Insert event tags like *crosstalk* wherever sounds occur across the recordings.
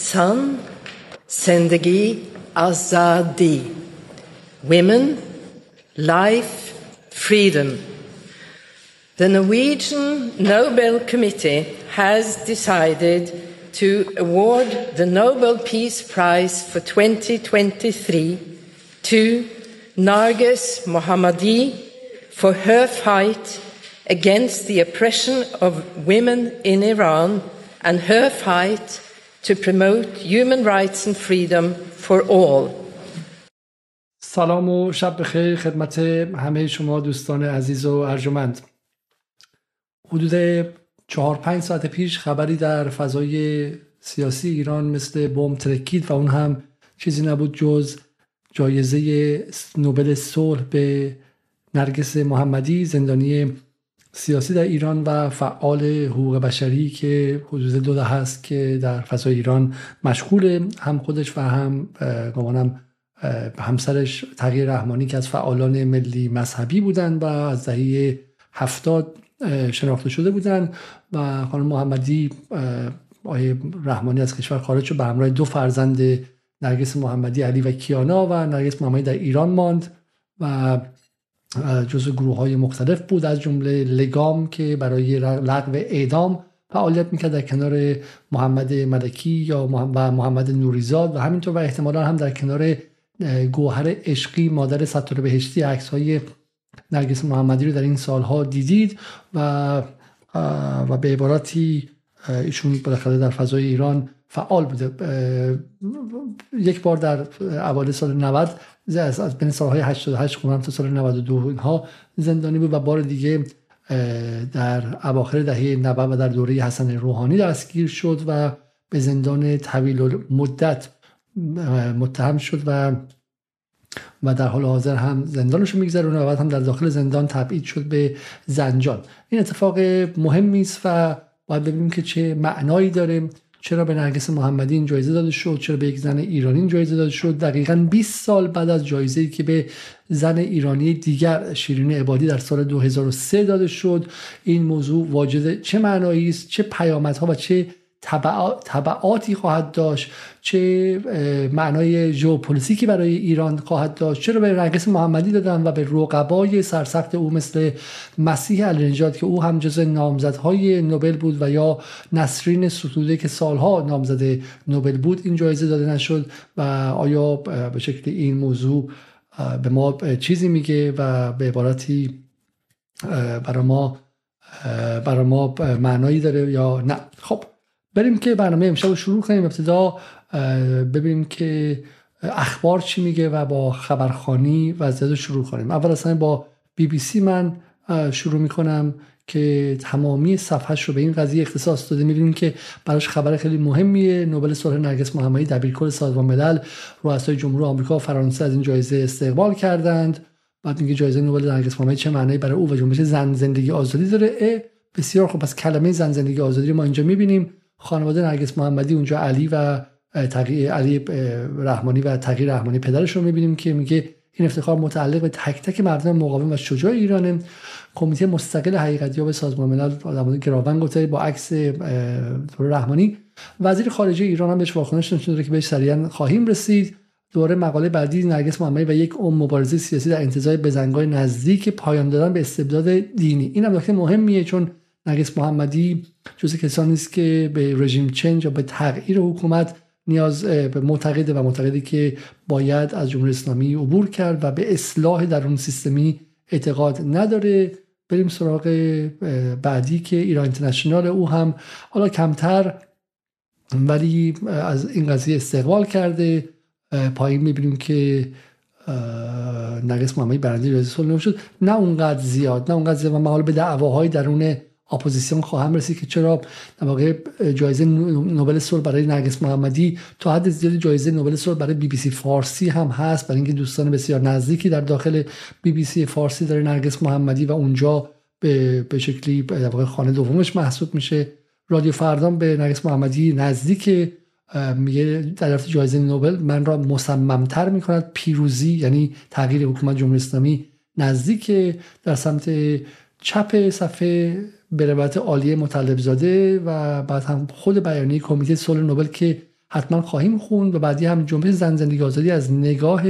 San, Sendagi, Azadi. Women, life, freedom. The Norwegian Nobel Committee has decided to award the Nobel Peace Prize for 2023 to Narges Mohammadi for her fight against the oppression of women in Iran and her fight to promote human rights and freedom for all. سلام و شب بخیر خدمت همه شما دوستان عزیز و ارجمند حدود چهار پنج ساعت پیش خبری در فضای سیاسی ایران مثل بمب ترکید و اون هم چیزی نبود جز جایزه نوبل صلح به نرگس محمدی زندانی سیاسی در ایران و فعال حقوق بشری که حدود دو ده هست که در فضای ایران مشغول هم خودش و هم گمانم همسرش تغییر رحمانی که از فعالان ملی مذهبی بودند و از دهه هفتاد شناخته شده بودند و خانم محمدی آیه رحمانی از کشور خارج شد به همراه دو فرزند نرگس محمدی علی و کیانا و نرگس محمدی در ایران ماند و جزو گروه های مختلف بود از جمله لگام که برای لغو اعدام فعالیت می‌کرد در کنار محمد ملکی یا محمد نوریزاد و همینطور و احتمالا هم در کنار گوهر عشقی مادر ستاره بهشتی عکس های نرگس محمدی رو در این سالها دیدید و و به عبارتی ایشون بالاخره در فضای ایران فعال بوده. یک بار در اوایل سال 90 از بین سالهای 88 خونم تا سال 92 اینها زندانی بود و بار دیگه در اواخر دهه 90 و در دوره حسن روحانی دستگیر شد و به زندان طویل مدت متهم شد و و در حال حاضر هم زندانش رو میگذرونه و بعد هم در داخل زندان تبعید شد به زنجان. این اتفاق مهمی است و باید ببینیم که چه معنایی داره. چرا به نرگس محمدی این جایزه داده شد؟ چرا به یک زن ایرانی این جایزه داده شد؟ دقیقا 20 سال بعد از جایزه‌ای که به زن ایرانی دیگر شیرین عبادی در سال 2003 داده شد. این موضوع واجد چه معنایی است؟ چه پیامدها و چه طبعاتی خواهد داشت چه معنای ژئوپلیتیکی برای ایران خواهد داشت چرا به نرگس محمدی دادن و به رقبای سرسخت او مثل مسیح النجات که او هم جز نامزدهای نوبل بود و یا نسرین ستوده که سالها نامزد نوبل بود این جایزه داده نشد و آیا به شکل این موضوع به ما چیزی میگه و به عبارتی برای ما برای ما معنایی داره یا نه؟ خب بریم که برنامه امشب رو شروع کنیم. ابتدا ببینیم که اخبار چی میگه و با خبرخانی وضعیت رو شروع کنیم. اول اصلا با بی بی سی من شروع می‌کنم که تمامی صفحش رو به این قضیه اختصاص داده. می‌بینیم که براش خبر خیلی مهمیه. نوبل صلح نرگس محمدی دبیرکل سازمان ملل رؤسای جمهور آمریکا و فرانسه از این جایزه استقبال کردند. بعد میگه جایزه نوبل نرگس محمدی چه معنی برای او و جنبش زن زندگی آزادی داره؟ بسیار خوب. پس کلمه زن زندگی آزادی ما اینجا می‌بینیم. خانواده نرگس محمدی اونجا علی و تغییر علی رحمانی و تغییر رحمانی پدرش رو می‌بینیم که میگه این افتخار متعلق به تک تک مردم مقاوم و شجاع ایرانه. کمیته مستقل حقیقتیاب سازمان ملل آدمان گراون گفته با عکس رحمانی. وزیر خارجه ایران هم بهش واکنش نشون داده که بهش سریعا خواهیم رسید. دوره مقاله بعدی نرگس محمدی و یک ام مبارزه سیاسی در انتظار بزنگاه نزدیک پایان دادن به استبداد دینی. این هم مهمیه چون نرگس محمدی جز کسانی است که به رژیم چنج یا به تغییر حکومت نیاز به معتقده و معتقدی که باید از جمهوری اسلامی عبور کرد و به اصلاح در اون سیستمی اعتقاد نداره. بریم سراغ بعدی که ایران اینترنشنال او هم حالا کمتر ولی از این قضیه استقبال کرده. پایین می‌بینیم که نرگس محمدی برنده جایزه صلح شد نه اونقدر زیاد نه اونقدر زیاد. و حالا به دعواهای درون اپوزیسیون خواهم رسید که چرا در واقع جایزه نوبل صلح برای نرگس محمدی تا حد زیادی جایزه نوبل صلح برای بی بی سی فارسی هم هست. برای اینکه دوستان بسیار نزدیکی در داخل بی بی سی فارسی داره نرگس محمدی و اونجا به, به شکلی در واقع خانه دومش محسوب میشه. رادیو فردان به نرگس محمدی نزدیک میگه در جایزه نوبل من را مصممتر می‌کند. پیروزی یعنی تغییر حکومت جمهوری اسلامی نزدیک در سمت چپ صفحه به روایت عالیه مطلب زاده و بعد هم خود بیانیه کمیته صلح نوبل که حتما خواهیم خوند و بعدی هم جنبش زن زندگی آزادی از نگاه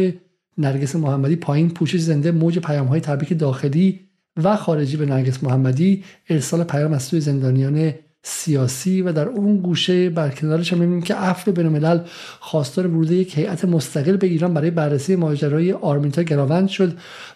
نرگس محمدی پایین پوشش زنده موج پیام های تبریک داخلی و خارجی به نرگس محمدی ارسال پیام از سوی زندانیان سیاسی و در اون گوشه بر کنارش هم می‌بینیم که عفو بین الملل خواستار ورود یک هیئت مستقل به ایران برای بررسی ماجرای آرمیتا گراوند شد.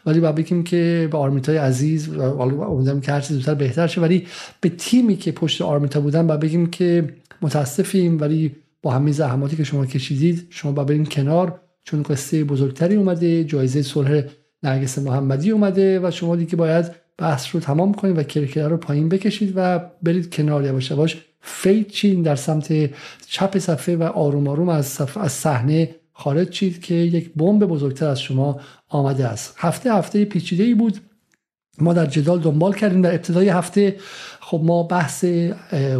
ولی باید بگیم که به آرمیتای عزیز امیدوارم که هر زودتر بهتر شه. ولی به تیمی که پشت آرمیتا بودن باید بگیم که متاسفیم. ولی با همه زحماتی که شما کشیدید شما باید برین کنار. چون قصه بزرگتری اومده جایزه صلح نرگس محمدی اومده و شما دیگه باید بحث رو تمام کنید و کرکره رو پایین بکشید و برید کنار یواش یواش فید چین در سمت چپ صفحه و آروم آروم از از صحنه خارج چید که یک بمب بزرگتر از شما آمده است. هفته هفته پیچیده ای بود. ما در جدال دنبال کردیم. در ابتدای هفته خب ما بحث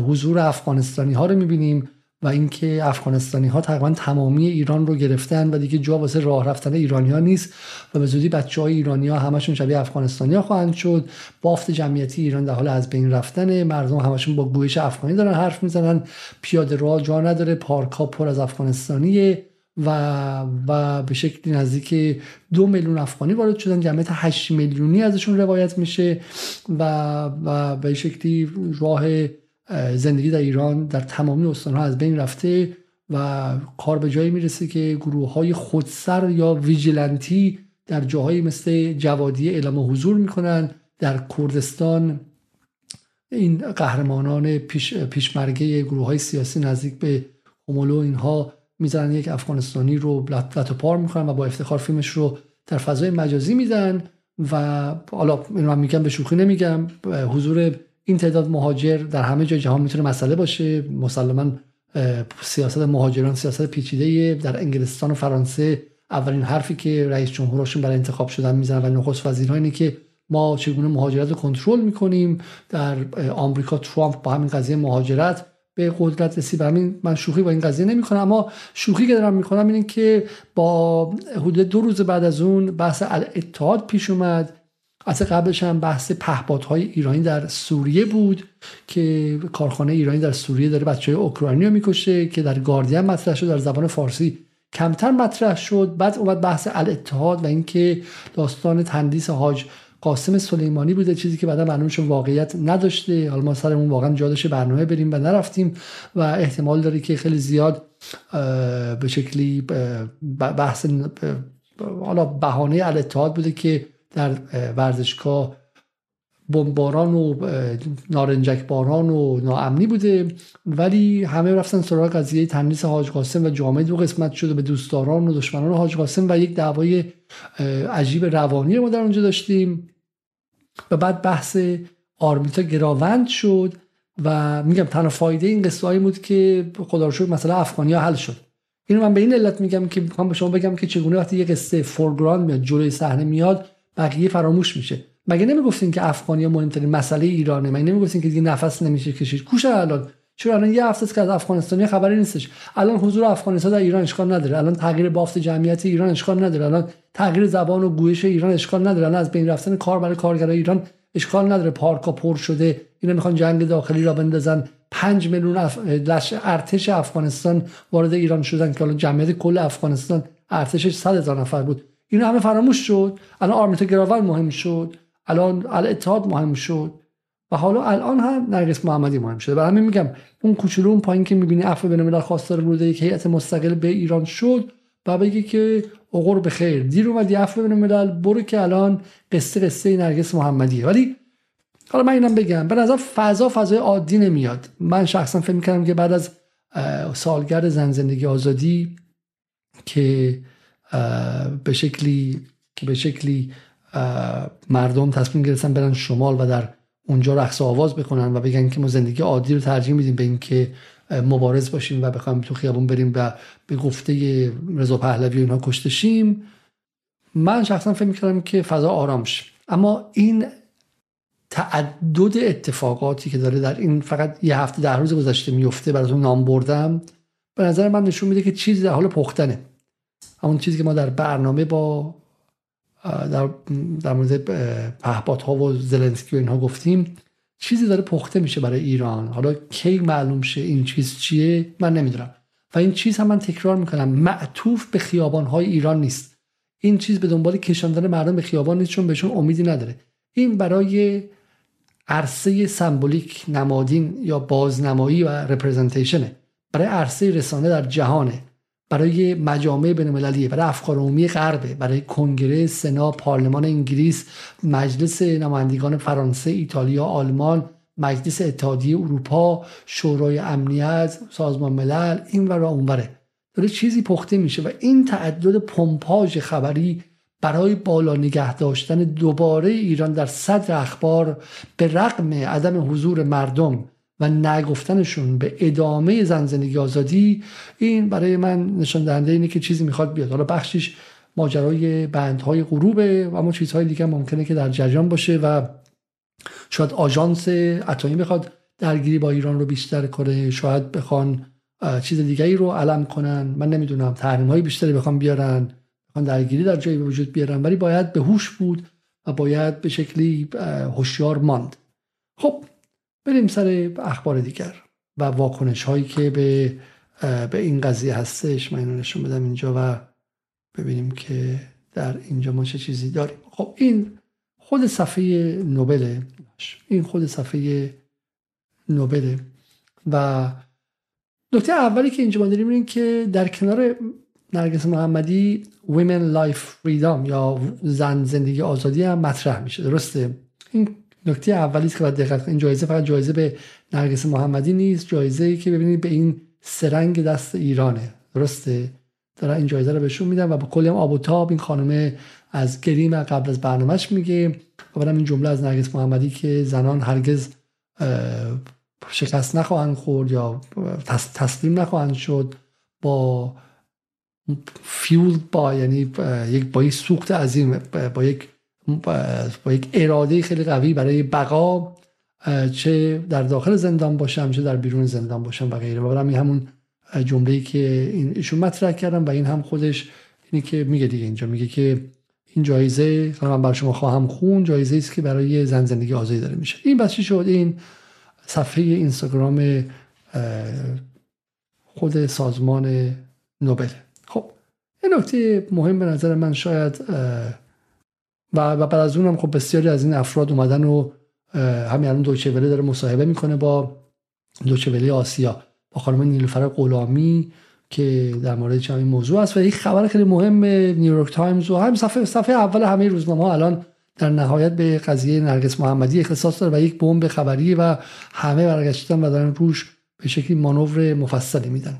حضور افغانستانی ها رو می‌بینیم. و اینکه افغانستانی ها تقریبا تمامی ایران رو گرفتن و دیگه جا واسه راه رفتن ایرانی ها نیست و به زودی بچه های ایرانی ها همشون شبیه افغانستانی ها خواهند شد. بافت جمعیتی ایران در حال از بین رفتن مردم همشون با گویش افغانی دارن حرف می‌زنن. پیاده راه جا نداره. پارک ها پر از افغانستانیه و و به شکلی نزدیک دو میلیون افغانی وارد شدن. جمعیت 8 میلیونی ازشون روایت میشه و و به شکلی راه زندگی در ایران در تمامی استانها از بین رفته و کار به جایی می‌رسه که گروه های خودسر یا ویجیلنتی در جاهایی مثل جوادی اعلام حضور می‌کنن در کردستان. این قهرمانان پیش پیشمرگه گروه های سیاسی نزدیک به همولو اینها می‌زنن یک افغانستانی رو لط پار می‌کنن و با افتخار فیلمش رو در فضای مجازی میدن و حالا من میگم به شوخی نمیگم حضور این تعداد مهاجر در همه جای جهان می‌تونه مسئله باشه. مسلما سیاست مهاجران سیاست پیچیده در انگلستان و فرانسه اولین حرفی که رئیس جمهورشون برای انتخاب شدن می‌زنن و نخست وزیرها اینه که ما چگونه مهاجرت رو کنترل می‌کنیم. در آمریکا ترامپ با همین قضیه مهاجرت به قدرت رسید. همین من شوخی با این قضیه نمی‌کنم. اما شوخی که دارم می‌کنم اینه که با حدود دو روز بعد از اون بحث اتحاد پیش اومد. از قبلش هم بحث پهپادهای ایرانی در سوریه بود که کارخانه ایرانی در سوریه داره بچه های اوکراینی رو می‌کشه که در گاردین مطرح شد در زبان فارسی کمتر مطرح شد. بعد اومد بحث الاتحاد و اینکه داستان تندیس حاج قاسم سلیمانی بوده چیزی که بعدا معلوم شد واقعیت نداشته. حالا ما سرمون واقعا جا برنامه بریم و نرفتیم و احتمال داره که خیلی زیاد به شکلی بحث حالا بهانه الاتحاد بوده که در ورزشگاه بمباران و نارنجک باران و ناامنی بوده ولی همه رفتن سراغ قضیه تندیس حاج قاسم و جامعه دو قسمت شده به دوستداران و دشمنان حاج قاسم و یک دعوای عجیب روانی رو ما در اونجا داشتیم. و بعد بحث آرمیتا گراوند شد و میگم تنها فایده این قصه بود که خدا رو شکر مثلا افغانیا حل شد. اینو من به این علت میگم که می‌خوام به شما بگم که چگونه وقتی یه قصه foreground میاد جلوی صحنه میاد بقیه فراموش میشه. مگه نمی‌گفتین که افغانی مهمترین مسئله ایرانه؟ مگه نمی‌گفتین که دیگه نفس نمیشه کشید؟ کوش الان. چرا الان یه هفته که از افغانستانی خبری نیستش. الان حضور افغانستان در ایران اشکال نداره. الان تغییر بافت جمعیت ایران اشکال نداره. الان تغییر زبان و گویش ایران اشکال نداره. الان از بین رفتن کار برای کارگرای ایران اشکال نداره. پارکا پر شده. اینا می‌خوان جنگ داخلی را بندازن. 5 میلیون اف... ارتش افغانستان وارد ایران شدن که الان جمعیت کل افغانستان ارتشش 100 هزار نفر بود. اینا همه فراموش شد. الان آرمیتا گراول مهم شد. الان الاتحاد مهم شد. و حالا الان هم نرگس محمدی مهم شده. برای همین میگم اون کوچولو اون پایین که می‌بینی عفو بین الملل خواستار بوده یک هیئت مستقل به ایران شد و بگی که اوقور به خیر. دیر اومدی عفو بین الملل برو که الان قصه قصه نرگس محمدیه. ولی حالا من اینم بگم به نظر فضا فضای عادی نمیاد. من شخصا فکر می‌کنم که بعد از سالگرد زن زندگی آزادی که به شکلی به شکلی مردم تصمیم گرفتن برن شمال و در اونجا رقص آواز بکنن و بگن که ما زندگی عادی رو ترجیح میدیم به اینکه مبارز باشیم و بخوایم تو خیابون بریم و به گفته رضا پهلوی اینها کشته شیم. من شخصا فکر می‌کردم که فضا آرام شه. اما این تعدد اتفاقاتی که داره در این فقط یه هفته ده روز گذشته میفته براتون نام بردم به نظر من نشون میده که چیزی در حال پختنه. همون چیزی که ما در برنامه با در, در مورد ها و زلنسکی و اینها گفتیم چیزی داره پخته میشه برای ایران. حالا کی معلوم شه این چیز چیه؟ من نمی‌دونم. و این چیز هم من تکرار می‌کنم. معطوف به خیابان های ایران نیست. این چیز به دنبال کشاندن مردم به خیابان نیست چون بهشون امیدی نداره. این برای عرصه سمبولیک نمادین یا بازنمایی و رپرزنتیشنه برای عرصه رسانه در جهانه. برای مجامع بینالمللیه برای افکار عمومی غربه برای کنگره سنا پارلمان انگلیس مجلس نمایندگان فرانسه ایتالیا آلمان مجلس اتحادیه اروپا شورای امنیت سازمان ملل این ور اونوره داره چیزی پخته میشه و این تعدد پمپاژ خبری برای بالا نگه داشتن دوباره ایران در صدر اخبار به رغم عدم حضور مردم و نگفتنشون به ادامه زن زندگی آزادی این برای من نشان دهنده اینه که چیزی می‌خواد بیاد. حالا بخشش ماجرای بندهای غروبه و اما چیزهای دیگه ممکنه که در جریان باشه و شاید آژانس اتمی بخواد درگیری با ایران رو بیشتر کنه شاید بخوان چیز دیگری رو علم کنن. من نمی‌دونم تحریم های بیشتری بخوام بیارن بخوان درگیری در جایی به وجود بیارن ولی باید به هوش بود و باید به شکلی هوشیار ماند. خب بریم سر اخبار دیگر و واکنش هایی که به به این قضیه هستش. من اینو نشون بدم اینجا و ببینیم که در اینجا ما چه چیزی داریم. خب این خود صفحه نوبله. این خود صفحه نوبله. و نکته اولی که اینجا ما داریم این که در کنار نرگس محمدی Women Life Freedom یا زن زندگی آزادی هم مطرح میشه. درسته؟ این نکته اولی که باید دقت این جایزه فقط جایزه به نرگس محمدی نیست. جایزه ای که ببینید به این سرنگ دست ایرانه. درسته؟ دارن این جایزه رو بهشون میدن و با کلی هم آب و تاب این خانم از گریم قبل از برنامهش میگه. و بعدم این جمله از نرگس محمدی که زنان هرگز شکست نخواهند خورد یا تسلیم نخواهند شد با فیول با یعنی یک با یک سوخت عظیم با یک با یک اراده خیلی قوی برای بقا چه در داخل زندان باشم چه در بیرون زندان باشم و غیره. و این همون جمله‌ای که این ایشون مطرح کردم و این هم خودش اینی که میگه دیگه اینجا. میگه که این جایزه من بر شما خواهم خون جایزه است که برای زن زندگی آزادی داره میشه. این بس شد؟ این صفحه اینستاگرام خود سازمان نوبل. خب این نکته مهم به نظر من شاید و, و بعد از اونم خب بسیاری از این افراد اومدن و همین الان دوچه داره مصاحبه می‌کنه با دوچه آسیا با خانم نیلوفر غلامی که در مورد این موضوع است. و یک خبر خیلی مهم نیویورک تایمز و هم صفحه صفحه اول همه روزنامه ها الان در نهایت به قضیه نرگس محمدی اختصاص داره و یک بمب خبری و همه برگشتن و دارن روش به شکلی مانور مفصلی میدن.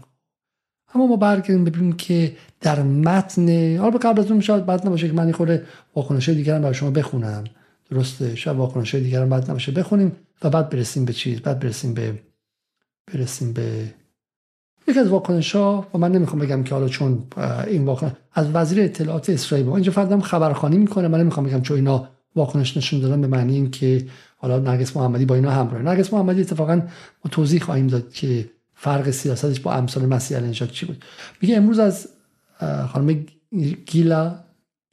اما ما برگردیم ببینیم که در متن حالا قبل از اون شاید بعد نباشه که من این واکنش دیگر هم برای شما بخونم. درسته شاید واکنش دیگر هم بعد نباشه بخونیم و بعد برسیم به چیز بعد برسیم به برسیم به یکی از واکنش ها و من نمی‌خوام بگم که حالا چون این واکنش از وزیر اطلاعات اسرائیل اینجا فردم خبرخانی می‌کنه من نمی‌خوام بگم چون اینا واکنش نشون دادن به معنی این که حالا نرگس محمدی با اینا همراه. نرگس محمدی اتفاقا ما توضیح خواهیم داد که فرق سیاستش با امثال مسیح الانشاد چی بود؟ میگه امروز از خانم گیلا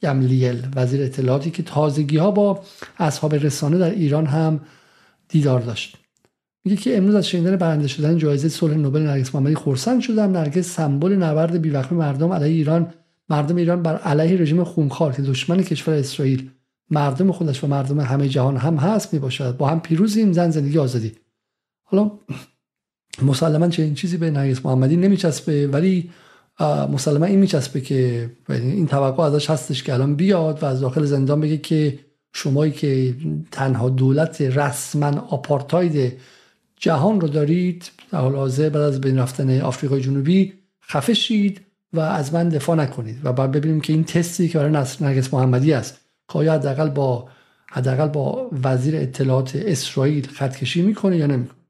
گملیل وزیر اطلاعاتی که تازگی ها با اصحاب رسانه در ایران هم دیدار داشت. میگه که امروز از شنیدن برنده شدن جایزه صلح نوبل نرگس محمدی خرسند شدم. نرگس سمبل نبرد بیوقفه مردم علیه ایران. مردم ایران بر علیه رژیم خونخوار که دشمن کشور اسرائیل مردم خودش و مردم همه جهان هم هست می‌باشد. با هم پیروزیم زن زندگی آزادی. حالا مسلما این چیزی به نرگس محمدی نمیچسبه ولی مسلما این میچسبه که این توقع ازش هستش که الان بیاد و از داخل زندان بگه که شمایی که تنها دولت رسما آپارتاید جهان رو دارید در حال حاضر بعد از بین رفتن آفریقای جنوبی خفه شید و از من دفاع نکنید و بعد ببینیم که این تستی که برای نرگس محمدی است که حداقل با حداقل با وزیر اطلاعات اسرائیل خطکشی می‌کنه یا نمی‌کنه.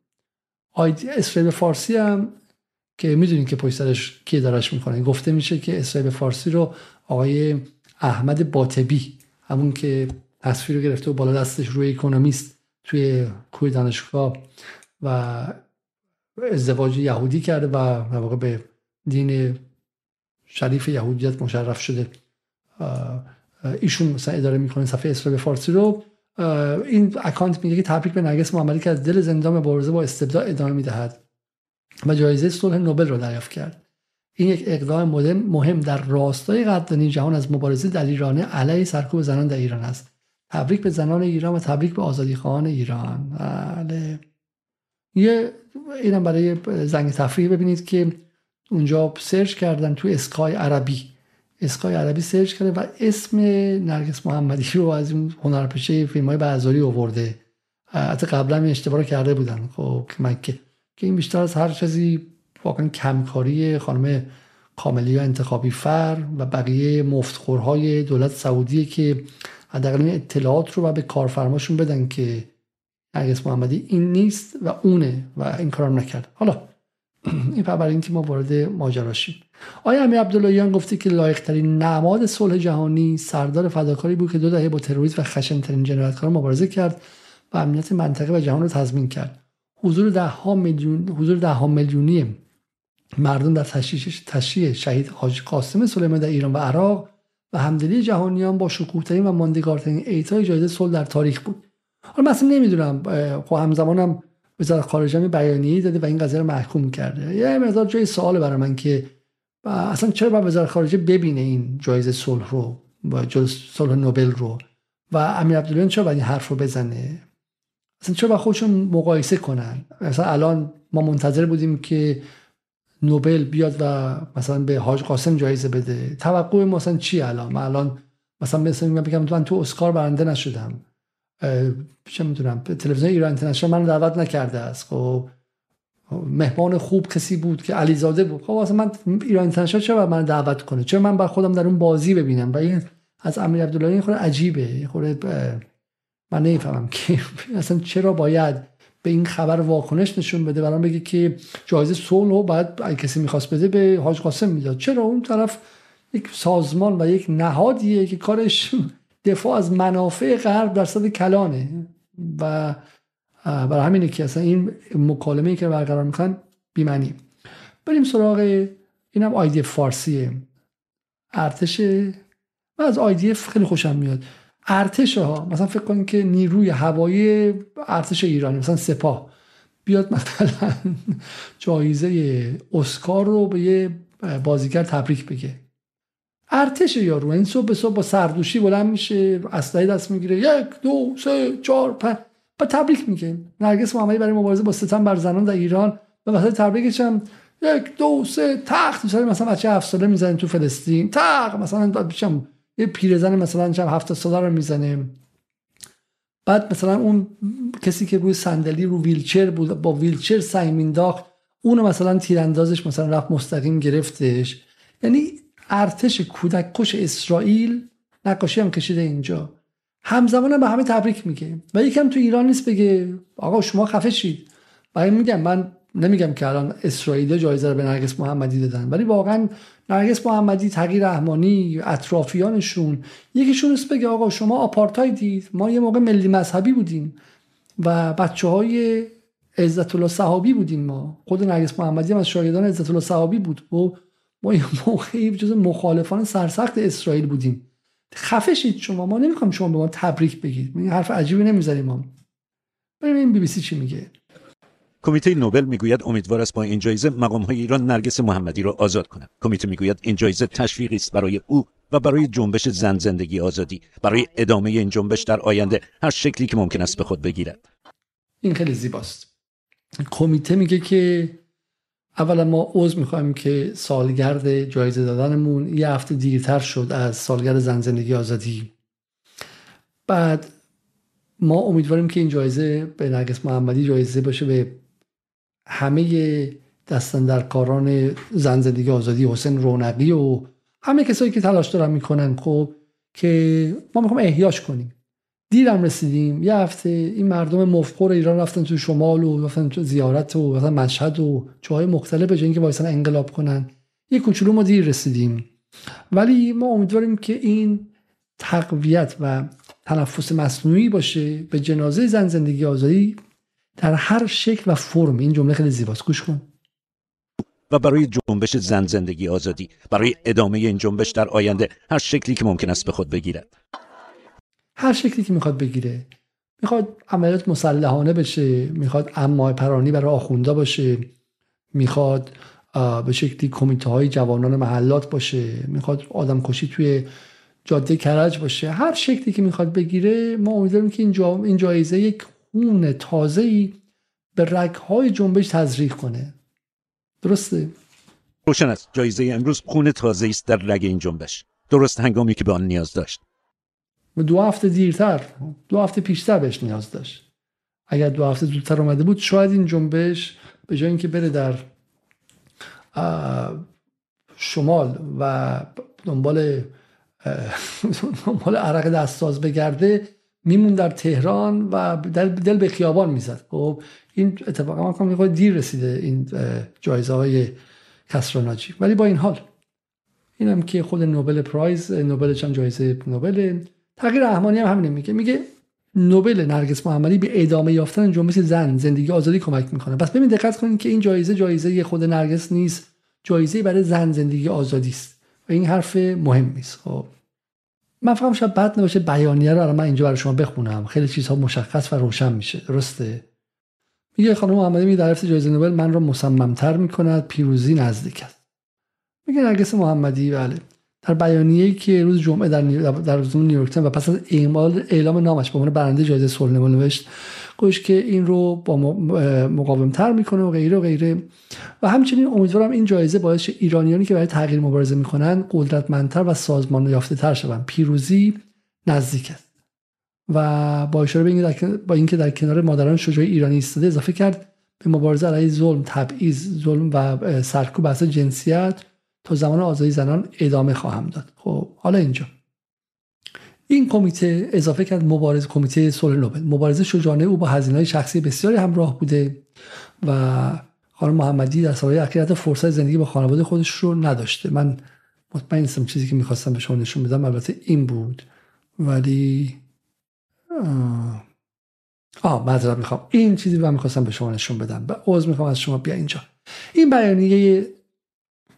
اسرائیل فارسی هم که می‌دونین که پشت سرش کی دارش می‌کنه. گفته میشه که اسرائیل فارسی رو آقای احمد باطبی همون که تصویر رو گرفته و بالا دستش روی اکونومیست توی کوی دانشگاه و ازدواج یهودی کرده و واقع به دین شریف یهودیت مشرف شده. ایشون مثلا اداره می‌کنه صفحه اسرائیل فارسی رو این اکانت میگه که تبریک به نرگس محمدی که از دل زندان مبارزه با استبداد ادامه می‌دهد و جایزه صلح نوبل را دریافت کرد. این یک اقدام مهم در راستای قدردانی جهان از مبارزه دلیرانه علیه سرکوب زنان در ایران است. تبریک به زنان ایران و تبریک به آزادی خواهان ایران. بله. یه اینم برای زنگ تفریح ببینید که اونجا سرچ کردن تو اسکای عربی. اسکای عربی سرچ کرده و اسم نرگس محمدی رو از این هنرپیشه فیلم های بازاری آورده. حتی قبلا اشتباه کرده بودن. خب که که این بیشتر از هر چیزی واقعا کمکاری خانم کاملیا انتخابی فر و بقیه مفتخورهای دولت سعودی که حداقل اطلاعات رو و به کارفرماشون بدن که نرگس محمدی این نیست و اونه و این کار نکرد. حالا این برای اینکه ما وارد ماجرا شیم. آیا امیر عبداللهیان گفته که لایقترین نماد صلح جهانی سردار فداکاری بود که دو دهه با تروریسم و خشنترین جنایتکاران مبارزه کرد و امنیت منطقه و جهان رو تضمین کرد؟ حضور ده ها میلیون حضور ده ها میلیونی مردم در تشریح شهید حاج قاسم سلیمانی در ایران و عراق و همدلی جهانیان با شکوهترین و ماندگارترین ایتای جایزه صلح در تاریخ بود. حالا مثلا نمی‌دونم خب همزمانم وزارت خارجه بیانیه‌ای داده و این قضیه رو محکوم کرده. یه مقدار جای سوال برای من که اصلا چرا باید وزارت خارجه ببینه این جایزه صلح رو با صلح نوبل رو؟ و امیر عبدالله چرا باید این حرف رو بزنه؟ اصلا چرا با خودشون مقایسه کنن؟ مثلا الان ما منتظر بودیم که نوبل بیاد و مثلا به حاج قاسم جایزه بده. توقع ما مثلا چی الان؟ من الان مثلا مثلا بگم من تو اسکار برنده نشدم. چه می‌دونم تلویزیون ایران اینترنشنال من دعوت نکرده است. خب مهمان خوب کسی بود که علیزاده بود. خب اصلا من ایران اینترنشنال چرا من دعوت کنه؟ چرا من بر خودم در اون بازی ببینم؟ و این از امیر عبدالله خود عجیبه. خود من نمی‌فهمم که *laughs* اصلا چرا باید به این خبر واکنش نشون بده برام بگه که جایزه صلح رو اگه کسی می‌خواست بده به حاج قاسم می‌داد. چرا اون طرف یک سازمان و یک نهادیه که کارش *laughs* دفاع از منافع غرب در صد کلانه و برای همینه که اصلا این مکالمه که برقرار می‌کنن بیمنی بریم سراغ اینم آیدی فارسیه ارتش. و از آیدی خیلی خوشم میاد. ارتش ها مثلا فکر کنید که نیروی هوایی ارتش ایرانی مثلا سپاه بیاد مثلا جایزه اسکار رو به یه بازیگر تبریک بگه. ارتش یارو این صبح به صبح با سردوشی بلند میشه اسلحه دست می‌گیره یک دو سه چهار پنج. با تبریک میگه نرگس محمدی برای مبارزه با ستم بر زنان در ایران. و مثلا تبریکش هم یک دو سه تخت. مثلا مثلا بچه هفت ساله می‌زنه تو فلسطین. تخت. مثلا بچم یه پیرزن مثلا چند هفت ساله رو می‌زنه بعد مثلا اون کسی که روی صندلی رو ویلچر بود با ویلچر سعی مینداخت اونو مثلا تیراندازش مثلا رفت مستقیم گرفتش. یعنی ارتش کودک کش اسرائیل نقاشی هم کشیده اینجا. همزمان هم به همه تبریک میگه و یکم تو ایران نیست بگه آقا شما خفه شید. برای میگم من نمیگم که الان اسرائیل جایزه رو به نرگس محمدی دادن ولی واقعا نرگس محمدی تغییر رحمانی اطرافیانشون یکیشون است بگه آقا شما آپارتایدید ما یه موقع ملی مذهبی بودیم و بچه های عزت الله صحابی بودیم ما. خود نرگس محمدی هم از شاگردان عزت الله صحابی بود. و ما یه موقعی جز مخالفان سرسخت اسرائیل بودیم. خفه شید شما. ما نمی‌خوام شما به ما تبریک بگید. این حرف عجیبی نمی‌زنیم ما. بریم این بی بی سی چی میگه. کمیته نوبل می‌گوید امیدوار است با این جایزه مقام های ایران نرگس محمدی را آزاد کند. کمیته می‌گوید این جایزه تشویقی است برای او و برای جنبش زن زندگی آزادی. برای ادامه این جنبش در آینده هر شکلی که ممکن است به خود بگیرد. این خیلی زیباست. کمیته میگه که اولا ما عضو می‌خوایم که سالگرد جایزه دادنمون یه هفته دیرتر شد از سالگرد زن زندگی آزادی. بعد ما امیدواریم که این جایزه به نرگس محمدی جایزه باشه به همه دستن در کاران زن زندگی آزادی حسین رونقی و همه کسایی که تلاش دارن می‌کنن خب که ما می‌خوام احیاش کنیم. دیرم رسیدیم. یه هفته این مردم مفخور ایران رفتن تو شمال و رفتن تو زیارت و مثلا مشهد و جاهای مختلف به اینکه وایسن انقلاب کنن. یه کوچولو ما دیر رسیدیم. ولی ما امیدواریم که این تقویت و تنفس مصنوعی باشه به جنازه زن زندگی آزادی در هر شکل و فرم. این جمله خیلی زیباست. گوش کن. و برای جنبش زن زندگی آزادی برای ادامه این جنبش در آینده هر شکلی که ممکن است به خود بگیرد. هر شکلی که می‌خواد بگیره. می‌خواد عملیات مسلحانه بشه می‌خواد اما پرانی برای آخونده باشه می‌خواد به شکلی کمیته های جوانان محلات باشه می‌خواد آدم کشی توی جاده کرج باشه. هر شکلی که می‌خواد بگیره ما امیدواریم که این, جا... این جایزه یک خون تازه ای به رگهای جنبش تزریق کنه. درسته؟ روشن است. جایزه امروز خون تازه است در رگ این جنبش. درست هنگامی که به آن نیاز داشت. دو هفته دیرتر دو هفته پیشتر بهش نیاز داشت. اگر دو هفته زودتر اومده بود شاید این جنبش به جای اینکه بره در شمال و دنبال دنبال عرق دستاز بگرده میمون در تهران و دل به خیابان می‌زد. خب این اتفاقا من کنم دیر رسیده این جایزه های کسراناجی ولی با این حال اینم که خود نوبل پرایز نوبل چند جایزه نوبل تغییر رحمانی هم همینه میگه میگه نوبل نرگس محمدی به ادامه یافتن جنبش زن زندگی آزادی کمک می‌کنه. پس ببین دقت کنید که این جایزه جایزه خود نرگس نیست جایزه برای زن زندگی آزادی است. و این حرف مهمی است خب. من فهم شاید بد نباشه بیانیه رو من اینجا برای شما بخونم. خیلی چیزها مشخص و روشن میشه. درسته؟ میگه خانم محمدی می در جایزه نوبل من را مصممتر می‌کند پیروزی نزدیک است. میگه نرگس محمدی بله. در بیانیه‌ای که روز جمعه در در روزنامه نیویورک و پس از اعمال اعلام نامش به عنوان برنده جایزه صلح نوبل نوشت گوش که این رو با مقاومتر می‌کنه و غیره و غیره. و همچنین امیدوارم این جایزه باعث ایرانیانی که برای تغییر مبارزه می‌کنن قدرتمندتر و سازمان یافته تر شوند. پیروزی نزدیک است. و با اشاره به با اینکه در کنار مادران شجاع ایرانی ایستاده اضافه کرد به مبارزه علیه ظلم تبعیض ظلم و سرکوب بحث جنسیت تا زمان آزادی زنان ادامه خواهم داد. خب حالا اینجا. این کمیته اضافه کرد مبارزه کمیته صلح نوبل. مبارزه شجاعانه او با هزینه‌های شخصی بسیاری همراه بوده و خانم محمدی در سالهای اخیر فرصت زندگی با خانواده خودش رو نداشته. من مطمئن نیستم چیزی که می‌خواستم به شما نشون بدم. البته این بود. ولی آه, آه معذرت می‌خوام. این چیزی من می‌خواستم به شما نشون بدم. و عذر می‌خوام از شما بیا اینجا. این بیانیه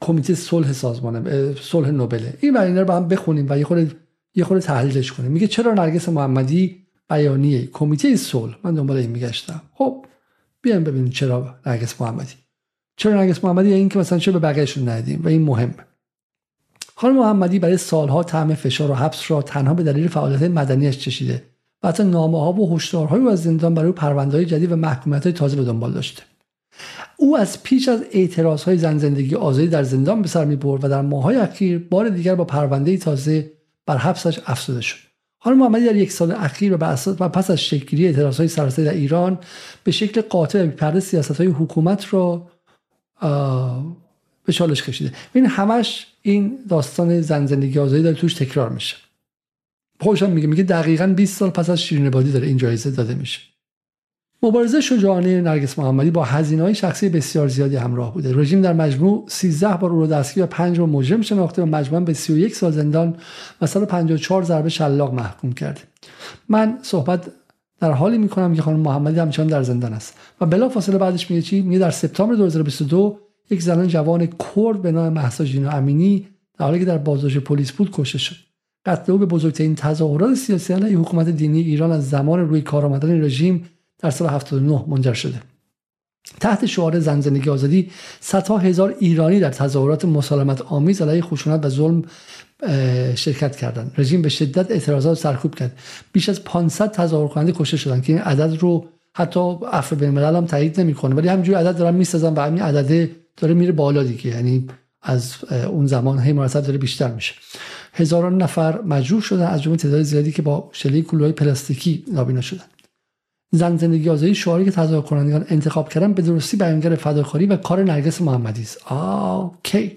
کمیته صلح سازمان صلح نوبل. این بیانیه رو با هم بخونیم و یه خورده یه خورده تحلیلش کنیم. میگه چرا نرگس محمدی بیانیه کمیته صلح؟ من دنبال این میگشتم. خب بیایم ببینیم چرا نرگس محمدی. چرا نرگس محمدی؟ این که مثلا چه به بقیهشون ندیم و این مهمه خانم محمدی برای سالها طعم فشار و حبس را تنها به دلیل فعالیت مدنیش چشیده و حتی نامه ها و هشدارهایی از زندان برای پرونده جدید و محکومیت های تازه به دنبال داشته. او از پیش از اعتراض های زن زندگی آزادی در زندان به سر می برد و در ماهای اخیر بار دیگر با پرونده تازه بر حبسش افزوده شد. حالا محمدی در یک سال اخیر و, و پس از شکلگیری اعتراض های سراسری در ایران به شکل قاطع و پرده سیاست های حکومت را به چالش کشیده. این همش این داستان زن زندگی آزادی داره توش تکرار میشه. خوشم میگه میگه دقیقا 20 سال پس از شیرین بادی داره این جایزه داده میشه. مبارزه شجاعانه نرگس محمدی با های شخصی بسیار زیادی همراه بوده. رژیم در مجموع 13 بار او را دستگیر و 5 بار مجرم شناخته و مجموعا به 31 سال زندان و 154 ضربه شلاق محکوم کرده. من صحبت در حالی می‌کنم که خانم محمدی همچنان در زندان است و بلافاصله بعدش میگه چی؟ میگه در سپتامبر 2022 یک زنان جوان کرد به نام مهسا جینا امینی در حالی که در بازداشت پلیس بود کشته شد. قتل او به بزرگترین تظاهرات سیاسی علیه حکومت دینی ایران از زمان روی کار آمدن رژیم در سال 79 منجر شده. تحت شعار زن زندگی آزادی صدها هزار ایرانی در تظاهرات مسالمت آمیز علیه خشونت و ظلم شرکت کردند. رژیم به شدت اعتراضات سرکوب کرد. بیش از 500 تظاهر کننده کشته شدند که این عدد رو حتی عفو بین الملل هم تایید نمی‌کنه. ولی همینجوری عدد دارن می‌سازن و همین عدد داره میره بالا دیگه. یعنی از اون زمان هی مرتب داره بیشتر میشه. هزاران نفر مجروح شدن از جمله تعداد زیادی که با شلی کلوهای پلاستیکی نابینا شدن. زن زندگی آزادی شعاری که تظاهر کنندگان انتخاب کردن به درستی بیانگر فداکاری و کار نرگس محمدی است. اوکی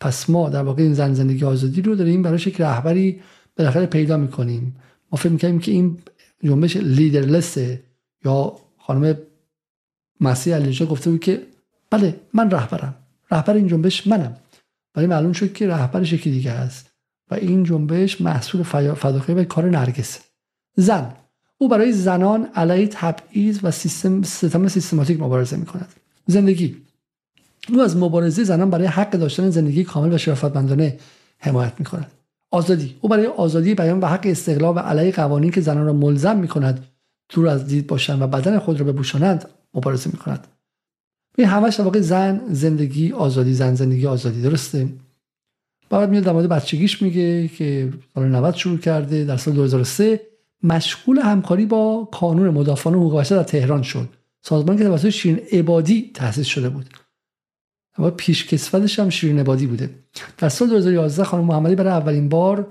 پس ما در واقع این زن زندگی آزادی رو داریم برای یک رهبری بالاخره پیدا می‌کنیم. ما فکر می‌کنیم که این جنبش لیدرلسه یا خانم مسیح علیجا گفته بود که بله من رهبرم. رهبر این جنبش منم. ولی معلوم شد که رهبرش یکی دیگه است و این جنبش محصول فداکاری و کار نرگس. زن. او برای زنان علیه تبعیض و سیستم ستم سیستماتیک مبارزه می کند زندگی. او از مبارزه زنان برای حق داشتن زندگی کامل و شرافتمندانه حمایت می کند آزادی. او برای آزادی بیان و حق استقلال و علیه قوانین که زنان را ملزم می کند دور از دید باشند و بدن خود را بپوشانند مبارزه می کند این همش واقع زن زندگی آزادی زن زندگی آزادی. درسته؟ بعد میاد در مورد بچگیش میگه که سال 90 شروع کرده در سال 2003 مشغول همکاری با کانون مدافعان حقوق بشر در تهران شد. سازمانی که توسط شیرین عبادی تأسیس شده بود. و پیشکسوتش هم شیرین عبادی بوده. در سال 2011 خانم محمدی برای اولین بار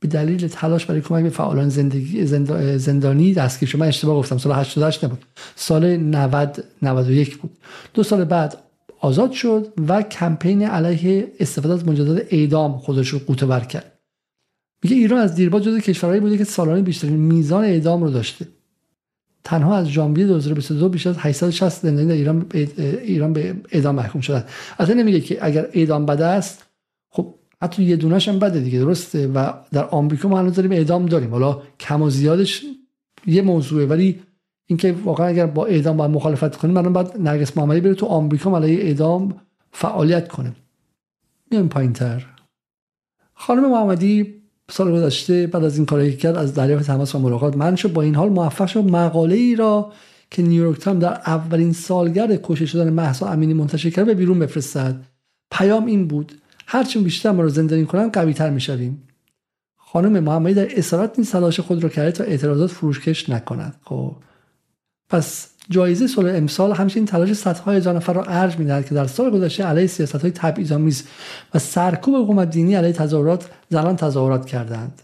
به دلیل تلاش برای کمک به فعالان زندگی زندانی دستگیر شد. من اشتباه گفتم سال 88 نبود. سال 90 91 بود. دو سال بعد آزاد شد و کمپین علیه استفاده از مجازات اعدام خودش رو قوطه کرد. میگه ایران از دیرباز جزو کشورهایی بوده که سالانه بیشترین میزان اعدام رو داشته. تنها از ژانویه 2022 بیش از 860 زندانی در ایران ایران به اعدام محکوم شدن. اصلا نمیگه که اگر اعدام بده است خب حتی یه دونش هم بده دیگه درسته؟ و در آمریکا ما هنوز داریم اعدام داریم. حالا کم و زیادش یه موضوعه ولی اینکه واقعا اگر با اعدام با مخالفت کنیم من بعد نرگس محمدی بره تو آمریکا علیه اعدام فعالیت کنه. میایم پایینتر. خانم محمدی سال گذشته بعد از این کاری که کرد از دریافت تماس و ملاقات من شد. با این حال موفق شد. مقاله ای را که نیویورک تایم در اولین سالگرد کشته شدن مهسا امینی منتشر کرد به بیرون بفرستد. پیام این بود هرچی بیشتر ما رو زندانی کنن قوی تر می‌شویم. خانم محمدی در اسارت نیز تلاش خود را کرده تا اعتراضات فروشکش نکند. خب پس جایزه صلح امسال همچنین تلاش صدهای هزار نفر را ارج می‌دهد که در سال گذشته علیه سیاست های تبعیض‌آمیز و سرکوب حکومت دینی علیه تظاهرات زنان تظاهرات کردند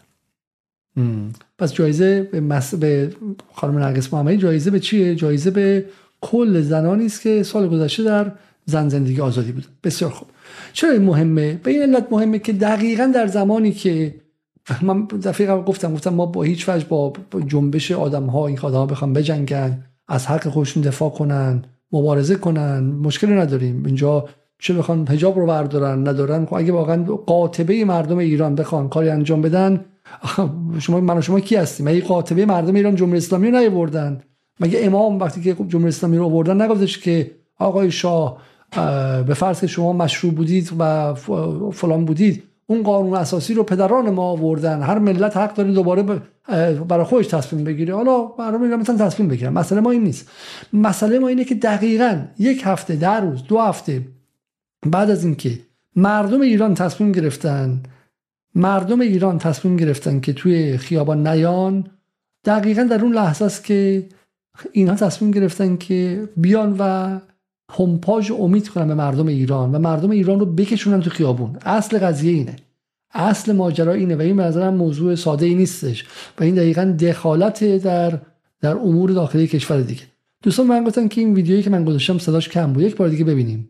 پس جایزه به, مس... به خانم نرگس محمدی جایزه به چیه؟ جایزه به کل زنانی است که سال گذشته در زن زندگی آزادی بود. بسیار خوب. چرا این مهمه؟ به این علت مهمه که دقیقا در زمانی که من دفعه گفتم گفتم ما با هیچ وجه با جنبش آدم ها این ها بخوام بجنگن. از حق خودشون دفاع کنن مبارزه کنن مشکلی نداریم. اینجا چه بخوان حجاب رو بردارن ندارن خب اگه واقعا قاطبه مردم ایران بخوان کاری انجام بدن شما من شما کی هستیم؟ مگه قاطبه مردم ایران جمهوری اسلامی رو نیاوردن؟ مگه امام وقتی که جمهوری اسلامی رو آوردن نگفتش که آقای شاه به فرض شما مشروع بودید و فلان بودید؟ اون قانون اساسی رو پدران ما آوردن. هر ملت حق داره دوباره برای خودش تصمیم بگیره. حالا برای میگم مثلا تصمیم بگیرم مسئله ما این نیست. مسئله ما اینه که دقیقا یک هفته در روز دو هفته بعد از اینکه مردم ایران تصمیم گرفتن مردم ایران تصمیم گرفتن که توی خیابان نیان دقیقا در اون لحظه است که اینها تصمیم گرفتن که بیان و همپاژ امید کنن به مردم ایران و مردم ایران رو بکشونن تو خیابون. اصل قضیه اینه. اصل ماجرا اینه و این به نظرم موضوع ساده ای نیستش و این دقیقا دخالت در در امور داخلی کشور دیگه. دوستان من گفتن که این ویدیویی که من گذاشتم صداش کم بود. یک بار دیگه ببینیم.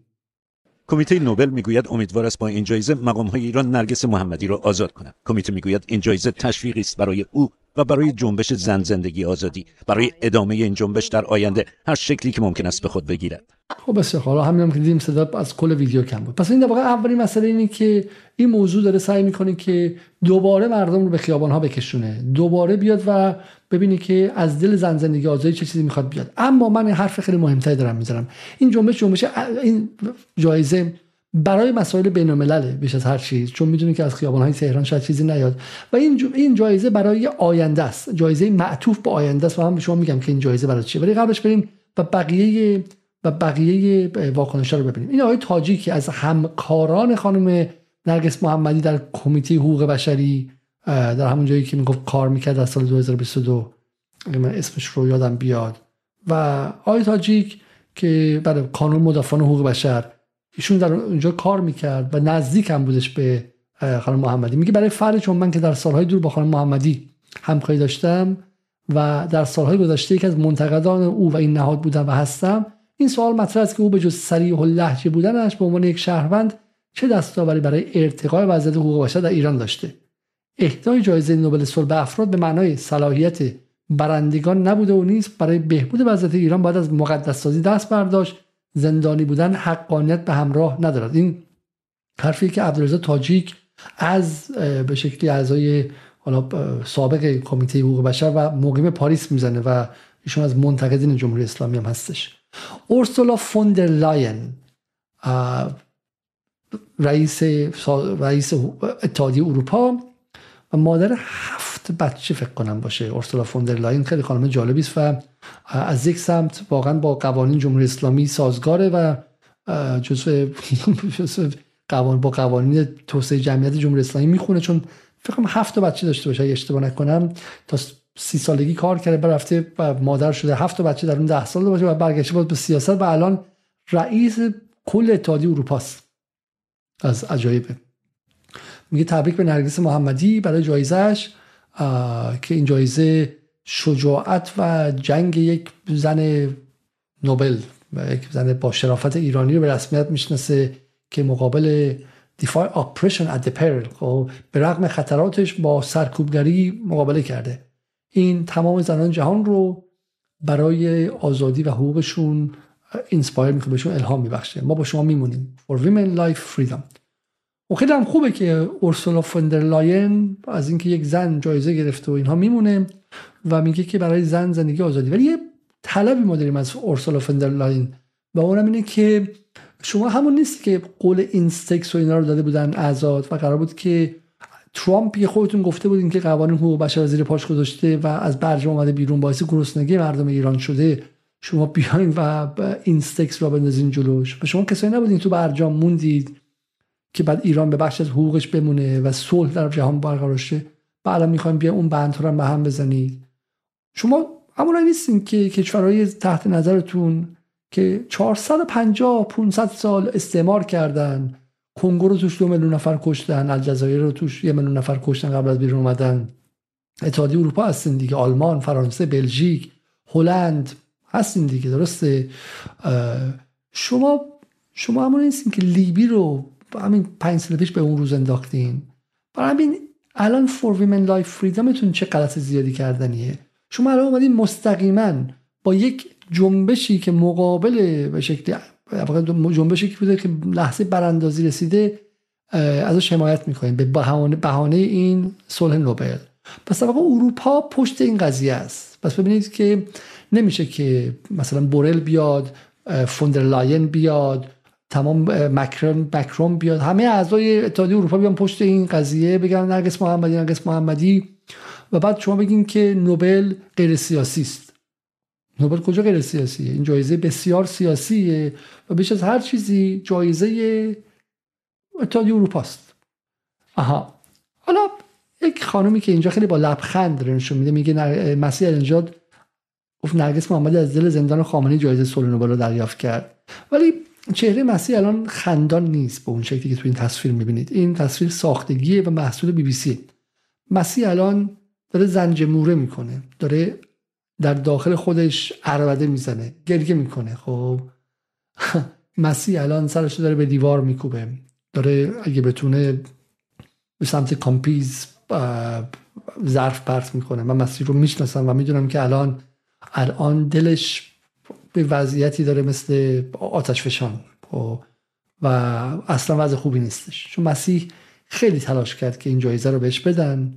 کمیته نوبل می‌گوید امیدوار است با این جایزه مقام های ایران نرگس محمدی را آزاد کنند کمیته می‌گوید این جایزه تشویقی است برای او و برای جنبش زن زندگی آزادی برای ادامه این جنبش در آینده هر شکلی که ممکن است به خود بگیرد. خب بسیار حالا همین هم که دیدیم صدا از کل ویدیو کم بود. پس این در واقع اولین مسئله اینه که این موضوع داره سعی می‌کنه که دوباره مردم رو به خیابان ها بکشونه. دوباره بیاد و ببینی که از دل زن زندگی آزادی چه چیزی می‌خواد بیاد. اما من حرف خیلی مهمتری دارم می‌ذارم. این جنبش جنبش این جایزه برای مسائل بین الملل بیش از هر چیز چون می‌دونی که از خیابان های تهران شاید چیزی نیاد. و این این جایزه برای آینده است. جایزه معطوف به آینده است. و هم به شما میگم که این جایزه برای چیه. ولی قبلش بریم و بقیه و بقیه واکنش‌ها رو ببینیم. این آقای تاجی که از همکاران خانم نرگس محمدی در کمیته حقوق بشری در همون جایی که می‌گفت کار می‌کرد از سال 2022 من اسمش رو یادم بیاد. و آقای تاجیک که برای کانون مدافعان حقوق بشر ایشون در اونجا کار می‌کرد و نزدیک هم بودش به خانم محمدی. میگه برای فرد چون من که در سالهای دور با خانم محمدی همکاری داشتم و در سالهای گذشته یکی از منتقدان او و این نهاد بودم و هستم این سوال مطرح است که او به جز سریع و لحجه بودنش به عنوان یک شهروند چه دستاوری برای ارتقای وضعیت حقوق بشر در ایران داشته. اهدای جایزه نوبل صلح به افراد به معنای صلاحیت برندگان نبوده و نیست برای بهبود وضعیت ایران باید از مقدس سازی دست برداشت زندانی بودن حقانیت به همراه ندارد. این حرفی که عبدالرضا تاجیک از به شکلی اعضای حالا سابق کمیته حقوق بشر و مقیم پاریس می‌زنه و ایشون از منتقدین جمهوری اسلامی هم هستش. اورسولا فوندر لاین رئیس رئیس اتحادیه اروپا و مادر هفت بچه فکر کنم باشه. اورسولا فوندر لاین خیلی خانم جالبی است و از یک سمت واقعا با قوانین جمهوری اسلامی سازگاره و جزء قوانین با قوانین توسعه جمعیت جمهوری اسلامی می‌خونه. چون فکر کنم هفت بچه داشته باشه اشتباه نکنم. تا سی سالگی کار کرده رفته و مادر شده. هفت بچه در اون ده سال باشه و برگشته بود به سیاست و الان رئیس کل اتحادیه اروپاست از عجایبه. میگه تبریک به نرگس محمدی برای جایزش که این جایزه شجاعت و جنگ یک زن noble و یک زن با شرافت ایرانی رو به رسمیت می‌شناسه که مقابل defy oppression at peril به رغم خطراتش با سرکوبگری مقابله کرده. این تمام زنان جهان رو برای آزادی و حقوقشون inspire می‌کنه بهشون الهام میبخشه. ما با شما میمونیم. For women life freedom. و خیلی هم خوبه که اورسولا فوندر لاین از اینکه یک زن جایزه گرفته و اینها میمونه و میگه که برای زن زندگی آزادی. ولی یه طلبی ما داریم از اورسولا فوندر لاین و اونم اینه که شما همون نیست که قول اینستکس و اینا رو داده بودن آزاد و قرار بود که ترامپ یه خودتون گفته بودین که قوانین حقوق بشر زیر پاش گذاشته و از برجام اومده بیرون باعث گرسنگی مردم ایران شده. شما بیاین و اینستکس رو بندازین جلوش. و شما کسایی نبودین تو برجام موندید. که بعد ایران به بخش از حقوقش بمونه و صلح در جهان برقرار شه. بعدا می‌خوایم بیا اون بندها رو به هم بزنید شما همون نیستین که کشورهای تحت نظرتون که 450 500 سال استعمار کردن کنگو رو توش دو میلیون نفر کشتن الجزایر رو توش یه میلیون نفر کشتن قبل از بیرون اومدن. اتحادیه اروپا هستین دیگه آلمان فرانسه بلژیک هلند هستین دیگه درسته؟ شما شما همون نیستین که لیبی رو همین پنج سال پیش به اون روز انداختین. برای همین الان for women life freedom تون چه غلط زیادی کردنیه؟ شما الان اومدین مستقیما با یک جنبشی که مقابل به شکل جنبشی که بوده که لحظه براندازی رسیده ازش حمایت می‌کنیم به بهانه, بهانه این صلح نوبل. پس واقع اروپا پشت این قضیه است. پس ببینید که نمیشه که مثلا بورل بیاد فوندر لاین بیاد تمام مکرون مکرون بیاد. همه اعضای اتحادیه اروپا بیان پشت این قضیه بگن نرگس محمدی نرگس محمدی. و بعد شما بگین که نوبل غیر سیاسی است. نوبل کجا غیر سیاسیه این جایزه بسیار سیاسیه و بیش از هر چیزی جایزه اتحادیه اروپا است. آها. حالا یک خانومی که اینجا خیلی با لبخند داره نشون میده میگه مسیح النجاد گفت نرگس محمدی از دل زندان خامنه‌ای جایزه صلح نوبل رو دریافت کرد. ولی چهره مسیح الان خندان نیست به اون شکلی که تو این تصویر می‌بینید. این تصویر ساختگیه و محصول بی بی سی مسیح الان داره زنج موره می‌کنه. داره در داخل خودش عربده می‌زنه. گریه می‌کنه. خب؟ *laughs* مسیح الان سرش داره به دیوار میکوبه. داره اگه بتونه به سمت کامپیز ظرف پرت می‌کنه. من مسیح رو می‌شناسم و می‌دونم که الان الان دلش به وضعیتی داره مثل آتش فشان. خب، و اصلا وضع خوبی نیستش. چون مسیح خیلی تلاش کرد که این جایزه رو بهش بدن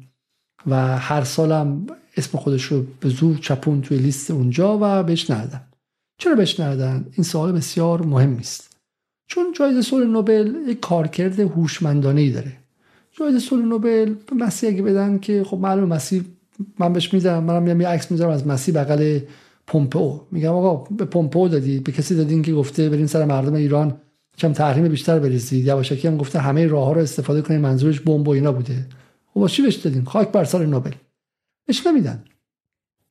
و هر سالم اسم خودش رو به زور چپون توی لیست اونجا و بهش ندن چرا بهش ندن این سوال بسیار مهم است چون جایزه صلح نوبل یک کارکرد هوشمندانه ای داره. جایزه صلح نوبل به مسیح اگه بدن که خب معلوم مسیح من بهش میدم منم میام یه عکس می‌ذارم از مسیح بغل پومپو میگم آقا به پومپو دادی. به کسی دادین که گفته برین سر مردم ایران کم تحریم بیشتر بریزید یواشکی هم گفته همه راه ها رو استفاده کنید منظورش بمب و اینا بوده. خب چی بهش دادین؟ خاک بر سر نوبل. بهش نمیدن.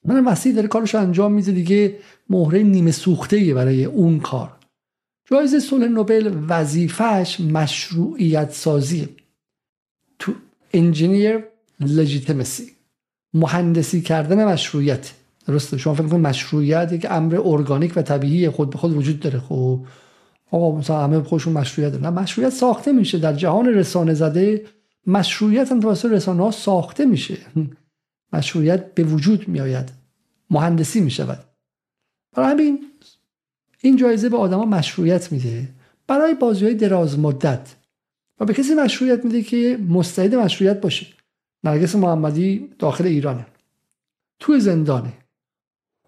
من مسیح داره کارش انجام میده دیگه. مهره نیمه سوخته برای اون کار. جایزه صلح نوبل وظیفهش مشروعیت سازی تو انجینیر لجیتیمسی مهندسی کردن مشروعیت. درسته. شما فکر کنید مشروعیت یک امر ارگانیک و طبیعی خود به خود وجود داره. خب آقا مثلا همه خودشون مشروعیت داره مشروعیت ساخته میشه. در جهان رسانه زده مشروعیت هم توسط رسانه ها ساخته میشه. مشروعیت به وجود میآید. مهندسی می‌شود. برای همین این جایزه به آدما مشروعیت میده. برای بازی های دراز مدت و به کسی مشروعیت میده که مستعد مشروعیت باشه. نرگس محمدی داخل ایرانه. توی زندانه.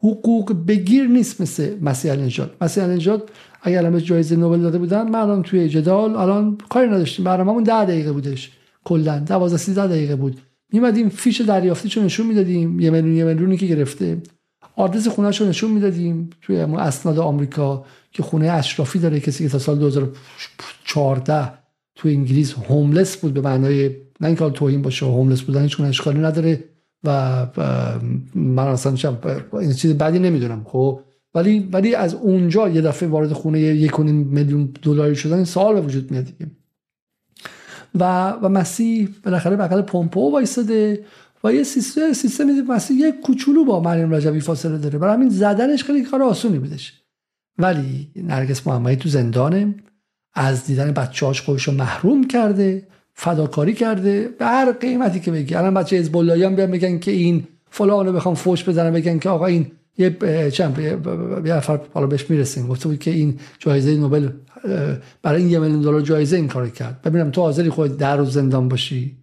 حقوق بگیر نیست مثل مسیح نجات مسیح نجات اگر الان جایزه نوبل داده بودن من الان توی جدال الان کاری نداشتیم. برنامه‌مون 10 دقیقه بودش. کلا 12 13 دقیقه بود. میمدیم فیش دریافتیشو نشون می‌دادیم. یه میلیون یه میلیونی که گرفته. آدرس خونهشو نشون می‌دادیم توی اسناد آمریکا که خونه اشرافی داره. کسی که تا سال 2014 تو انگلیس هوملس بود. به معنای نه اینکه توهین باشه هوملس بودن هیچ اشکالی نداره. و من اصلا این چیز بعدی نمی‌دونم خب؟ ولی ولی از اونجا یه دفعه وارد خونه یک میلیون دلاری شدن سوال به وجود میاد دیگه. و و مسیح بالاخره بغل پومپو وایساده و یه سیستم سیستم مسیح یه کوچولو با مریم رجبی فاصله داره. برای همین زدنش خیلی کار آسونی بودش. ولی نرگس محمدی تو زندانه از دیدن بچه‌هاش خودش رو محروم کرده فداکاری کرده به هر قیمتی که بگی الان بچه حزب هم بیان بگن که این فلانو بخوام فوش بزنن بگن که آقا این یه چند یه نفر حالا بهش می‌رسیم. گفته بود که این جایزه نوبل برای این یه میلیون دلار جایزه این کار کرد. ببینم تو حاضری خود در روز زندان باشی؟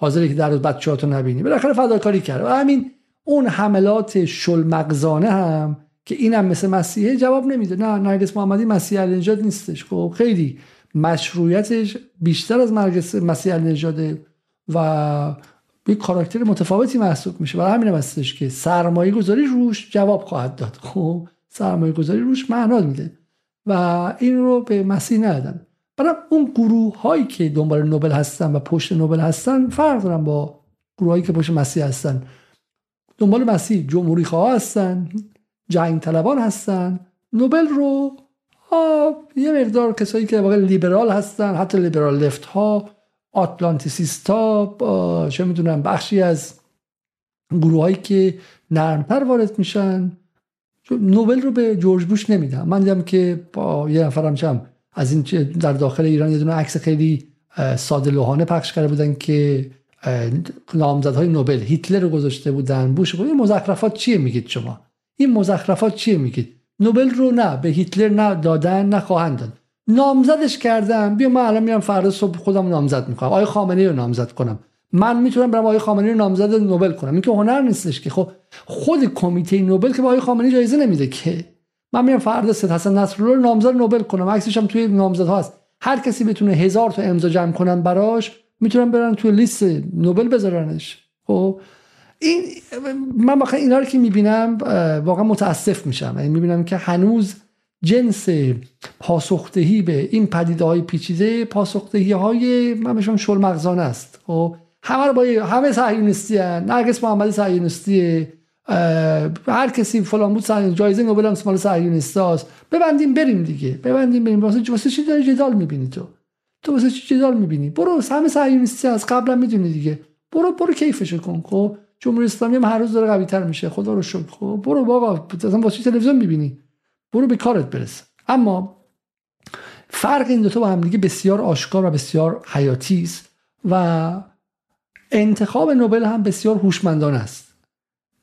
حاضری که در روز بچه‌هاتو نبینی؟ بالاخره فداکاری کرد. و همین اون حملات شلمغزانه هم که اینم مثل مسیحه جواب نمیده. نه نرگس محمدی مسیح النجات نیستش. خب خیلی مشروعیتش بیشتر از مرگس مسیح النژاده و یک کاراکتر متفاوتی محسوب میشه. برای همین هستش که سرمایه گذاری روش جواب خواهد داد. خب سرمایه گذاری روش معنا میده و این رو به مسیح ندادن. برای اون گروه هایی که دنبال نوبل هستن و پشت نوبل هستن فرق دارن با گروه هایی که پشت مسیح هستن. دنبال مسیح جمهوری خواه هستن جنگ طلبان هستن. نوبل رو یه مقدار کسایی که واقعا لیبرال هستن حتی لیبرال لفت ها آتلانتیسیست ها چه می‌دونم بخشی از گروه هایی که نرمتر وارد میشن نوبل رو به جورج بوش نمیدم. من دیدم که با یه نفرم چم از این در داخل ایران یه دونه عکس خیلی ساده لوحانه پخش کرده بودن که نامزدهای نوبل هیتلر رو گذاشته بودن. بوش این مزخرفات چیه؟ میگید شما. این مزخرفات چیه؟ میگید. نوبل رو نه به هیتلر نه دادن نه خواهند داد. نامزدش کردم. بیا من الان میرم فردا صبح خودم نامزد می‌کنم. آقای خامنه‌ای رو نامزد کنم. من می‌تونم برم آقای خامنه‌ای رو نامزد نوبل کنم. این که هنر نیستش که. خب خود کمیته نوبل که با آقای خامنه‌ای جایزه نمیده که. من میرم فردا سید حسن نصرالله رو نامزد نوبل کنم. عکسش هم توی نامزدها هست. هر کسی بتونه هزار تا امضا جمع کنن براش می‌تونن برن توی لیست نوبل بذارنش. خب این من واقعا اینا رو که می‌بینم واقعا متاسف میشم. یعنی می‌بینم که هنوز جنس پاسختهی به این پدیده های پیچیده پاسختهی های من بهشون شل مغزانه است. خب همه رو با همه صهیونیستی هن. نرگس محمدی صهیونیستیه هر کسی فلان بود صهیونیست جایزه نوبل هم مال صهیونیستاست. ببندیم بریم دیگه. ببندیم بریم. واسه واسه چی داری جدال می‌بینی تو؟ تو واسه چی جدال می‌بینی؟ برو همه صهیونیستی از قبلا می‌دونی دیگه. برو برو کیفش کن. خب جمهوری اسلامی هم هر روز داره قوی تر میشه. خدا رو شکر. خب برو بابا. اصلا واسه تلویزیون می‌بینی؟ برو به کارت برس اما فرق این دوتا با هم دیگه بسیار آشکار و بسیار حیاتی است و انتخاب نوبل هم بسیار هوشمندانه است.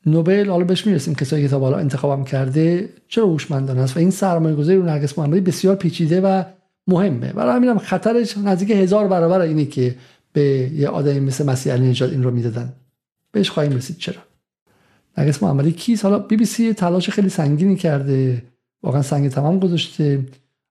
نوبل حالا بهش می‌رسیم کسایی که تا بالا انتخابم کرده چرا هوشمندانه است؟ و این سرمایه گذاری رو نرگس محمدی بسیار پیچیده و مهمه. برای همینم خطرش نزدیک هزار برابر اینه که به یه آدمی مثل مسیح علی نژاد این رو می‌دادن. بهش خواهیم رسید. چرا؟ نرگس محمدی کیست؟ حالا بی بی سی تلاش خیلی سنگینی کرده. واقعا سنگ تمام گذاشته.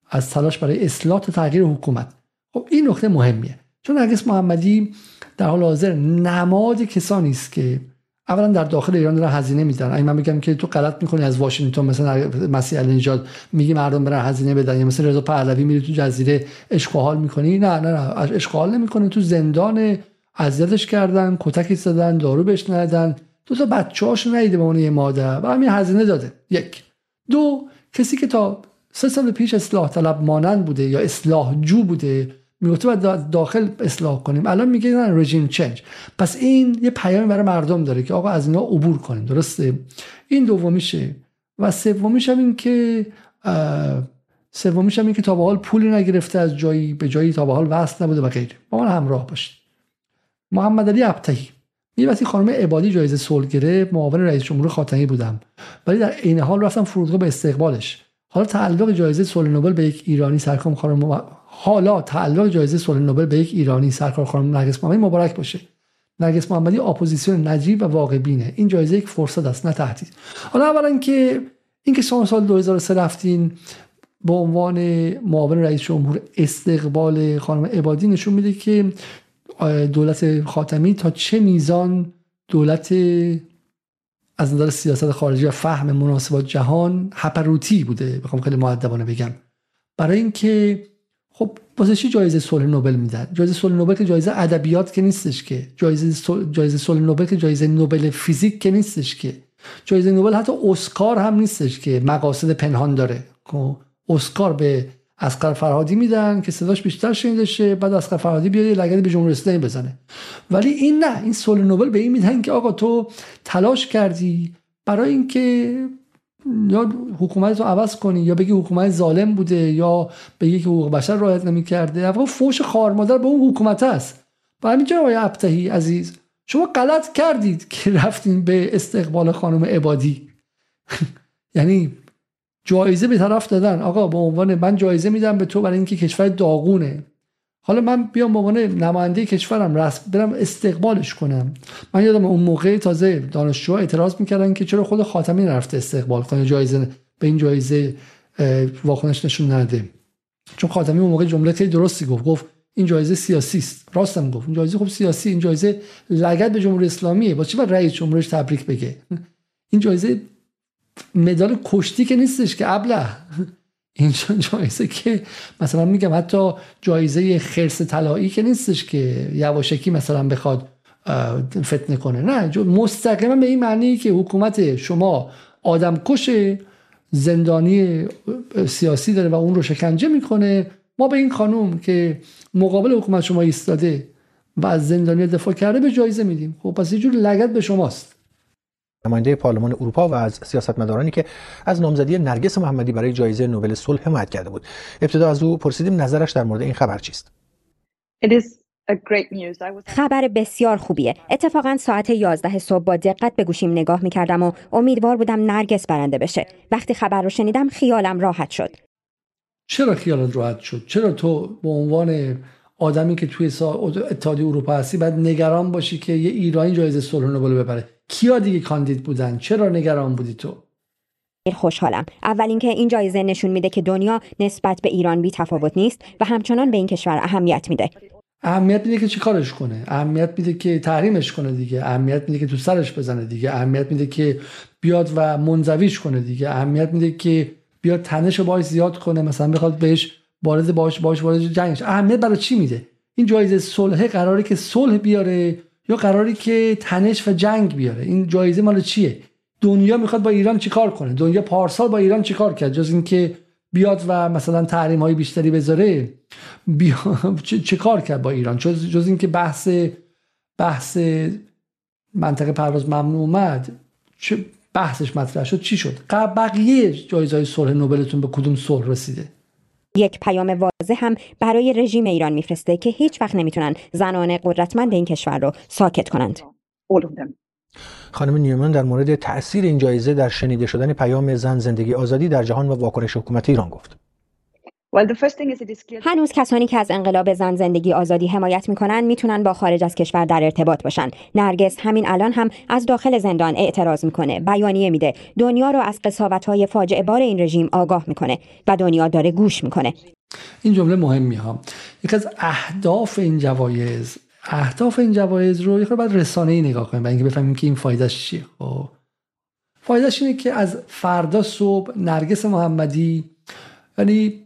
از تلاش برای اصلاح تغییر حکومت. خب این نکته مهمیه. چون نرگس محمدی در حال حاضر نماد کسانی است که اولا در داخل ایران دارن هزینه میدن. اگه من بگم که تو غلط می‌کنی از واشنگتن مثلا مسیح نژاد میگی مردم برن هزینه بدن یا مثلا رضا پهلوی میری تو جزیره اشغال می‌کنی؟ نه نه نه اشغال نمی‌کنه. تو زندان اذیتش کردن کتکی زدن دارو بهش ندادن. دو تا بچه‌هاش نیده به اون یه مادر و همین هزینه داده. یک. دو کسی که تا سه سال پیش اصلاح طلب مانند بوده یا اصلاح جو بوده می‌گفته باید داخل اصلاح کنیم. الان میگه نه رژیم چنج پس این یه پیامی برای مردم داره که آقا از اینا عبور کنیم درسته؟ این دومیشه. و سومیش هم این که سومیش هم این که تا به حال پولی نگرفته از جایی به جایی تا به حال وصل نبوده و غیره. با من همراه باشید. محمد علی ابتهی یه وقتی خانم عبادی جایزه صلح گرفت معاون رئیس جمهور خاتمی بودم. ولی در عین حال رفتم فرودگاه به استقبالش. حالا تعلق جایزه صلح نوبل به یک ایرانی سرکار خانم حالا تعلق جایزه صلح نوبل به یک ایرانی سرکار خانم نرگس محمدی مبارک باشه. نرگس محمدی اپوزیسیون نجیب و واقع بینه. این جایزه یک فرصت است نه تهدید. حالا اولا که اینکه شما سال 2003 رفتین به عنوان معاون رئیس جمهور استقبال خانم عبادی نشون میده که دولت خاتمی تا چه میزان دولت از نظر سیاست خارجی و فهم مناسبات جهان هپروتی بوده؟ بخوام خیلی معدبانه بگم. برای اینکه خب واسه جایزه صلح نوبل میدن؟ جایزه صلح نوبل که جایزه ادبیات که نیستش که. جایزه جایزه صلح نوبل که جایزه نوبل فیزیک که نیستش که. جایزه نوبل حتی اسکار هم نیستش که مقاصد پنهان داره. خب، اسکار به اسقر فرهادی میدن که صداش بیشتر شنیده شه بعد اسقر فرهادی بیاد لگدی به جمهوری اسلامی بزنه. ولی این نه این صلح نوبل به این میدن که آقا تو تلاش کردی برای اینکه یا حکومت رو عوض کنی یا بگی حکومت ظالم بوده یا بگی که حقوق بشر رعایت نمی‌کرده. واقعا فوش خارمادر به اون حکومت است و همینجا آقای ابتهی عزیز شما غلط کردید که رفتین به استقبال خانم عبادی. *laughs* یعنی جایزه به طرف دادن. آقا به عنوان من جایزه میدم به تو برای اینکه کشور داغونه. حالا من بیام به عنوان نماینده کشورم رسم برم استقبالش کنم. من یادم اون موقع تازه دانشجو اعتراض می‌کردن که چرا خود خاتمی نرفته استقبال کنه جایزه به این جایزه واکنش نشون نده. چون خاتمی اون موقع جمله خیلی درستی گفت. گفت این جایزه سیاسی است. راستم گفت. این جایزه خب سیاسی این جایزه لگد به جمهوری اسلامیه. با چی باید رئیس جمهورش تبریک بگه؟ این جایزه مدال کشتی که نیستش که ابله. این جایزه که مثلا میگم حتی جایزه خرس طلایی که نیستش که یواشکی مثلا بخواد فتنه کنه. نه مستقیما به این معنی که حکومت شما آدم کش زندانی سیاسی داره و اون رو شکنجه می‌کنه ما به این خانوم که مقابل حکومت شما ایستاده و از زندانی دفاع کرده به جایزه میدیم. خب پس یه جور لگت به شماست. نماینده پارلمان اروپا و از سیاستمدارانی که از نامزدی نرگس محمدی برای جایزه نوبل صلح حمایت کرده بود. ابتدا از او پرسیدیم نظرش در مورد این خبر چیست؟ خبر بسیار خوبیه. اتفاقا ساعت 11 صبح با دقت به گوشیم نگاه می‌کردم و امیدوار بودم نرگس برنده بشه. وقتی خبر رو شنیدم خیالم راحت شد. چرا خیالت راحت شد؟ چرا تو به عنوان آدمی که توی اتحادیه اروپا هستی باید نگران باشی که یه ایرانی جایزه صلح نوبل ببره؟ کیا دیگه کاندید بودن؟ چرا نگران بودی تو؟ خوشحالم. اول اینکه این جایزه نشون میده که دنیا نسبت به ایران بی تفاوت نیست و همچنان به این کشور اهمیت میده. اهمیت میده که چیکارش کنه؟ اهمیت میده که تحریمش کنه دیگه. اهمیت میده که تو سرش بزنه دیگه. اهمیت میده که بیاد و منزویش کنه دیگه. اهمیت میده که بیاد تنش باش زیاد کنه مثلا بخواد بهش وارد باش باش وارد جنگش. اهمیت برای چی میده؟ این جایزه صلح قراره که صلح بیاره. یا قراری که تنش و جنگ بیاره. این جایزه مال چیه؟ دنیا می‌خواد با ایران چیکار کنه؟ دنیا پارسال با ایران چیکار کرد؟ جز اینکه بیاد و مثلا تحریم های بیشتری بذاره بیا... *laughs* چه... کار کرد با ایران؟ جز, جز اینکه بحث بحث منطقه پرواز ممنوع اومد چه بحثش مطرح شد؟ چی شد؟ بقیه جایزه های صلح نوبلتون به کدوم صلح رسیده؟ یک پیام واضح هم برای رژیم ایران میفرسته که هیچ وقت نمی‌تونن زنان قدرتمند این کشور رو ساکت کنند. خانم نیومن در مورد تاثیر این جایزه در شنیده شدن پیام زن زندگی آزادی در جهان و واکنش حکومت ایران گفت. هنوز کسانی که از انقلاب زن زندگی آزادی حمایت می‌کنن می‌تونن با خارج از کشور در ارتباط باشن. نرگس همین الان هم از داخل زندان اعتراض می‌کنه. بیانیه میده. دنیا رو از قصاوت های فاجعه بار این رژیم آگاه می‌کنه و دنیا داره گوش می‌کنه. این جمله مهمی ها. یک از اهداف این جوایز اهداف این جوایز رو یه بعد رسانه ای نگاه کنیم برای اینکه بفهمیم که این فایدهش چیه. خب فایدهش اینه که از فردا صبح نرگس محمدی یعنی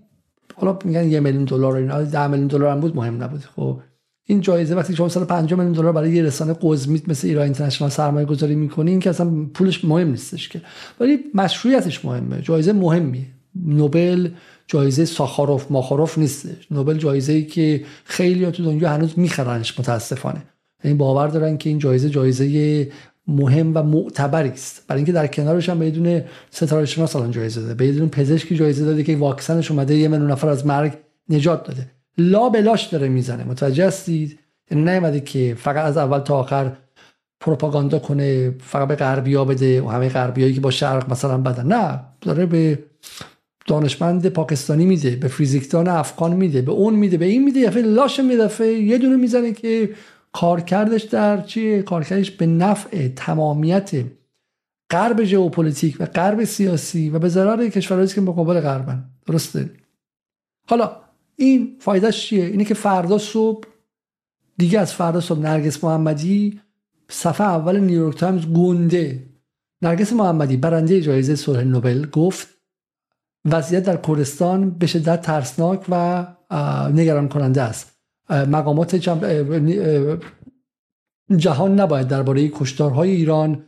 حالا میگن یه میلیون دلار اینا 10 میلیون دلار هم بود مهم نبود. خب این جایزه وقتی شما 150 میلیون دلار برای یه رسانه قزمیت مثل ایران اینترنشنال سرمایه گذاری می‌کنین که اصلا پولش مهم نیستش که. ولی مشروعیتش مهمه جایزه مهمیه. نوبل جایزه ساخاروف ماخاروف نیستش نوبل جایزه ای که خیلی تو دنیا هنوز میخرنش متاسفانه. یعنی باور دارن که این جایزه جایزه مهم و معتبری است. برای اینکه در کنارش هم بدون ستاره شناس الان جایزه داده. بدون پزشکی جایزه داده که واکسنش اومده یه میلیون نفر از مرگ نجات داده. لا بلاش داره می‌زنه. متوجه هستید؟ یعنی نیومده که فقط از اول تا آخر پروپاگاندا کنه فقط به غربیا بده و همه غربیایی که با شرق مثلا بدن. نه داره به دانشمند پاکستانی میده به فیزیکدان افغان میده به اون میده به این میده یه لاش میدفعه یه دونه می‌زنه که کارکردش در چیه؟ کارکردش به نفع تمامیت غرب ژئوپلیتیک و غرب سیاسی و به ضرر کشورهایی که مقابل غربن. درسته؟ حالا این فایدهش چیه؟ اینه که فردا صبح دیگه از فردا صبح نرگس محمدی صفحه اول نیویورک تایمز گنده. نرگس محمدی برنده جایزه صلح نوبل گفت وضعیت در کردستان به شدت ترسناک و نگران کننده است. مقامات جهان نباید درباره کشتارهای ایران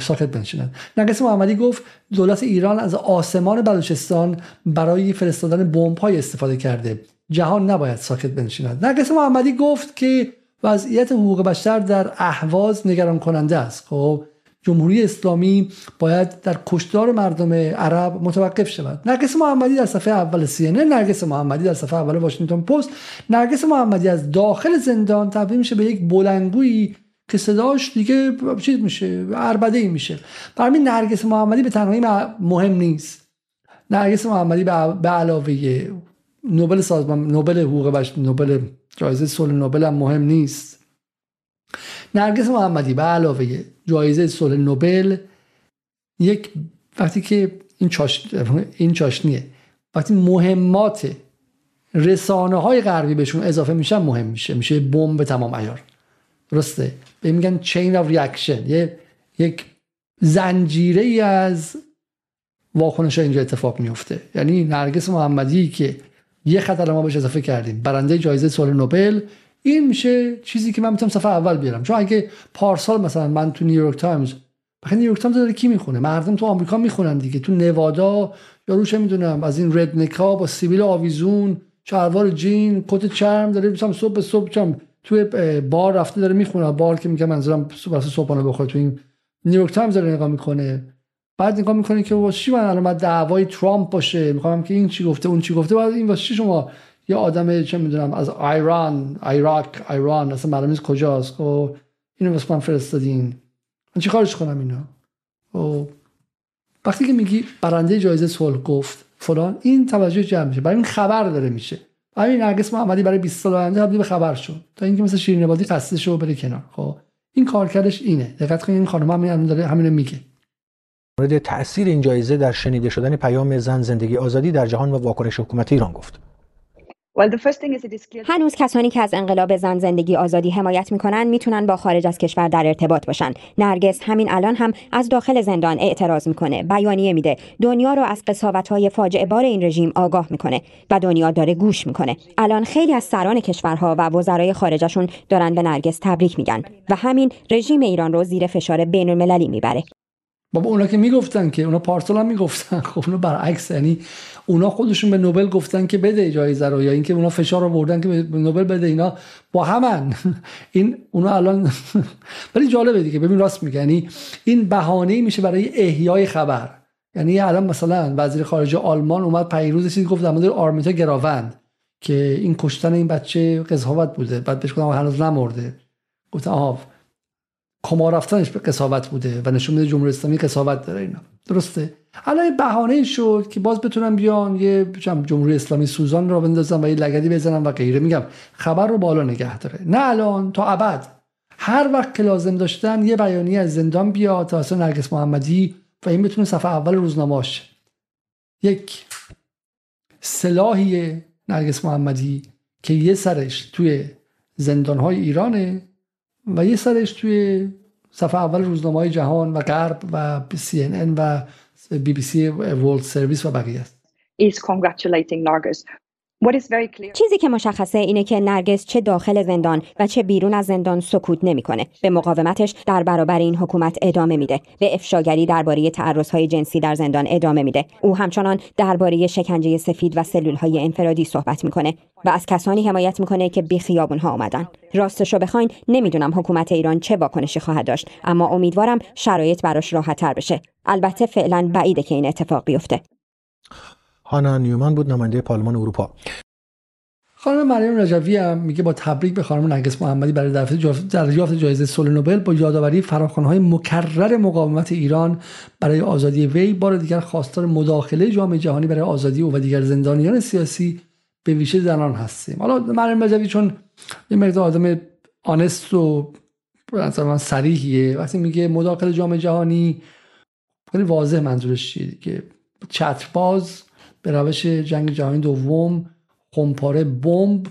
ساکت بنشینند نرگس محمدی گفت دولت ایران از آسمان بلوچستان برای فرستادن بمب های استفاده کرده. جهان نباید ساکت بنشیند. نرگس محمدی گفت که وضعیت حقوق بشر در اهواز نگران کننده است. خب جمهوری اسلامی باید در کشتار مردم عرب متوقف شود. نرگس محمدی در صفحه اول سی نرگس محمدی در صفحه اول واشنگتن پست نرگس محمدی از داخل زندان تبدیل میشه به یک بلنگویی که صداش دیگه چیز میشه عربده ای میشه. برای نرگس محمدی به تنهایی مهم نیست. نرگس محمدی به علاوه نوبل سازمان نوبل حقوق بشر نوبل جایزه صلح نوبل هم مهم نیست. نرگس محمدی به علاوه جایزه صلح نوبل یک وقتی که این, چاش... این چاشنیه. وقتی مهمات رسانه های غربی بهشون اضافه میشن مهم میشه. میشه بمب تمام عیار. درسته؟ به میگن chain of reaction یه یک زنجیره ای از واکنش اینجا اتفاق میفته یعنی نرگس محمدی که یه خطر ما بهش اضافه کردیم. برنده جایزه صلح نوبل این میشه چیزی که من می‌تونم صفحه اول بیارم. چون اگه پارسال مثلا من تو نیویورک تایمز بخاطر نیویورک تایمز داره کی می‌خونه؟ مردم تو آمریکا می‌خونن دیگه. تو نوادا یا چه می‌دونم از این redneck ا با سیبیل آویزون شلوار جین کت چرم داره مثلا صبح صبح چم توی بار رفته داره می‌خونه. بار که میگه منظورم صبح صبحانه بخوره تو این نیویورک تایمز داره نگاه می‌کنه. بعد نگاه می‌کنه که واسه چی من الان دعوای ترامپ باشه؟ می‌خوام که این چی گفته اون چی گفته. بعد این واسه شما یه آدم چه می‌دونم از ایران عراق ایران اصلا معلوم نیست کجاست. خب، اینو واسه من فرستادین. من چی کارش کنم اینو؟ و خب، وقتی که میگی برنده جایزه صلح گفت فلان این توجه جمع میشه. برای این خبر داره میشه. همین نرگس محمدی برای 20 سال آینده به خبر شد. تا اینکه مثل شیرین عبادی خسته شو بره کنار. خب این کارکردش اینه. دقت کنید این خانم همین داره همینو میگه. مورد تاثیر این جایزه در شنیده شدن پیام زن زندگی آزادی در جهان و واکنش حکومت ایران گفت. هنوز کسانی که از انقلاب زن زندگی آزادی حمایت می‌کنن می‌تونن با خارج از کشور در ارتباط باشن. نرگس همین الان هم از داخل زندان اعتراض می‌کنه. بیانیه میده. دنیا رو از قساوت های فاجعه بار این رژیم آگاه می‌کنه و دنیا داره گوش می‌کنه. الان خیلی از سران کشورها و وزرای خارجشون دارن به نرگس تبریک میگن و همین رژیم ایران رو زیر فشار بین المللی می‌بره. بابا اونا که می‌گفتن که اونا پارسال هم می‌گفتن. *laughs* خب اونا برعکس یعنی اونا خودشون به نوبل گفتن که بده جایزه رو یا اینکه اونا فشار آوردن که به نوبل بده اینا با همن. *laughs* این اونا الان *laughs* ولی جالبه دیگه. ببین راست میگه. یعنی این بهانه میشه برای احیای خبر. یعنی الان مثلا وزیر خارجه آلمان اومد پیروز چیزی گفت در مورد گراوند که این کشتن این بچه قضاوت بوده. بعد بهش گفتم هنوز نمرده. گفت آها کما رفتنش به قصاوت بوده و نشون میده جمهوری اسلامی قصاوت داره اینا. درسته؟ الان بهانه شد که باز بتونن بیان یه جمهوری اسلامی سوزان رو بندازن و یه لگدی بزنن و غیره. میگم خبر رو بالا نگه داره. نه الان تا ابد. هر وقت که لازم داشتن یه بیانیه از زندان بیاد تا نرگس محمدی و این بتونه صفحه اول روزنامه‌اش یک سلاحی نرگس محمدی که یه سرش توی زندانهای ایرانه و یه سرش توی صفحه اول روزنامه های جهان و غرب و سی و بی بی سی ورلد سرویس و بقیه است is congratulating Nargis چیزی که مشخصه اینه که نرگس چه داخل زندان و چه بیرون از زندان سکوت نمی‌کنه. به مقاومتش در برابر این حکومت ادامه میده. به افشاگری درباره های جنسی در زندان ادامه میده. او همچنان درباره شکنجه سفید و های انفرادی صحبت می‌کنه و از کسانی حمایت می‌کنه که بی خیابون ها اومدن. راستشو بخواین نمی‌دونم حکومت ایران چه واکنشی خواهد داشت اما امیدوارم شرایط براش راحتتر بشه. البته فعلا بعیده که این اتفاق بیفته. هانا نیومان بود نماینده پارلمان اروپا خانم مریم رجوی هم میگه با تبریک به خانم نرگس محمدی برای دریافت جایزه صلح نوبل با یادآوری های مکرر مقاومت ایران برای آزادی وی بار دیگر خواستار مداخله جامعه جهانی برای آزادی او و دیگر زندانیان سیاسی به ویژه زنان هستیم حالا مریم رجوی چون یه مقدار آدم آنست و مثلا صریحیه وقتی میگه مداخله جامعه جهانی خیلی واضح منظورش چیه؟ که چترباز به روش جنگ جهانی دوم خمپاره بمب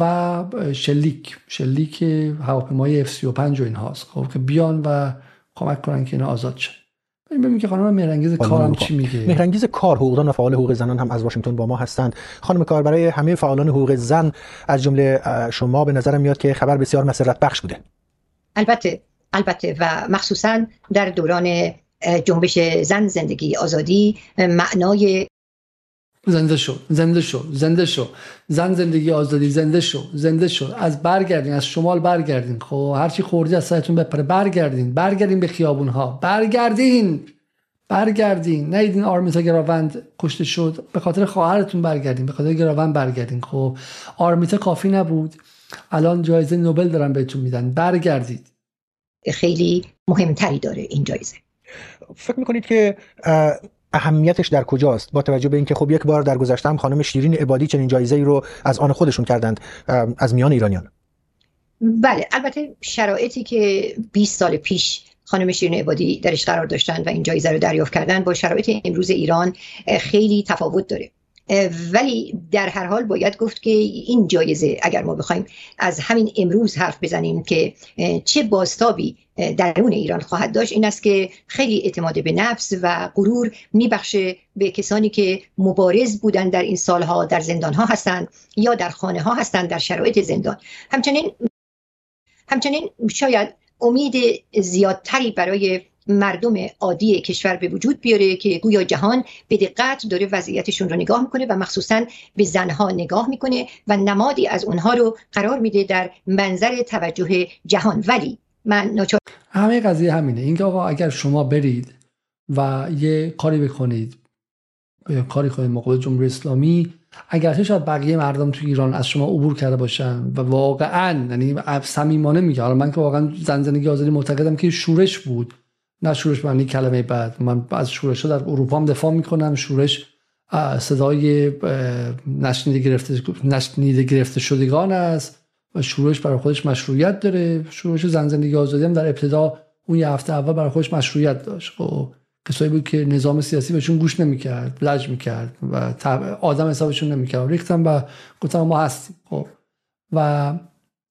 و شلیک. شلیک هواپیمای F35 و این هاست خب که بیان و کمک کنن که اینا آزاد شد ببینیم که خانم مهرنگیز کارم چی میگه. مهرنگیز کار حقوقدان و فعال حقوق زنان هم از واشنگتن با ما هستند. خانم کار برای همه فعالان حقوق زن از جمله شما به نظرم میاد که خبر بسیار مسرت بخش بوده. البته البته و مخصوصا در دوران جنبش زن زندگی آزادی معنای زنده شو زنده شو زنده شو. زن زندگی آزادی زنده شو زنده شو. از برگردین از شمال برگردین. خب هرچی خوردی از سرتون بپره. برگردین برگردین به خیابون ها برگردین برگردین. نیدین آرمیتا گراوند کشته شد. به خاطر خواهرتون برگردین. به خاطر گراوند برگردین. خب آرمیتا کافی نبود. الان جایزه نوبل دارن بهتون میدن. برگردید. خیلی مهمتری داره این جایزه. فکر می‌کنید که اهمیتش در کجاست؟ با توجه به اینکه خب یک بار در گذشته هم خانم شیرین عبادی چنین جایزه ای رو از آن خودشون کردند از میان ایرانیان. بله البته شرایطی که 20 سال پیش خانم شیرین عبادی درش قرار داشتند و این جایزه رو دریافت کردن با شرایط امروز ایران خیلی تفاوت داره. ولی در هر حال باید گفت که این جایزه اگر ما بخوایم از همین امروز حرف بزنیم که چه باستابی درون ایران خواهد داشت این است که خیلی اعتماد به نفس و غرور میبخشه به کسانی که مبارز بودن در این سالها در زندان ها هستند یا در خانه ها هستند در شرایط زندان. همچنین همچنین شاید امید زیادتری برای مردم عادی کشور به وجود بیاره که گویا جهان به دقت داره وضعیتشون رو نگاه می‌کنه و مخصوصا به زنها نگاه می‌کنه و نمادی از اونها رو قرار میده در منظر توجه جهان. ولی من ناچار همه قضیه همینه. اینکه آقا اگر شما برید و یه کاری بکنید کاری کنید مقابل جمهوری اسلامی اگرچه شاید بقیه مردم تو ایران از شما عبور کرده باشن و واقعا یعنی صمیمانه میگه. من که واقعا زن زندگی آزادی معتقدم که شورش بود. نه شورش معنی کلمه بعد. من از شورش ها در اروپا هم دفاع می‌کنم. شورش صدای نشنیده گرفته نشنیده گرفته شدگان است و شورش برای خودش مشروعیت داره. شورش زن زندگی آزادی هم در ابتدا اون یه هفته اول برای خودش مشروعیت داشت. خب کسایی بود که نظام سیاسی بهشون گوش نمی‌کرد لج می‌کرد و آدم حسابشون نمی‌کرد. ریختم و گفتم ما هستیم. خب و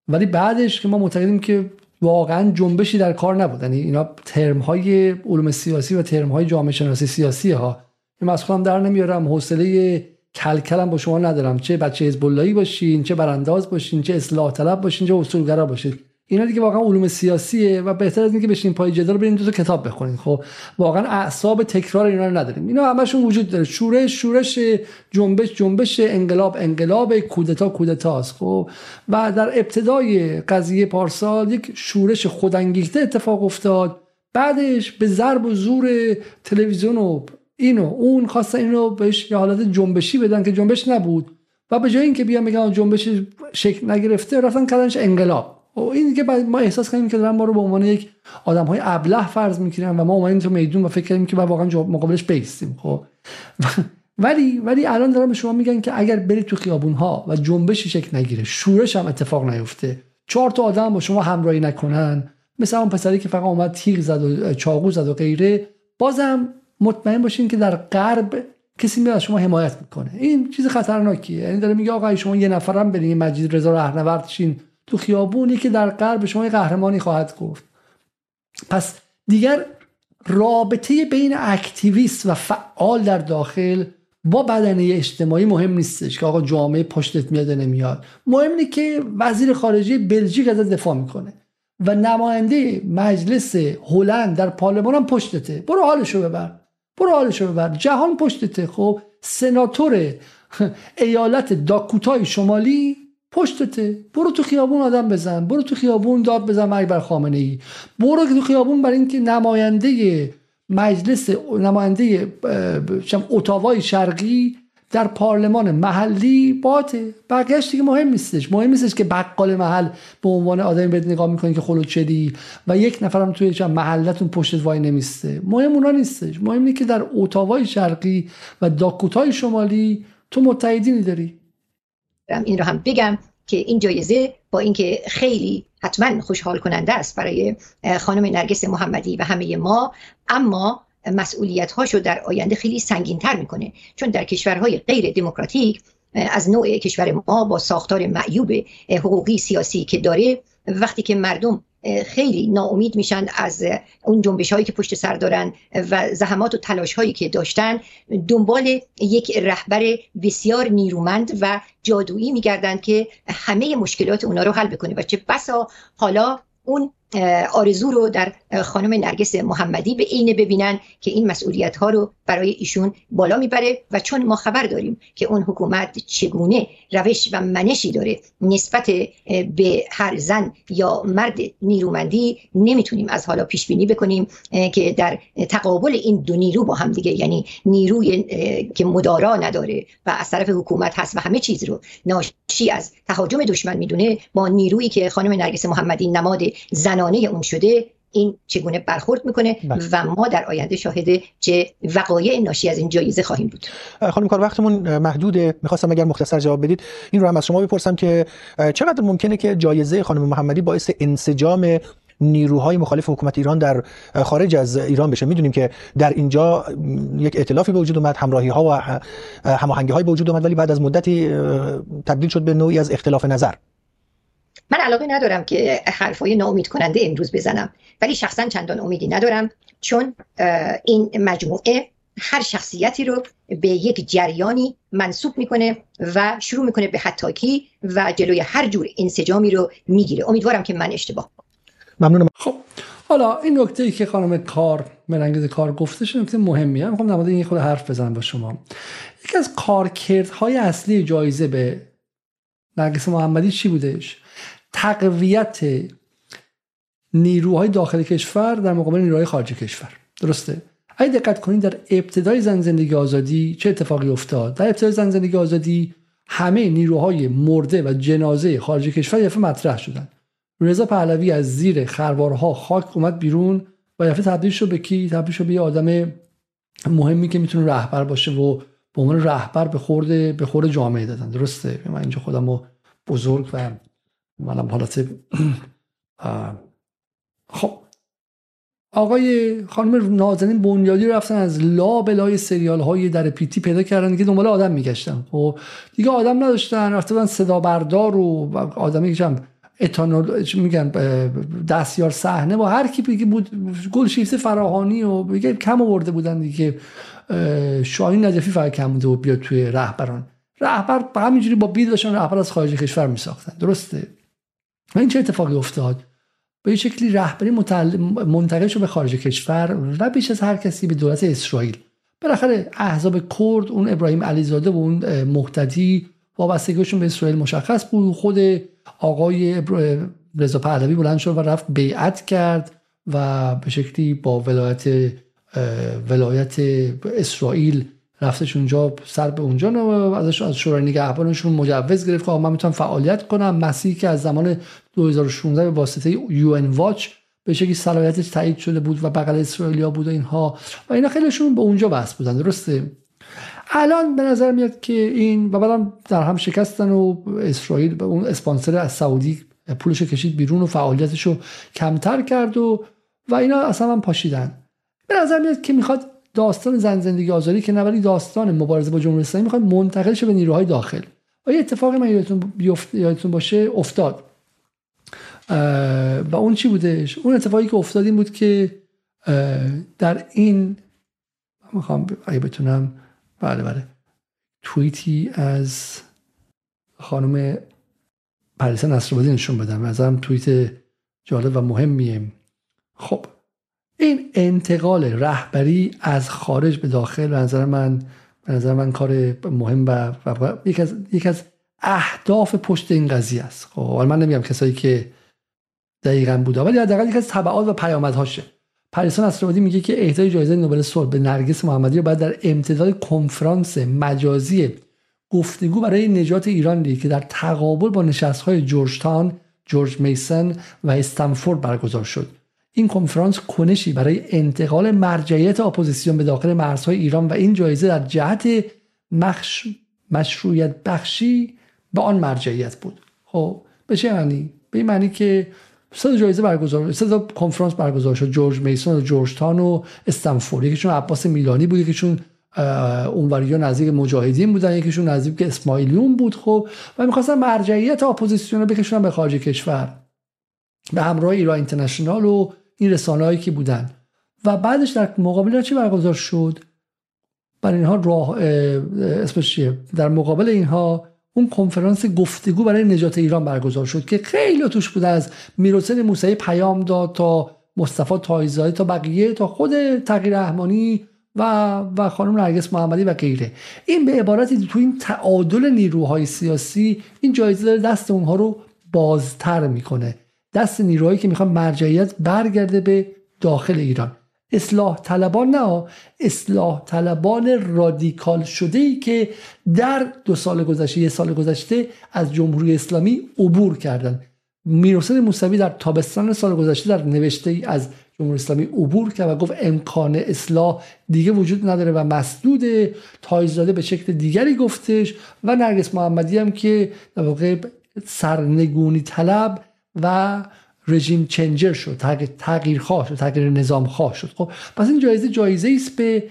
ولی بعدش که ما معتقدیم که واقعا جنبشی در کار نبود. یعنی اینا ترم های علوم سیاسی و ترم های جامعه شناسی سیاسی ها. این از خودم در نمیارم حوصله کلکلم با شما ندارم. چه بچه حزب باشین چه برانداز باشین چه اصلاح طلب باشین چه اصولگرا باشین. اینا دیگه واقعا علوم سیاسیه و بهتر از اینکه بشین پای جدال برین دو تا کتاب بخونین خب واقعا اعصاب تکرار اینا رو نداریم. اینا همشون وجود داره. شورش شورش جنبش جنبش انقلاب انقلاب کودتا کودتاست. خب و در ابتدای قضیه پارسال یک شورش خودانگیخته اتفاق افتاد. بعدش به ضرب و زور تلویزیون و اینو اون خواستن اینو بهش یه حالت جنبشی بدن که جنبش نبود. و به جای اینکه بیان میگن جنبش شکل نگرفته رفتن کردنش انقلاب. و این که ما احساس کنیم که دارن ما رو به عنوان یک آدم های ابله فرض می‌کنن و ما اومدیم تو میدون و فکر کردیم که واقعا مقابلش بیستیم خب. *laughs* ولی ولی الان دارم به شما میگن که اگر برید تو خیابون ها و جنبشی شکل نگیره شورش هم اتفاق نیفته. چهار تا آدم با شما همراهی نکنن. مثل اون پسری که فقط اومد تیغ زد و چاقو زد و غیره. بازم مطمئن باشین که در غرب کسی میاد شما حمایت می‌کنه. این چیز خطرناکیه. یعنی داره میگه آقا شما یه نفرم برین مجید رضا رهنورد شین. تو خیابونی که در غرب شما قهرمانی خواهد گفت. پس دیگر رابطه بین اکتیویست و فعال در داخل با بدنه اجتماعی مهم نیستش که آقا جامعه پشتت میاد نمیاد. مهم اینه که وزیر خارجه بلژیک ازت دفاع می‌کنه و نماینده مجلس هلند در پارلمان هم پشتته. برو حالشو ببر. برو حالشو ببر. جهان پشتته. خب سناتور ایالت داکوتای شمالی پشتته برو تو خیابون آدم بزن برو تو خیابون داد بزن مرگ بر خامنه ای برو تو خیابون برای اینکه نماینده مجلس نماینده اتاوای شرقی در پارلمان محلی باته. بقیهش دیگه مهم نیستش. مهم نیستش که بقال محل به عنوان آدمی بهت نگاه می‌کنی که خلوت شدی و یک نفرم توی چند محلتون پشتت وای نمیسته. مهم اونا نیستش. مهم اینه که در اتاوای شرقی و داکوتای شمالی تو متحدینی داری. این رو هم بگم که این جایزه با اینکه خیلی حتما خوشحال کننده است برای خانم نرگس محمدی و همه ما اما مسئولیت هاشو در آینده خیلی سنگین تر می‌کنه. چون در کشورهای غیر دموکراتیک از نوع کشور ما با ساختار معیوب حقوقی سیاسی که داره وقتی که مردم خیلی ناامید میشن از اون جنبش هایی که پشت سر دارن و زحمات و تلاش هایی که داشتن. دنبال یک رهبر بسیار نیرومند و جادویی میگردند که همه مشکلات اونا رو حل بکنه. و چه بسا حالا اون آرزو رو در خانم نرگس محمدی به عینه ببینن که این مسئولیت ها رو برای ایشون بالا می‌بره و چون ما خبر داریم که اون حکومت چگونه روش و منشی داره نسبت به هر زن یا مرد نیرومندی نمی‌تونیم از حالا پیش بینی بکنیم که در تقابل این دو نیرو با هم دیگه یعنی نیروی که مدارا نداره و از طرف حکومت هست و همه چیز رو ناشی از تهاجم دشمن می‌دونه با نیرویی که خانم نرگس محمدی نماد زنانه اون شده این چگونه برخورد می‌کنه بله. و ما در آینده شاهد چه وقایع ناشی از این جایزه خواهیم بود. خانم کار وقتمون محدوده. می‌خواستم اگر مختصر جواب بدید این رو هم از شما بپرسم که چقدر ممکنه که جایزه خانم محمدی باعث انسجام نیروهای مخالف حکومت ایران در خارج از ایران بشه؟ می‌دونیم که در اینجا یک ائتلافی به وجود اومد همراهی ها و هماهنگی های به وجود اومد ولی بعد از مدتی تبدیل شد به نوعی از اختلاف نظر. من علاقه ندارم که حرفای ناامید کننده امروز بزنم ولی شخصا چندان امیدی ندارم چون این مجموعه هر شخصیتی رو به یک جریانی منصوب می‌کنه و شروع می‌کنه به حتاکی و جلوی هر جور انسجامی رو می‌گیره. امیدوارم که من اشتباه. ممنونم. خب حالا این نکته ای که خانم کار مرنگز کار گفتش نکته مهمیه. می‌خوام در این خود حرف بزنم با شما. یکی از کارکردهای اصلی جایزه به نرگس محمدی چی بودش؟ تقویت نیروهای داخل کشور در مقابل نیروهای خارج کشور. درسته؟ اگه دقت کنید در ابتدای زن زندگی آزادی چه اتفاقی افتاد؟ در ابتدای زن زندگی آزادی همه نیروهای مرده و جنازه خارج کشور یفه مطرح شدن. رضا پهلوی از زیر خروارها خاک اومد بیرون و یفه تبدیل شد به کی؟ تبدیل شد به یه آدم مهمی که می‌تونه رهبر باشه و به عنوان رهبر به خورده به خورده جامعه دادن. درسته؟ من اینجا خودم بزرگ و منم حالت *clears throat* خب. آقای خانم نازنین بنیادی رفتن از لا بلای سریال های در پیتی پیدا کردن که دنبال آدم میگشتن. خب، دیگه آدم نداشتن رفته بودن صدا بردار و آدمی که اتانول میگن دستیار صحنه و هر کی بود گل شیفت فراهانی و بگه کم آورده بودن دیگه. شاهین نجفی فقط کم بوده و بیاد توی رهبران. رهبر همینجوری با بید داشتن رهبر از خارج کشور میساختن. درسته؟ و این چه اتفاقی افتاد؟ به شکلی رهبری منتقل شد به خارج کشور و بیش از هر کسی به دولت اسرائیل. بالاخره احزاب کرد اون ابراهیم علیزاده و اون محتدی وابستگیشون به اسرائیل مشخص بود. خود آقای رضا پهلوی بلند شد و رفت بیعت کرد و به شکلی با ولایت ولایت اسرائیل رفتش اونجا سر به اونجا ازش از شورای نگهبانشون مجوز گرفت. که من می‌تونم فعالیت کنم. مسیحی که از زمان 2016 به واسطه یو ان واچ به شکلی صلاحیتش تایید شده بود و بغل اسرائیلیا بود و اینها. و اینا خیلیشون به اونجا بس بودن. درسته؟ الان به نظر میاد که این و بعدم در هم شکستن و اسرائیل به اون اسپانسر از سعودی پولش کشید بیرون و فعالیتش رو کمتر کرد و و اینا اصلا هم پاشیدن. به نظر میاد که می‌خواد داستان زن زندگی آزادی که نه داستان مبارزه با جمهوری اسلامی می‌خواد منتقل شه به نیروهای داخل. یه اتفاقی من یادتون, یادتون باشه؟ افتاد. و اون چی بودش؟ اون اتفاقی که افتاد این بود که در این می‌خوام اگه بتونم بله بله. توییتی از خانم پریسا نصرآبادی نشون بدم. ازم توییت جالب و مهمیه. خب این انتقال رهبری از خارج به داخل به نظر من به نظر من کار مهم و, و یک از یک از اهداف پشت این قضیه است. خب من نمیگم کسایی که دقیقا بوده ولی حداقل یک از تبعات و پیامدهاشه. پریسا نصرآبادی میگه که اهدای جایزه نوبل صلح به نرگس محمدی رو باید در امتداد کنفرانس مجازی گفتگو برای نجات ایران دید که در تقابل با نشستهای جورج تاون، جورج میسن و استنفورد برگزار شد. این کنفرانس کنشی برای انتقال مرجعیت اپوزیسیون به داخل مرزهای ایران و این جایزه در جهت مخش... مشروعیت بخشی به آن مرجعیت بود. خب به چه معنی؟ به این معنی که سه جایزه برگزار سه کنفرانس برگزار شد. جورج میسون و جورج تاون و استنفورد یکیشون عباس میلانی بود یکیشون اونوریا نزدیک مجاهدین بودن یکیشون نزدیک اسماعیلیون بود. خب و می‌خواستن مرجعیت اپوزیسیون رو بکشونن به خارج کشور. به همراه ایران اینترنشنال و این رسانه‌ای که بودن. و بعدش در مقابل چی برگزار شد؟ برای اینها راه اسمش چیه؟ در مقابل اینها اون کنفرانس گفتگو برای نجات ایران برگزار شد که خیلی توش بود از میرحسین موسوی پیام داد تا مصطفی تایزاده تا بقیه تا خود تغییر رحمانی و و خانم نرگس محمدی و غیره. این به عبارتی تو این تعادل نیروهای سیاسی این جایزه دست اونها رو بازتر می‌کنه. دست نیروهایی که می‌خوان مرجعیت برگرده به داخل ایران. اصلاح طلبان نه اصلاح طلبان رادیکال شده ای که در دو سال گذشته یه سال گذشته از جمهوری اسلامی عبور کردن. میرحسین موسوی در تابستان سال گذشته در نوشته ای از جمهوری اسلامی عبور کرد و گفت امکان اصلاح دیگه وجود نداره و مسدود تایزاده به شکل دیگری گفتش و نرگس محمدی هم که در واقع سرنگونی طلب و رژیم چنجر شد تغییر, تغییر خواه شد تغییر نظام خواه شد. خب پس این جایزه جایزه است به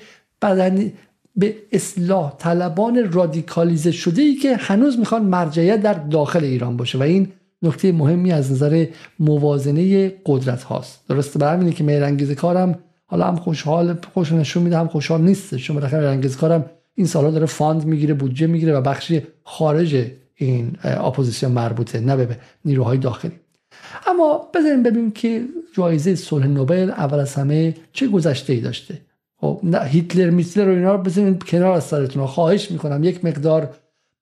بدن به اصلاح طلبان رادیکالیزه شده ای که هنوز می‌خوان مرجعیت در داخل ایران باشه و این نکته مهمی از نظر موازنه قدرت هاست. درسته؟ برای که میرانگیز کارم حالا هم خوشحال خوش نشون میده هم خوشحال نیست چون بالاخره میرانگیز کارم این سالا داره fund می‌گیره بودجه می‌گیره و بخشی خارج این اپوزیسیون مربوطه نه به نیروهای داخلی. اما بذاریم ببینیم که جایزه صلح نوبل اول از همه چه گذشته ای داشته. خب هیتلر میتلر و اینا رو بذاریم کنار از سرتون. خواهش می‌کنم یک مقدار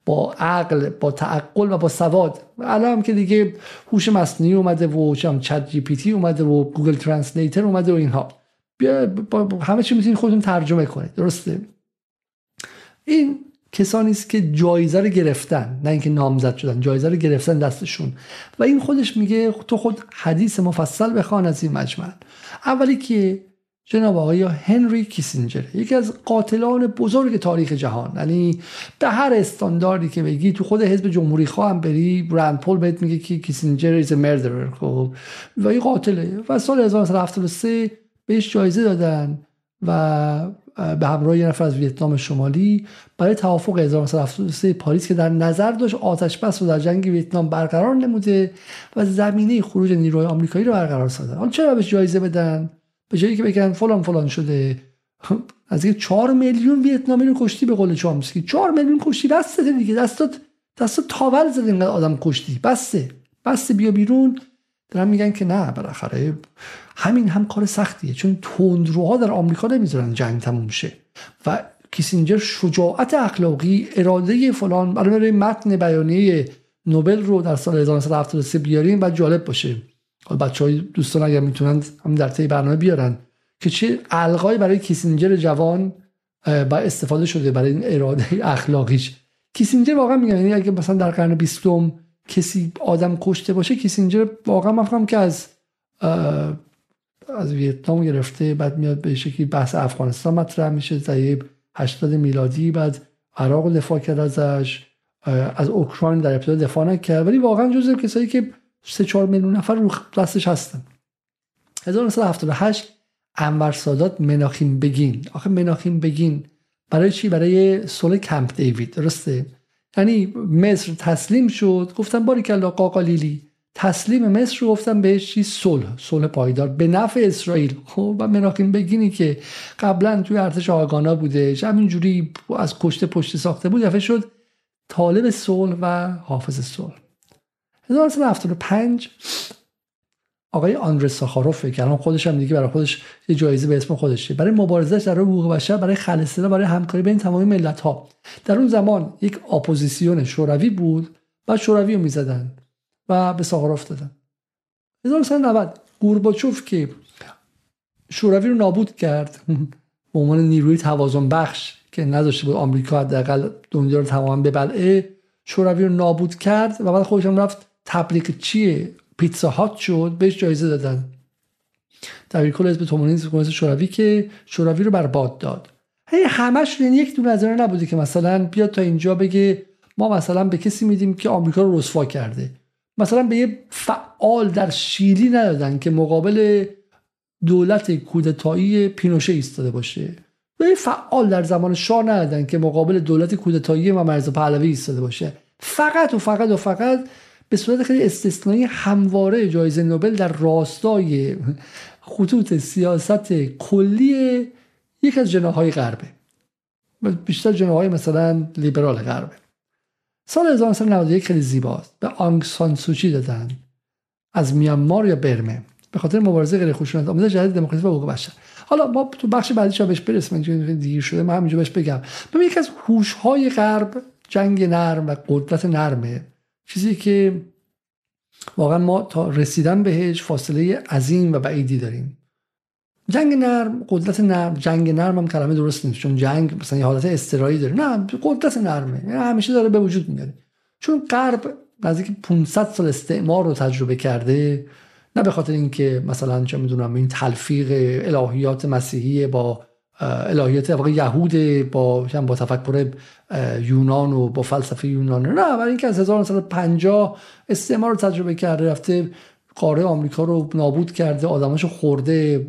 با عقل با تعقل و با سواد. الان که دیگه هوش مصنوعی اومده و چت جی پی تی اومده و گوگل ترنسلیتر اومده و اینها. با همه چی می‌تونید خودتون ترجمه کنید. درسته؟ این کسانی است که جایزه رو گرفتن نه اینکه نامزد شدن جایزه رو گرفتن دستشون. و این خودش میگه تو خود حدیث مفصل بخوان از این مجمع. اولی که جناب آقای هنری کیسینجر یکی از قاتلان بزرگ تاریخ جهان یعنی به هر استانداردی که بگی تو خود حزب جمهوری خواهم بری برند پول بهت میگه که کیسینجر ایز مردرر خب؟ و این قاتله. و سال 1973 بهش جایزه دادن و به همراه یه نفر از ویتنام شمالی برای توافق 1973 پاریس که در نظر داشت آتش بس رو در جنگ ویتنام برقرار نموده و زمینه خروج نیروهای آمریکایی رو برقرار سازن حالا چرا بهش جایزه بدن؟ به جایی که بگن فلان فلان شده. *laughs* از اینکه 4 میلیون ویتنامی رو کشتی به قول چامسکی 4 میلیون کشتی بسته دیگه. دستات دستات تاول زد اینقدر آدم کشتی. بسته بسته بیا بیرون. دارن میگن که نه بالاخره همین هم کار سختیه چون تندروها در آمریکا نمی‌ذارن جنگ تموم شه و کیسینجر شجاعت اخلاقی اراده فلان برای متن بیانیه نوبل رو در سال 1973 بیاریم و جالب باشه. بچه های دوستان اگر می‌تونن هم در طی برنامه بیارن که چه القای برای کیسینجر جوان با استفاده شده برای این اراده اخلاقیش. کیسینجر واقعا میگن یعنی اگه مثلا در قرن بیستم کسی آدم کشته باشه کیسینجر واقعا من که از از ویتنام گرفته بعد میاد به شکلی بحث افغانستان مطرح میشه دهه 80 میلادی بعد عراق دفاع کرد ازش از اوکراین در ابتدا دفاع نکرد. ولی واقعا جزو کسایی که 3 4 میلیون نفر رو دستش هستن. 1978 انور سادات مناخیم بگین. آخه مناخیم بگین برای چی؟ برای صلح کمپ دیوید. درسته؟ یعنی مصر تسلیم شد. گفتن باری کلا قاقالیلی تسلیم مصر رو گفتن بهش چی؟ صلح. صلح پایدار. به نفع اسرائیل. خب و مناخیم بگینی که قبلا توی ارتش آگانا بودش همینجوری از کشته پشت ساخته بود دفعه شد طالب صلح و حافظ صلح. 1975 آقای آندره ساخاروف که الان خودش هم دیگه برای خودش یه جایزه به اسم خودشه. برای مبارزش در حقوق بشر برای خلصه برای همکاری بین تمامی ملت ها در اون زمان یک اپوزیسیون شوروی بود بعد شوروی رو می‌زدن و به ساخاروف دادن. 1990 گورباچوف که شوروی رو نابود کرد به عنوان نیروی توازن بخش که نداشته بود آمریکا حداقل دنیا رو تمام ببلعه شوروی رو نابود کرد و بعد خودش هم رفت تبلیغ چیه؟ پیتزا هات شد بهش جایزه دادن. در کل حزب کمونیست شوروی که شوروی رو برباد داد. هی همش یعنی یک دونه از نبوده که مثلا بیاد تا اینجا بگه ما مثلا به کسی میدیم که آمریکا رو رسوا کرده. مثلا به یه فعال در شیلی ندادن که مقابل دولت کودتایی پینوشه ایستاده باشه. به فعال در زمان شاه ندادن که مقابل دولت کودتایی و مرز پهلوی ایستاده باشه. فقط و فقط و فقط به صورت خیلی استثنایی همواره جایزه نوبل در راستای خطوط سیاست کلی یک از جناهای غربه. بیشتر جناهای مثلا لیبرال غربه. سال 1991 خیلی زیباست. به آنگ سان سوچی دادن. از میانمار یا برمه. به خاطر مبارزه غیر خشونت آموزش جدید دموکراسی و حقوق بشر. حالا ما تو بخش بعدی بهش برسیم دیر شده. من همینجا بهش بگم. ببین یکی از هوش های غرب جنگ نرم و قدرت نرمه. چیزی که واقعا ما تا رسیدن بهش فاصله عظیم و بعیدی داریم. جنگ نرم قدرت نرم جنگ نرم هم کلمه درست نیست چون جنگ مثلا یه حالت استرایی داره. نه قدرت نرمه. یعنی همیشه داره به وجود میاد. چون غرب نزدیک 500 سال استعمار رو تجربه کرده نه به خاطر اینکه مثلا چه می‌دونم این تلفیق الهیات مسیحی با الهیات واقع یهود با با تفکر یونان و با فلسفه یونان. نه برای اینکه از 1950 استعمار رو تجربه کرده رفته قاره آمریکا رو نابود کرده آدماشو خورده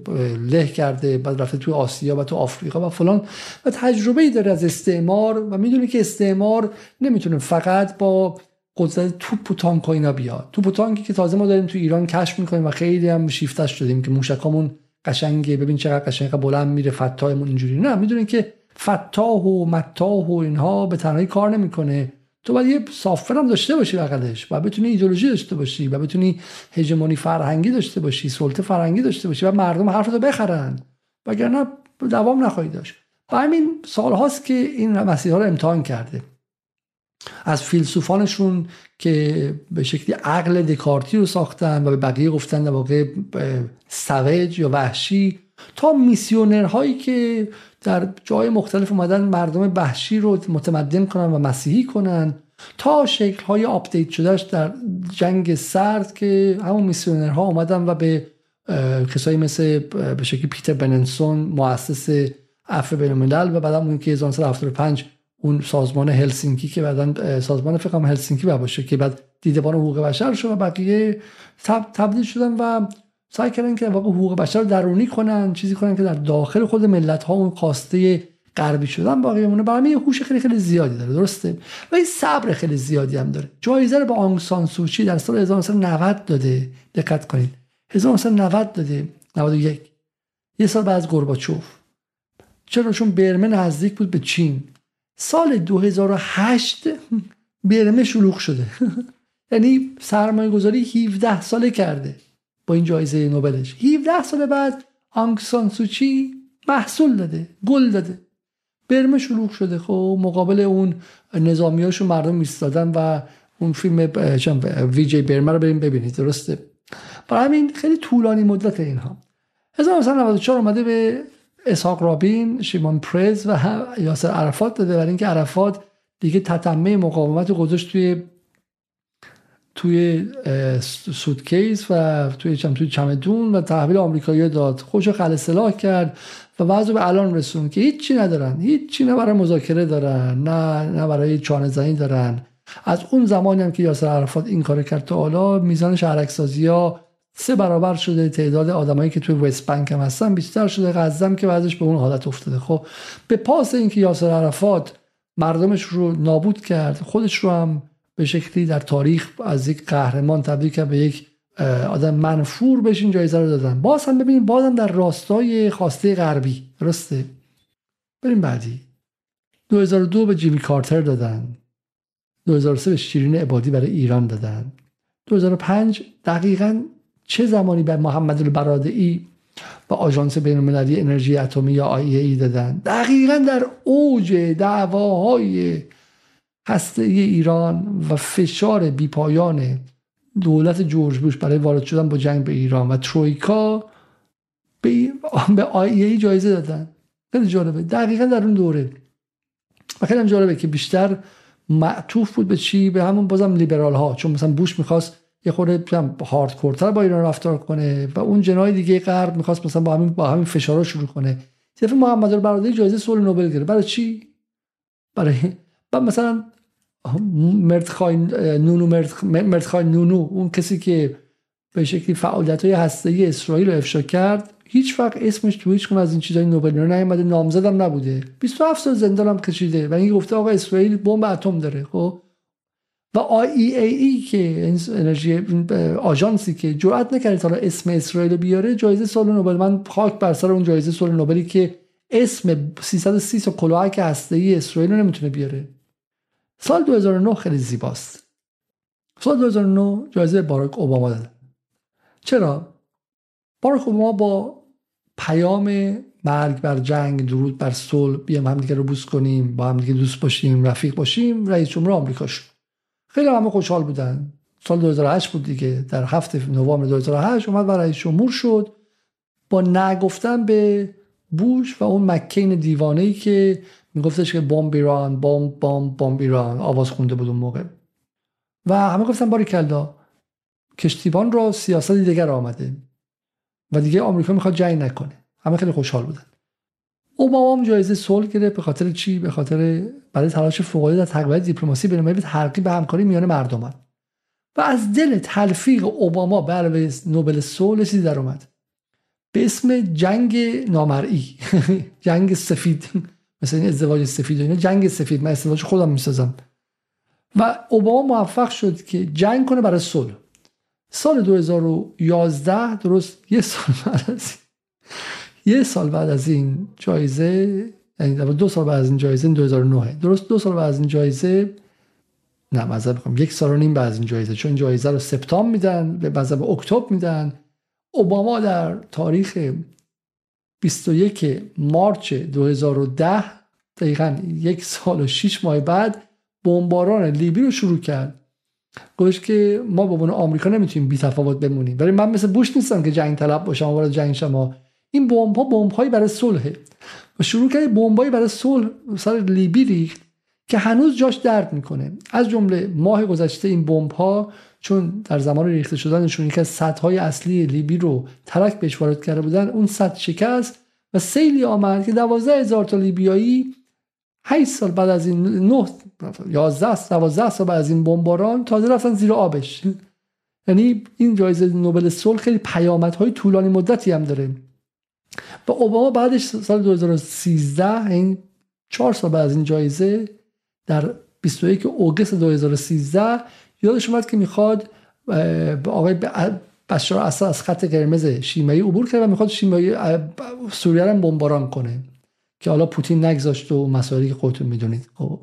له کرده بعد رفته توی آسیا و تو آفریقا و فلان. و تجربه ای داره از استعمار و می‌دونه که استعمار نمی‌تونه فقط با قدرت توپ و تانک اینا بیاد. توپ و تانکی که تازه ما داریم تو ایران کشف می‌کنیم و خیلی هم شیفتش شدیم که موشکامون قشنگه. ببین چقدر قشنگ بلند میره فتاهمون اینجوری. نه می‌دونین که فتاه و متاه و اینها به تنهایی کار نمی‌کنه. تو باید یه سافر هم داشته باشی بغلش و بتونی ایدولوژی داشته باشی و بتونی هژمونی فرهنگی داشته باشی سلطه فرهنگی داشته باشی و مردم حرفتو بخرن. وگرنه دوام نخواهی داشت. و همین سال هاست که این مسیح ها رو امتحان کرده. از فیلسوفانشون که به شکلی عقل دکارتی رو ساختن و به بقیه گفتن در واقع سوج یا وحشی تا میسیونرهایی که در جای مختلف اومدن مردم وحشی رو متمدن کنن و مسیحی کنن تا شکل های update شدهش در جنگ سرد که همون میسیونرها اومدن و به کسایی مثل به شکلی پیتر بننسون مؤسس عفو بین و بعد اون که 1975 اون سازمان هلسینکی که بعدا سازمان فکر هلسینکی باشه که بعد دیدبان حقوق بشر شد و بقیه تبدیل شدن و سعی کردن که واقع حقوق بشر درونی کنن چیزی کنن که در داخل خود ملت ها اون خواسته غربی شدن باقی بمونه برای هوش خیلی خیلی زیادی داره درسته؟ و این صبر خیلی زیادی هم داره. جایزه رو به آنگ سان سوچی در سال 1990 داده. دقت کنید 1990 داده. 91 یه سال بعد از گورباچوف. چرا؟ چون برمه نزدیک بود به چین. سال 2008 برمه شلوغ شده. *laughs* یعنی سرمایه گذاری 17 ساله کرده با این جایزه نوبلش. 17 سال بعد آنگ سان سوچی محصول داده گل داده. برمه شلوغ شده. خب مقابل اون نظامیاشون مردم ایستادن و اون فیلم ویجی برمه رو بریم ببینید. درسته؟ برای همین خیلی طولانی مدت اینها. 1994 اومده به اسحاق رابین شیمون پرز و یاسر عرفات داده برای اینکه عرفات دیگه تتمه مقاومت گذاشت توی توی سودکیس و توی چم توی چمدون و تحویل آمریکایی داد. خوش خل سلاح کرد و وضع به الان رسون که هیچی ندارن. هیچی نه برای مذاکره دارن نه نه برای چانه زنی دارن. از اون زمانی هم که یاسر عرفات این کار کرد تا حالا میزان شهرکسازی ها سه برابر شده تعداد آدمایی که توی وست بانک هم هستن بیشتر شده غزم که بعدش به اون حالت افتاده. خب به پاس اینکه یاسر عرفات مردمش رو نابود کرد خودش رو هم به شکلی در تاریخ از یک قهرمان تبدیل کرد به یک آدم منفور بهش این جایزه رو دادن. باز هم ببینیم بازم در راستای خواسته غربی. درسته؟ بریم بعدی. 2002 به جیمی کارتر دادن. 2003 به شیرین عبادی برای ایران دادن. 2005 دقیقا چه زمانی به محمد البرادعی و آژانس بینالمللی انرژی اتمی یا ای دادن؟ دقیقا در اوج دعواهای هسته ایران و فشار بیپایان دولت جورج بوش برای وارد شدن با جنگ به ایران و ترویکا به, *laughs* به ای جایزه دادن. خیلی جالبه. دقیقا در اون دوره. و خیلی جالبه که بیشتر معطوف بود به چی؟ به همون بازم لیبرال ها چون مثلا بوش می‌خواست یه خورده هاردکورتر با ایران رفتار کنه و اون جنای دیگه غرب می‌خواست مثلا با همین با همین فشارا شروع کنه. طرف محمد برادری جایزه صلح نوبل گرفت. برای چی؟ برای مثلا مردخای نونو مردخای نونو اون کسی که به شکلی فعالیت های هسته اسرائیل رو افشا کرد هیچ وقت اسمش تو هیچ از این چیزای نوبل نیومده نامزدم نبوده. 27 سال زندان هم کشیده. و این گفته آقا اسرائیل بمب اتم داره. خب؟ و ای که انرژی آژانسی که جرئت نکرد حالا اسم اسرائیل بیاره جایزه صلح نوبل. من خاک بر سر اون جایزه صلح نوبلی که اسم 330 تا کلاهک هسته‌ای اسرائیل رو نمی‌تونه بیاره. سال 2009 خیلی زیباست. سال 2009 جایزه باراک اوباما داده. چرا؟ باراک اوباما با پیام مرگ بر جنگ درود بر صلح بیام همدیگه رو بوس کنیم با همدیگه دوست باشیم رفیق باشیم رئیس جمهور آمریکا شد. خیلی همه خوشحال بودن. سال 2008 بود دیگه. در هفته نوامبر 2008 اومد و رئیس جمهور شد. با نگفتن به بوش و اون مکین دیوانه ای که میگفتش که بمب ایران بمب بمب بمب ایران. آواز خونده بود اون موقع. و همه گفتن باری کلا کشتیبان را سیاستی دیگر آمده. و دیگه آمریکا می‌خواد جنگ نکنه. همه خیلی خوشحال بودن. اوباما هم جایزه صلح گرفت به خاطر چی؟ به خاطر برای تلاش فوق در تقویت دیپلماسی بین ترقی به همکاری میان مردمان و از دل تلفیق اوباما بر نوبل صلح چیزی در اومد. به اسم جنگ نامرئی. *laughs* جنگ سفید. مثل این ازدواج سفید و اینا. جنگ سفید. من ازدواج خودم می‌سازم. و اوباما موفق شد که جنگ کنه برای صلح. سال 2011 درست یه سال بعد یه سال بعد از این جایزه یعنی دو سال بعد از این جایزه این 2009 درست دو سال بعد از این جایزه نه مذهب می‌خوام. یک سال و نیم بعد از این جایزه چون جایزه رو سپتامبر میدن به مذهب اکتبر میدن. اوباما در تاریخ 21 مارچ 2010 دقیقا یک سال و شیش ماه بعد بمباران لیبی رو شروع کرد. گوش که ما به عنوان آمریکا نمی‌تونیم بی تفاوت بمونیم. ولی من مثل بوش نیستم که جنگ طلب باشم وارد جنگ شما این بمب ها بمب هایی برای صلحه. و شروع کرد بمبایی برای صلح سر لیبی ریخت که هنوز جاش درد می‌کنه. از جمله ماه گذشته این بمب ها چون در زمان ریخته شدنشون یکی از سدهای اصلی لیبی رو ترک بهش وارد کرده بودن اون سد شکست و سیلی آمد که دوازده هزار تا لیبیایی 8 سال بعد از این 9 11 12 سال بعد از این بمباران تازه رفتن زیر آبش. یعنی این جایزه نوبل صلح خیلی پیامدهای طولانی مدتی هم داره. و اوباما بعدش سال 2013 این 4 سال بعد از این جایزه در 21 اوگست 2013 یادش اومد که می‌خواد آقای بشار اسد از خط قرمز شیمیایی عبور کرد و می‌خواد شیمیایی سوریه رو بمباران کنه. که حالا پوتین نگذاشت و مسائلی که خودتون می‌دونید. خب.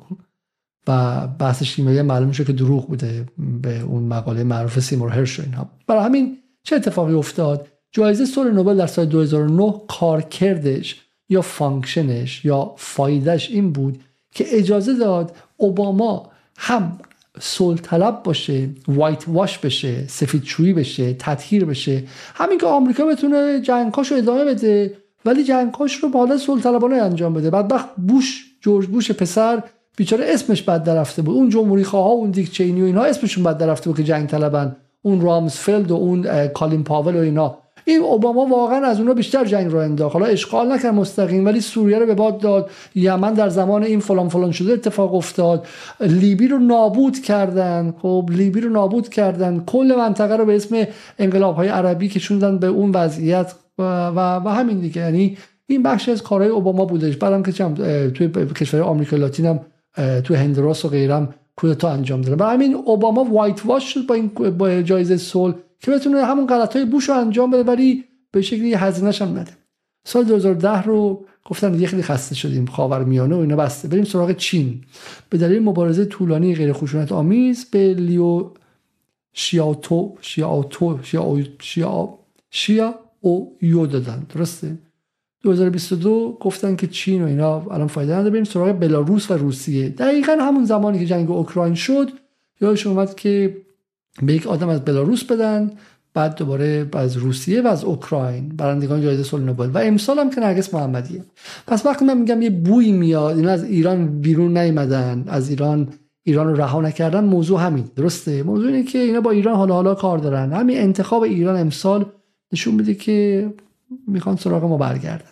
و بحث شیمیایی معلوم شد که دروغ بوده به اون مقاله معروف سیمور هرش و برای همین چه اتفاقی افتاد؟ جایزه صلح نوبل در سال 2009 کارکردش یا function ش یا فایدهش این بود که اجازه داد اوباما هم صلح طلب باشه وایت واش بشه سفید چویی بشه تطهیر بشه. همین که آمریکا بتونه جنگاش رو ادامه بده ولی جنگاش رو با حالت صلح طلبانه انجام بده. بعد وقت بوش جورج بوش پسر بیچاره اسمش بد رفته بود. اون جمهوری خواه اون دیک چینی و اینها اسمشون بد رفته بود که جنگ طلبن. اون رامسفلد و اون کالین پاول و اینا. این اوباما واقعا از اونها بیشتر جنگ رو انداخت. حالا اشغال نکرد مستقیم ولی سوریه رو به باد داد. یمن در زمان این فلان فلان شده اتفاق افتاد. لیبی رو نابود کردن. خب لیبی رو نابود کردن. کل منطقه رو به اسم انقلاب های عربی کشوندن به اون وضعیت و, و, و همین دیگه. یعنی این بخش از کارهای اوباما بودش. بعدم که توی کشور آمریکا لاتین هم توی هندراس و غیرم کودتا انجام داده و همین اوباما وایت واش شد با این با جایزه صلح. که بتونه همون غلط های بوش رو انجام بده ولی به شکلی هزینه‌ش هم نده. سال 2010 رو گفتن دیگه خیلی خسته شدیم خاورمیانه و اینا بسته. بریم سراغ چین. به دلیل مبارزه طولانی غیر خشونت آمیز به لیو شیاوتو شیاوتو شیا شیا او یو دادن. درسته؟ 2022 گفتن که چین و اینا الان فایده نداره. بریم سراغ بلاروس و روسیه. دقیقا همون زمانی که جنگ اوکراین شد یادش اومد که به یک آدم از بلاروس بدن بعد دوباره از روسیه و از اوکراین. برندگان جایزه صلح نوبل. و امسال هم که نرگس محمدیه. پس وقتی من میگم یه بوی میاد اینا از ایران بیرون نیومدن از ایران ایران رو رها نکردن موضوع همین. درسته؟ موضوع اینه که اینا با ایران حالا حالا کار دارن. همین انتخاب ایران امسال نشون میده که می‌خوان سراغ ما برگردن.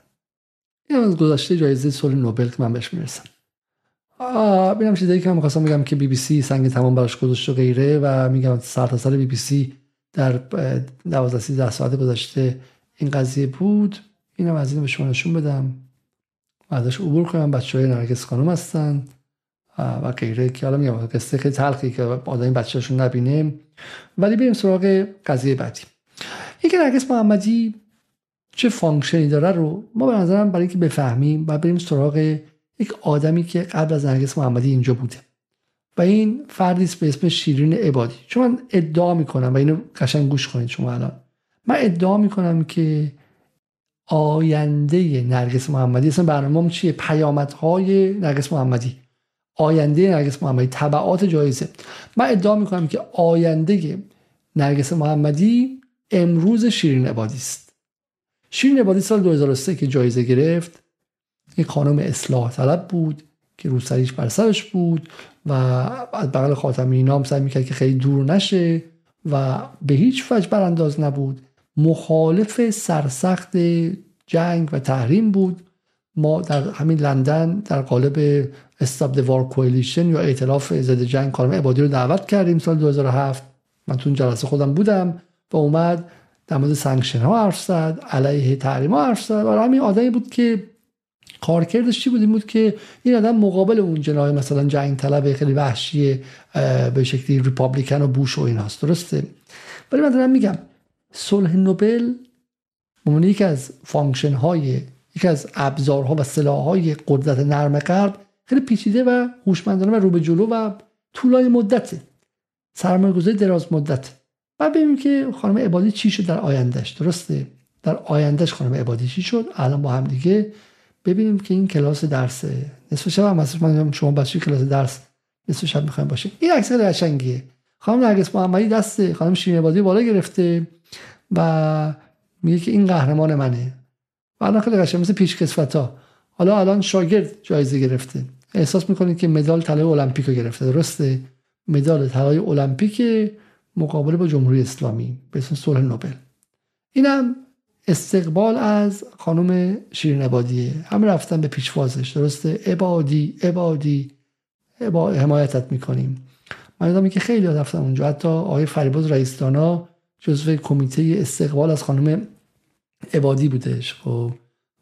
این از گذشته جایزه صلح نوبل که من بهش می‌رسم. ببینم چیزایی که من می‌خواستم بگم که بی بی سی سنگ تمام براش گذاشت و غیره و میگم سر تا سر بی بی سی در 12 13 ساعت گذشته این قضیه بود. اینم از این به شما نشون بدم. ازش عبور کنم. بچه های نرگس خانم هستن و غیره که حالا میگم قصه خیلی تلخی که آدم این بچه‌شون نبینه. ولی بریم سراغ قضیه بعدی. اینکه نرگس محمدی چه function ی داره رو ما به نظرم برای اینکه بفهمیم و بریم سراغ یک آدمی که قبل از نرگس محمدی اینجا بوده. و این فردی است به اسم شیرین عبادی. چون من ادعا می‌کنم و اینو قشنگ گوش کنید شما الان. من ادعا می‌کنم که آینده نرگس محمدی اصلا برنامه چیه؟ پیامدهای نرگس محمدی. آینده نرگس محمدی تبعات جایزه. من ادعا می‌کنم که آینده نرگس محمدی امروز شیرین عبادی است. شیرین عبادی سال 2003 که جایزه گرفت. یک خانم اصلاح طلب بود که روسریش بر سرش بود و از بغل خاتمی نام سعی می‌کرد که خیلی دور نشه و به هیچ وجه برانداز نبود. مخالف سرسخت جنگ و تحریم بود. ما در همین لندن در قالب استاب وار کویلیشن یا ائتلاف ضد جنگ کارم عبادی رو دعوت کردیم سال 2007 من تو جلسه خودم بودم و اومد در مورد sanction ها حرف زد علیه تحریم ها حرف زد و همین آدمی بود که کارکردش چی بود؟ این بود که این آدم مقابل اون جناح مثلا جنگ طلب خیلی وحشی به شکلی Republican و بوش و ایناست. درسته؟ ولی من دارم میگم صلح نوبل به یکی از function های یکی از ابزارها و سلاح های قدرت نرم غرب خیلی پیچیده و هوشمندانه و رو به جلو و طولانی مدته. سرمایه گذاری دراز مدت. و ببینیم که خانم عبادی چی شد در آیندهش درسته؟ در آیندهش خانم عبادی چی شد؟ الان با هم دیگه ببینیم که این کلاس درسه نصف شب هم من شما بچه کلاس درس نصف شب می‌خوایم باشیم این عکس قشنگیه. خانم نرگس محمدی دست خانم شیرین عبادی بالا گرفته و میگه که این قهرمان منه. و الان خیلی قشنگ مثل پیش ها حالا الان شاگرد جایزه گرفته. احساس می‌کنید که مدال طلای المپیک رو گرفته. درسته؟ مدال طلای المپیک مقابله با جمهوری اسلامی. به اسم صلح نوبل. اینم استقبال از خانم شیرین عبادیه همه رفتن به پیشوازش درسته؟ عبادی عبادی. حمایتت می‌کنیم. من که خیلی رفتن اونجا. حتی آقای فریباز رئیس دانا جزو کمیته استقبال از خانم عبادی بودش خب.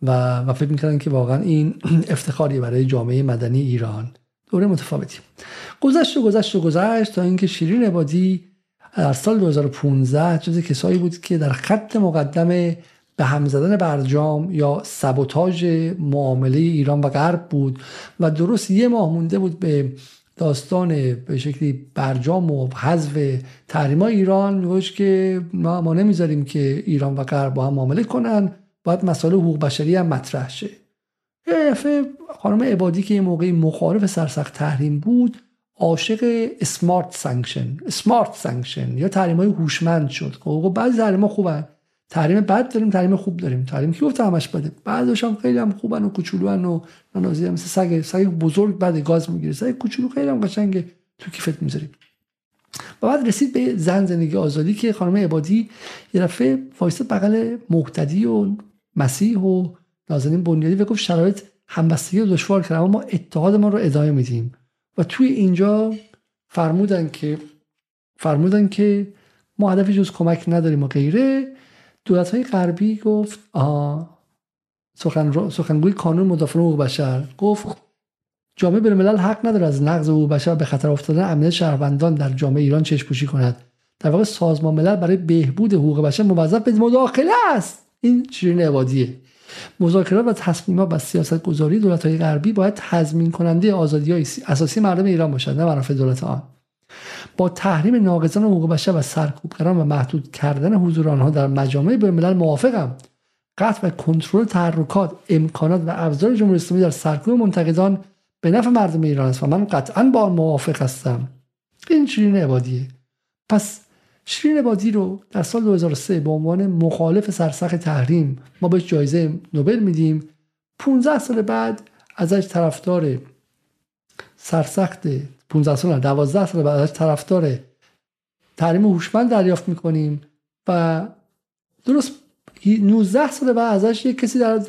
و, و فکر می‌کردن که واقعا این *clears throat* افتخاری برای جامعه مدنی ایران. دوره متفاوتی. گذشت و گذشت و گذشت تا اینکه شیرین عبادی در سال 2015 جز کسایی بود که در خط مقدم به هم زدن برجام یا سبوتاژ معامله ایران و غرب بود و درست یه ماه مونده بود به داستان به شکلی برجام و حذف تحریم ایران می‌گفتش که ما, ما نمی‌ذاریم که ایران و غرب با هم معامله کنن باید مسائل حقوق بشری هم مطرح شه. خانم عبادی که یه موقعی مخالف سرسخت تحریم بود عاشق smart sanction smart sanction یا تحریم های هوشمند شد. خب بعضی تحریم ها خوبن. تحریم بد داریم تحریم خوب داریم. تحریم کی گفت همش بده؟ بعضیش هم خیلی هم خوبن و کوچولوان و نانازی مثل سگ سگ بزرگ بعد گاز می‌گیره. سگ کوچولو خیلی هم قشنگه تو کیفت می‌ذاری و بعد رسید به زن زندگی آزادی که خانم عبادی یه دفعه وایسه بغل محتدی و مسیح و نازنین بنیادی و گفت شرایط همبستگی رو دشوار کرد. اما ما اتحاد ما رو ادامه میدیم. و توی اینجا فرمودن که فرمودن که ما هدفی جز کمک نداریم و غیره. دولت های غربی گفت آها سخن سخنگوی کانون مدافع حقوق بشر. گفت جامعه بین الملل حق نداره از نقض حقوق بشر به خطر افتادن امنیت شهروندان در جامعه ایران چشم پوشی کند. در واقع سازمان ملل برای بهبود حقوق بشر موظف به مداخله است. این شیرین عبادیه. مذاکرات و تصمیمات و سیاست گذاری دولت های غربی باید تضمین کننده آزادی های اساسی مردم ایران باشد نه منافع دولت آن. با تحریم ناقضان حقوق بشر و سرکوبگران و محدود کردن حضور آنها در مجامع بین الملل موافقم. قطع و کنترل تحرکات امکانات و ابزار جمهوری اسلامی در سرکوب منتقدان به نفع مردم ایران است و من قطعا با آن موافق هستم. این شیرین عبادیه. پس شیرین عبادی رو در سال 2003 به عنوان مخالف سرسخت تحریم ما بهش جایزه نوبل میدیم. 15 سال بعد ازش طرفدار سرسخت 15 سال 12 سال بعد ازش طرفدار تحریم هوشمند دریافت می‌کنیم و درست 19 سال بعد ازش یک کسی در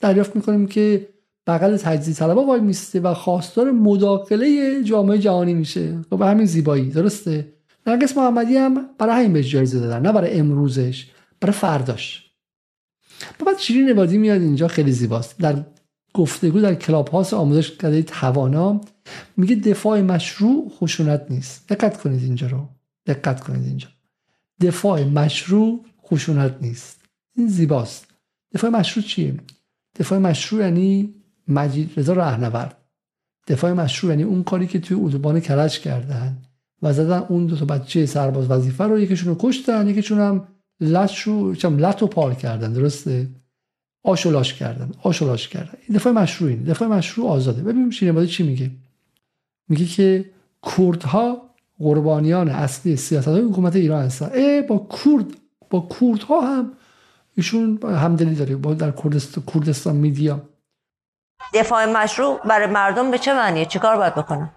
دریافت می‌کنیم که بغل تجزیه طلبا وای میسته و خواستار مداخله جامعه جهانی میشه. و به همین زیبایی درسته؟ نرگس محمدی هم برای همین بهش جایزه دادن نه برای امروزش برای فرداش. بعد شیرین عبادی میاد اینجا خیلی زیباست. در گفتگو در کلاب هاست آموزش کرده توانا میگه دفاع مشروع خشونت نیست. دقت کنید اینجا رو. دقت کنید اینجا. دفاع مشروع خشونت نیست. این زیباست. دفاع مشروع چیه؟ دفاع مشروع یعنی مجید رضا رهنورد دفاع مشروع یعنی اون کاری که توی اتوبان کرج کردن. و زدن اون دو تا بچه سرباز وظیفه رو یکیشون رو کشتن یکیشون هم لش رو لط و پار کردن درسته؟ آشولاش کردن آشولاش کردن. این دفاع مشروع این دفاع مشروع آزاده. ببینیم شیرین چی میگه. میگه که کردها قربانیان اصلی سیاست های حکومت ایران هستن. ای با کرد با کردها هم ایشون همدلی داره با در کردستان, کردستان میدیا. دفاع مشروع برای مردم به چه معنیه؟ چیکار باید بکنم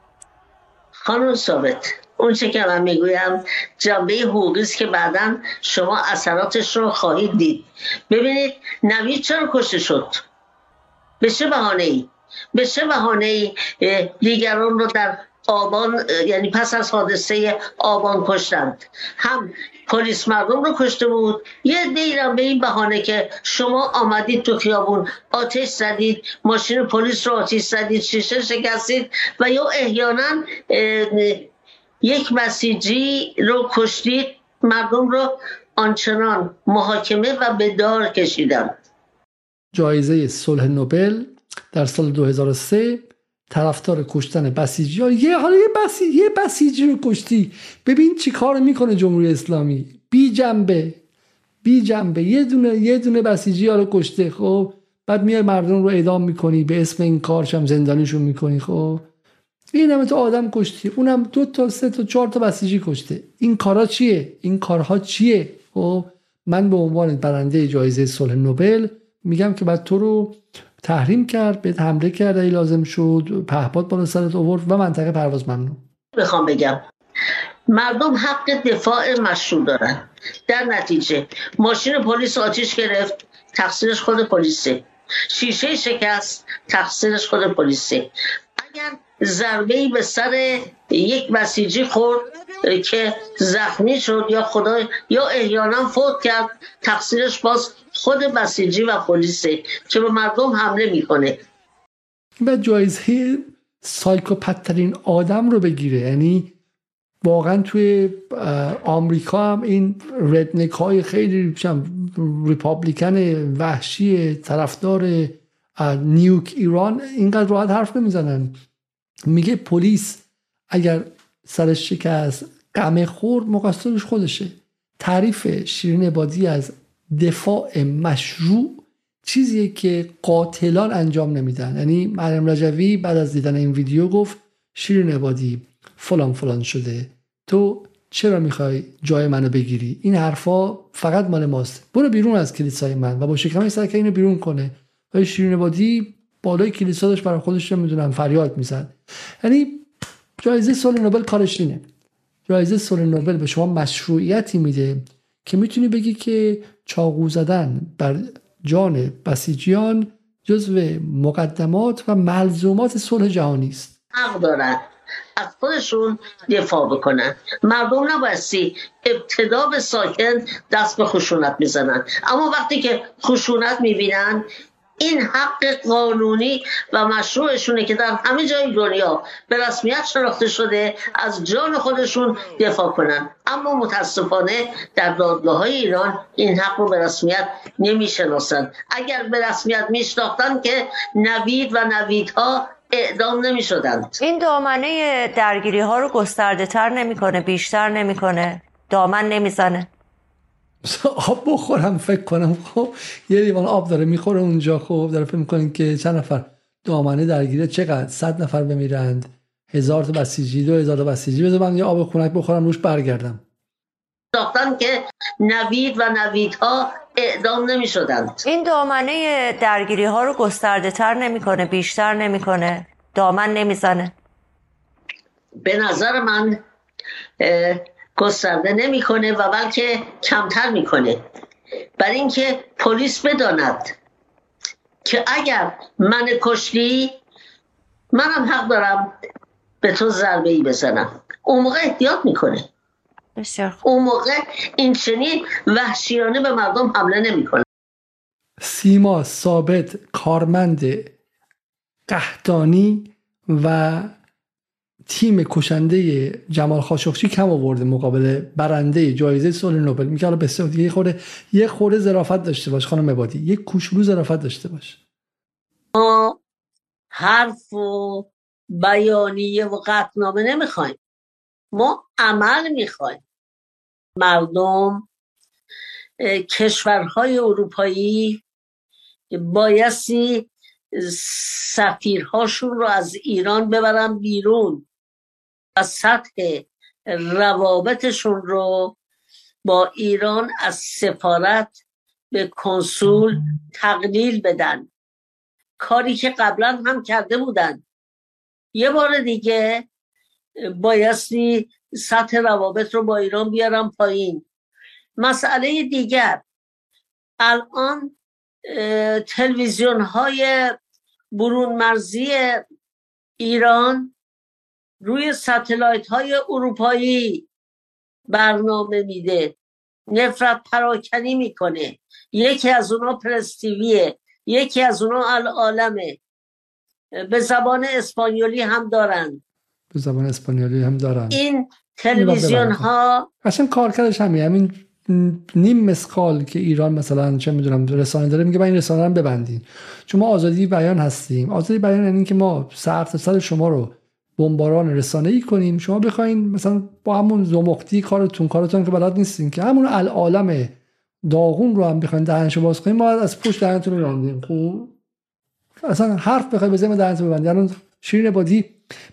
خانم ثابت اون چه که من می‌گویم جنبه حقوقی است که بعدا شما اثراتش رو خواهید دید. ببینید نوید چرا کشته شد؟ به چه بهانه ای به چه بهانه ای دیگران رو در آبان یعنی پس از حادثه آبان کشتند. هم پلیس مردم رو کشته بود. یه دیرم به این بهانه که شما آمدید تو خیابون آتش زدید ماشین پلیس رو آتش زدید شیشه شکستید و یا احیانا یک مسیجی رو کشتید مردم رو آنچنان محاکمه و به دار کشیدند جایزه صلح نوبل در سال 2003 طرفدار کشتن بسیجی. ها یه حالا یه, بسی... یه بسیجی رو کشتی. ببین چی کار می‌کنه جمهوری اسلامی. بی جنبه. بی جنبه. یه دونه یه دونه بسیجی ها رو کشته خب؟ بعد میای مردم رو اعدام می‌کنی به اسم این کارش هم زندانیشون می‌کنی خب؟ این همه تو آدم کشتی. اونم دو تا سه تا چهار تا بسیجی کشته. این کارا چیه؟ این کارها چیه؟ خب من به عنوان برنده جایزه صلح نوبل میگم که بعد تو رو تحریم کرد به حمله کرد ای لازم شد پهپاد بالا سرت آورد و منطقه پرواز ممنوع. بخوام بگم مردم حق دفاع مشروع دارن. در نتیجه ماشین پلیس آتیش گرفت تقصیرش خود پلیسه. شیشه شکست تقصیرش خود پلیسه. اگر ضربه به سر یک بسیجی خورد که زخمی شد یا خدا یا احیانا فوت کرد. تقصیرش باز خود بسیجی و پلیسه که به مردم حمله می‌کنه. و جایزه سایکوپترین آدم رو بگیره. یعنی واقعا توی آمریکا هم این ردنک های خیلی ریپابلیکن وحشی طرفدار نیوک ایران اینقدر راحت حرف نمی‌زنن. میگه پلیس اگر سرش شکست قمه خورد مقصرش خودشه. تعریف شیرین عبادی از دفاع مشروع چیزیه که قاتلان انجام نمیدن. یعنی مریم رجوی بعد از دیدن این ویدیو گفت شیرین عبادی فلان فلان شده. تو چرا می‌خوای جای منو بگیری؟ این حرفا فقط مال ماست. برو بیرون از کلیسای من و با شکمش که اینو بیرون کنه. و شیرین عبادی بالای کلیسا داشت برای خودش نمی‌دونم فریاد می‌زد. یعنی جایزه صلح نوبل کارش اینه. جایزه صلح نوبل به شما مشروعیتی میده که می‌تونی بگی که چاقو زدن بر جان بسیجیان جزو مقدمات و ملزومات صلح جهانی است. حق دارن. از خودشون دفاع بکنن. مردم نبایستی ابتدا به ساکن دست به خشونت می‌زنن. اما وقتی که خشونت می‌بینن این حق قانونی و مشروعشونه که در همه جای دنیا به رسمیت شناخته شده از جان خودشون دفاع کنن. اما متاسفانه در دادگاه های ایران این حق رو به رسمیت نمی‌شناسند اگر به رسمیت میشناختن که نوید و نویدها اعدام نمی شدند این دامنه درگیری ها رو گسترده تر نمی‌کنه بیشتر نمی‌کنه. دامن نمی‌زنه. آب بخورم فکر کنم. خب یه لیوان آب داره می‌خوره اونجا. خب داره فکر می‌کنین که چند نفر دامنه درگیره. چقدر؟ صد نفر بمیرند. هزار تا بسیجی دو هزار تا بسیجی. بذار من یه آب خونک بخورم روش برگردم. ساختن که نوید و نویدها اعدام نمی شدند این دامنه درگیری ها رو گسترده تر نمی‌کنه بیشتر نمی‌کنه. دامن نمی‌زنه. به نظر من گسترده نمی‌کنه و بلکه کمتر می‌کنه. برای اینکه پلیس بداند که اگر من کشتی منم حق دارم به تو ضربه ای بزنم. اون موقع احتیاط می‌کنه. بسیار اون موقع این چنین وحشیانه به مردم حمله نمی‌کنه. سیما ثابت کارمند قهدانی و تیم کشنده جمال خاشقچی کم آورده مقابل برنده جایزه صلح نوبل. میگه بسیار یه خورده یه خورده ظرافت داشته باش خانم مبادی یه کوچولو ظرافت داشته باش. ما حرف و بیانیه و قطنامه نمی‌خوایم. ما عمل می‌خوایم. مردم کشورهای اروپایی بایستی سفیرهاشون رو از ایران ببرن بیرون. و سطح روابطشون رو با ایران از سفارت به کنسول تقلیل بدن. کاری که قبلا هم کرده بودن. یه بار دیگه بایستی سطح روابط رو با ایران بیارم پایین. مسئله دیگر. الان تلویزیون های برون مرزی ایران روی ستلایت های اروپایی برنامه میده. نفرت پراکنی می‌کنه. یکی از اونا پرستیویه. یکی از اونا العالمه به زبان اسپانیولی هم دارن. به زبان اسپانیولی هم دارن. این تلویزیون ها اصلا کارکردش همین همین نیم مسقال که ایران مثلا چه می‌دونم رسانه داره میگه من این رسانه رو ببندین. چون ما آزادی بیان هستیم. آزادی بیان یعنی که ما سر سر شما رو بمباران رسانه ای کنیم. شما بخواین مثلا با همون زمختی کارتون کارتون که بلد نیستین که همون العالم داغون رو هم بخواین دهنشو باز کنیم ما از پشت دهنتون رو راندیم خوب اصلا حرف بخوای بزنیم دهنتو ببندی الان شیرین بادی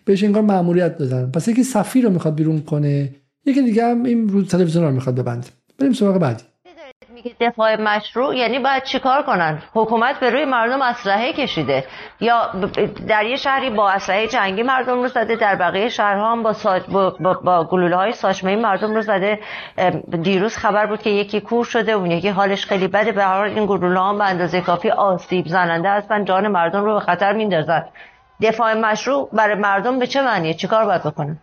بهش انگار ماموریت دادن. پس یکی سفیر رو می‌خواد بیرون کنه یکی دیگه هم این رو تلویزیون رو می‌خواد ببنده. بریم سراغ بعدی. میگه دفاع مشروع یعنی باید چیکار کنن؟ حکومت به روی مردم اسلحه کشیده. یا در یه شهری با اسلحه جنگی مردم رو زده در بقیه شهرها هم با, ساج... با, با, با گلوله های ساچمه مردم رو زده. دیروز خبر بود که یکی کور شده اون یکی حالش خیلی بده. به هر این گلوله ها به اندازه کافی آسیب زننده هستن جان مردم رو به خطر میندازن. دفاع مشروع برای مردم به چه معنیه؟ چیکار باید بکنن؟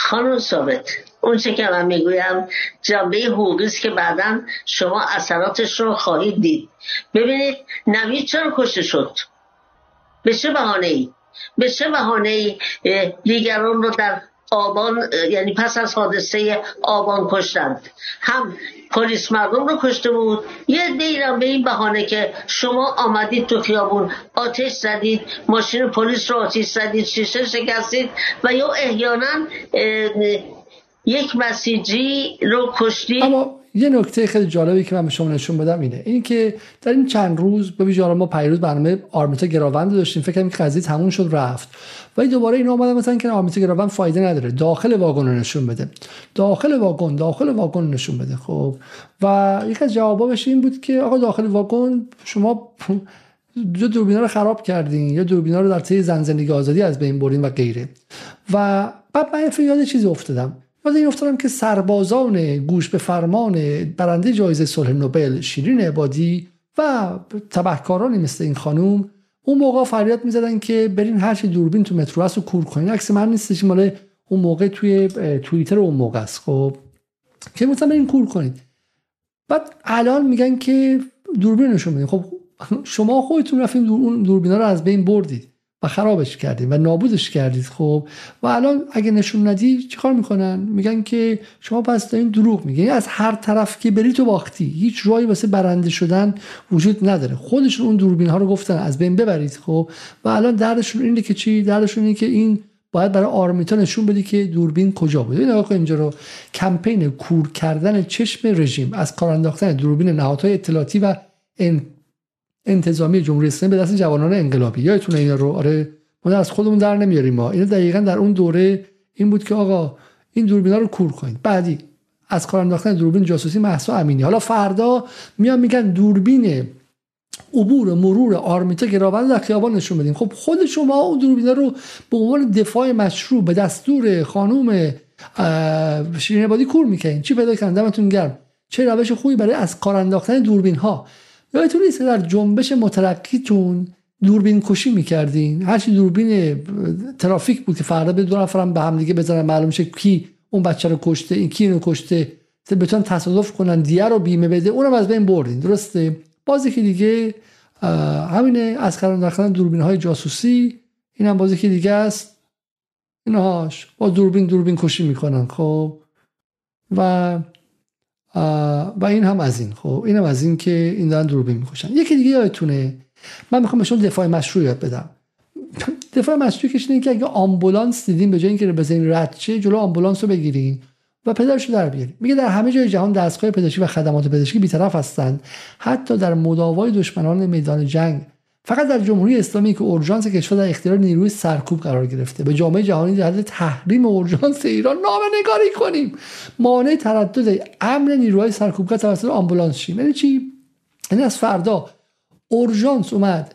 خانم ثابت اون چه که من می‌گویم جنبه حقوقی که بعدا شما اثراتش رو خواهید دید. ببینید نوید چرا کشته شد؟ به چه بهانه ای به چه بهانه ای دیگران رو در آبان یعنی پس از حادثه آبان کشتند. هم پلیس مردم رو کشته بود. یه دیرم به این بهانه که شما آمدید تو خیابون آتش زدید ماشین پلیس رو آتش زدید شیشه شکستید و یا احیانا یک مسیجی رو کشتید. اما یه نکته خیلی جالبی که من به شما نشون بدم اینه. این که در این چند روز به ویژه ما پیروز برنامه آرمیتا گراوند داشتیم. فکر کنم که قضیه تموم شد رفت. ولی دوباره اینا اومدن مثلا که آرمیتا گراوند فایده نداره. داخل واگن رو نشون بده. داخل واگن داخل واگن نشون بده. خب. و یک از جوابش این بود که آقا داخل واگن شما دو دوربینا رو خراب کردین یا دوربینا رو در طی زن زندگی آزادی از بین بردین و غیره. و بعد من یاد چیزی افتادم. یاد این افتادم که سربازان گوش به فرمان برنده جایزه صلح نوبل شیرین عبادی و تبهکارانی مثل این خانوم اون موقع فریاد می‌زدن که برین هر چی دوربین تو مترو هست و کور کنین. عکس من نیستش مال اون موقع توی توییتر اون موقع است. خب که مثلا برین کور کنید بعد الان میگن که دوربین نشون بدین خب شما خودتون رفتین اون دوربینا رو از بین بردید. و خرابش کردید و نابودش کردید خب؟ و الان اگه نشون ندی چیکار می‌کنن؟ میگن که شما پس دارین دروغ میگین. یعنی از هر طرف که بری تو باختی هیچ راهی واسه برنده شدن وجود نداره. خودشون اون دوربین ها رو گفتن از بین ببرید خب؟ و الان دردشون اینه که چی؟ دردشون اینه که این باید برای آرمیتا نشون بدی که دوربین کجا بوده این آقا اینجا رو کمپین کور کردن چشم رژیم از کار انداختن دوربین نهادهای اطلاعاتی و انتظامی جمهوری اسلامی به دست جوانان انقلابی. یادتونه اینا رو؟ آره ما از خودمون در نمیاریم ما. اینا دقیقا در اون دوره این بود که آقا این دوربینا رو کور کنید. بعدی از کار انداختن دوربین جاسوسی محسا امینی. حالا فردا میان میگن دوربین عبور مرور آرمیتا گراوند در خیابان نشون بدیم خب خود شما اون دوربینا رو به عنوان دفاع مشروع به دستور خانوم شیرین عبادی کور می‌کنین چی پیدا کردن؟ دمتون گرم. چه روش خوبی برای از کار انداختن دوربین ها یادتون نیست در جنبش مترقیتون دوربین کشی می‌کردین؟ هرچی دوربین ترافیک بود که فردا به دو نفرم به هم دیگه بزنن معلوم شه کی اون بچه رو کشته این کی اینو کشته. بتونن تصادف کنن دیه رو بیمه بده اونم از بین بردین. درسته؟ بازی که دیگه همینه از قرار داخل دوربین های جاسوسی. این هم بازی که دیگه است. اینهاش. با دوربین دوربین کشی می‌کنن خب. و و این هم از این. خب این هم از این که این دارن دوربین می‌کشن. یکی دیگه یادتونه. من می‌خوام بهشون دفاع مشروع یاد بدم. *laughs* دفاع مشروع کشیدین که اگه آمبولانس دیدین به جای اینکه بزنین چه جلو آمبولانس رو بگیرین و پدرش رو در بیارین. میگه در همه جای جهان دستگاه پزشکی و خدمات پزشکی بیطرف هستند. حتی در مداوای دشمنان میدان جنگ فقط در جمهوری اسلامی که اورژانس کشور در اختیار نیروی سرکوب قرار گرفته. به جامعه جهانی حد تحریم اورژانس ایران نامه نگاری کنیم. مانع تردد امن نیروهای سرکوبگر توسط آمبولانس شیم. یعنی چی؟ یعنی از فردا اورژانس اومد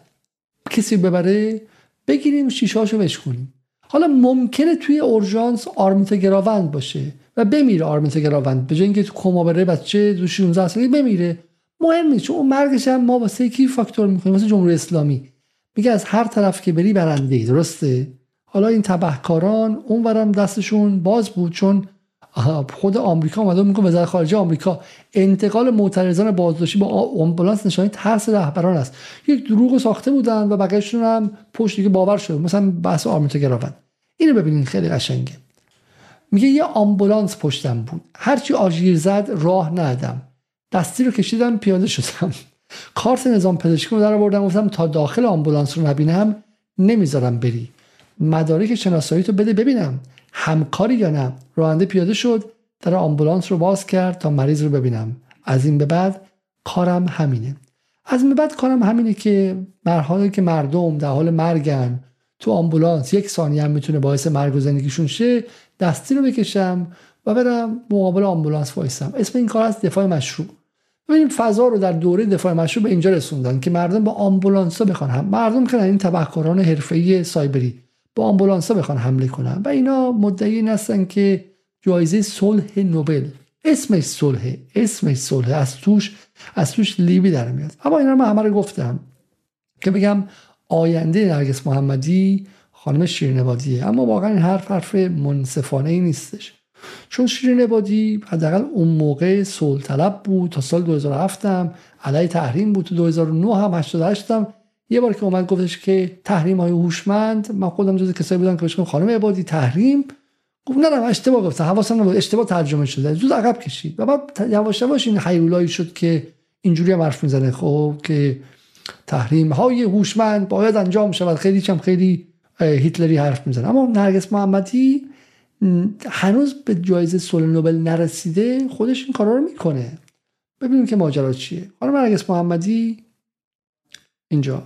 کسی ببره بگیریم شیشاشو بشکنیم حالا ممکنه توی اورژانس آرمیتا گراوند باشه و بمیره آرمیتا گراوند. به جای اینکه کما بره بچه دو 16 ساله بمیره. مهم نیست چون اون مرگش هم ما واسه کی فاکتور می‌کنیم واسه جمهوری اسلامی. میگه از هر طرف که بری برنده ای درسته؟ حالا این تبهکاران اونورم دستشون باز بود چون خود آمریکا اومده میگه وزارت خارجه آمریکا. انتقال معترضان بازداشتی با آمبولانس نشانی ترس رهبران است. یک دروغ ساخته بودن و بقیه‌شون هم پشت دیگه باور شد. مثلا بحث آرمیتا گراوند. اینو ببینید خیلی قشنگه. میگه یه آمبولانس پشتم بود. هرچی آژیر زد راه ندادم. دستی رو کشیدم پیاده شدم کارت نظام پزشکی رو در آوردم گفتم تا داخل آمبولانس رو نبینم نمی‌ذارم بری. مدارک شناسایی تو بده ببینم همکاری یا نه. راننده پیاده شد در آمبولانس رو باز کرد تا مریض رو ببینم. از این به بعد کارم همینه. از این به بعد کارم همینه که مرحله که مردم در حال مرگن تو آمبولانس یک ثانیه هم می‌تونه باعث مرگ و زندگیشون شه دستی رو بکشم و برم مقابل آمبولانس وایسم. اسم این کار از دفاع مشروع. این فضا رو در دوره دفاع مشروع به اینجا رسوندن که مردم با آمبولانس بخوان هم مردم که این تبهکاران حرفه‌ای سایبری با آمبولانس بخوان حمله کنن. و اینا مدعی هستن که جایزه صلح نوبل اسمش صلح اسمش صلح. از توش از توش لیبی در میاد. اما اینا من همه رو گفتم که بگم آینده نرگس محمدی خانم شیرین اما واقعا این حرف حرف منصفانه ای نیستش. چون شیرین عبادی حداقل اون موقع صلح طلب بود تا سال 2007 هم علیه تحریم بود تو 2009 هم 88 هم. یه بار که اومد گفتش که تحریم های هوشمند من خودم جز کسایی بودم که بهش خانم عبادی تحریم؟ گفت نه نه اشتباه گفتم حواسم نبود اشتباه ترجمه شده. زود عقب کشید. و بعد یواش یواش این حیولایی شد که اینجوری هم حرف می‌زنه خب که تحریم های هوشمند باید انجام شود. خیلی چم خیلی هیتلری حرف می‌زنه. اما نرگس محمدی هنوز به جایزه صلح نوبل نرسیده خودش این کارا رو می‌کنه. ببینیم که ماجرا چیه. خانم نرگس محمدی اینجا.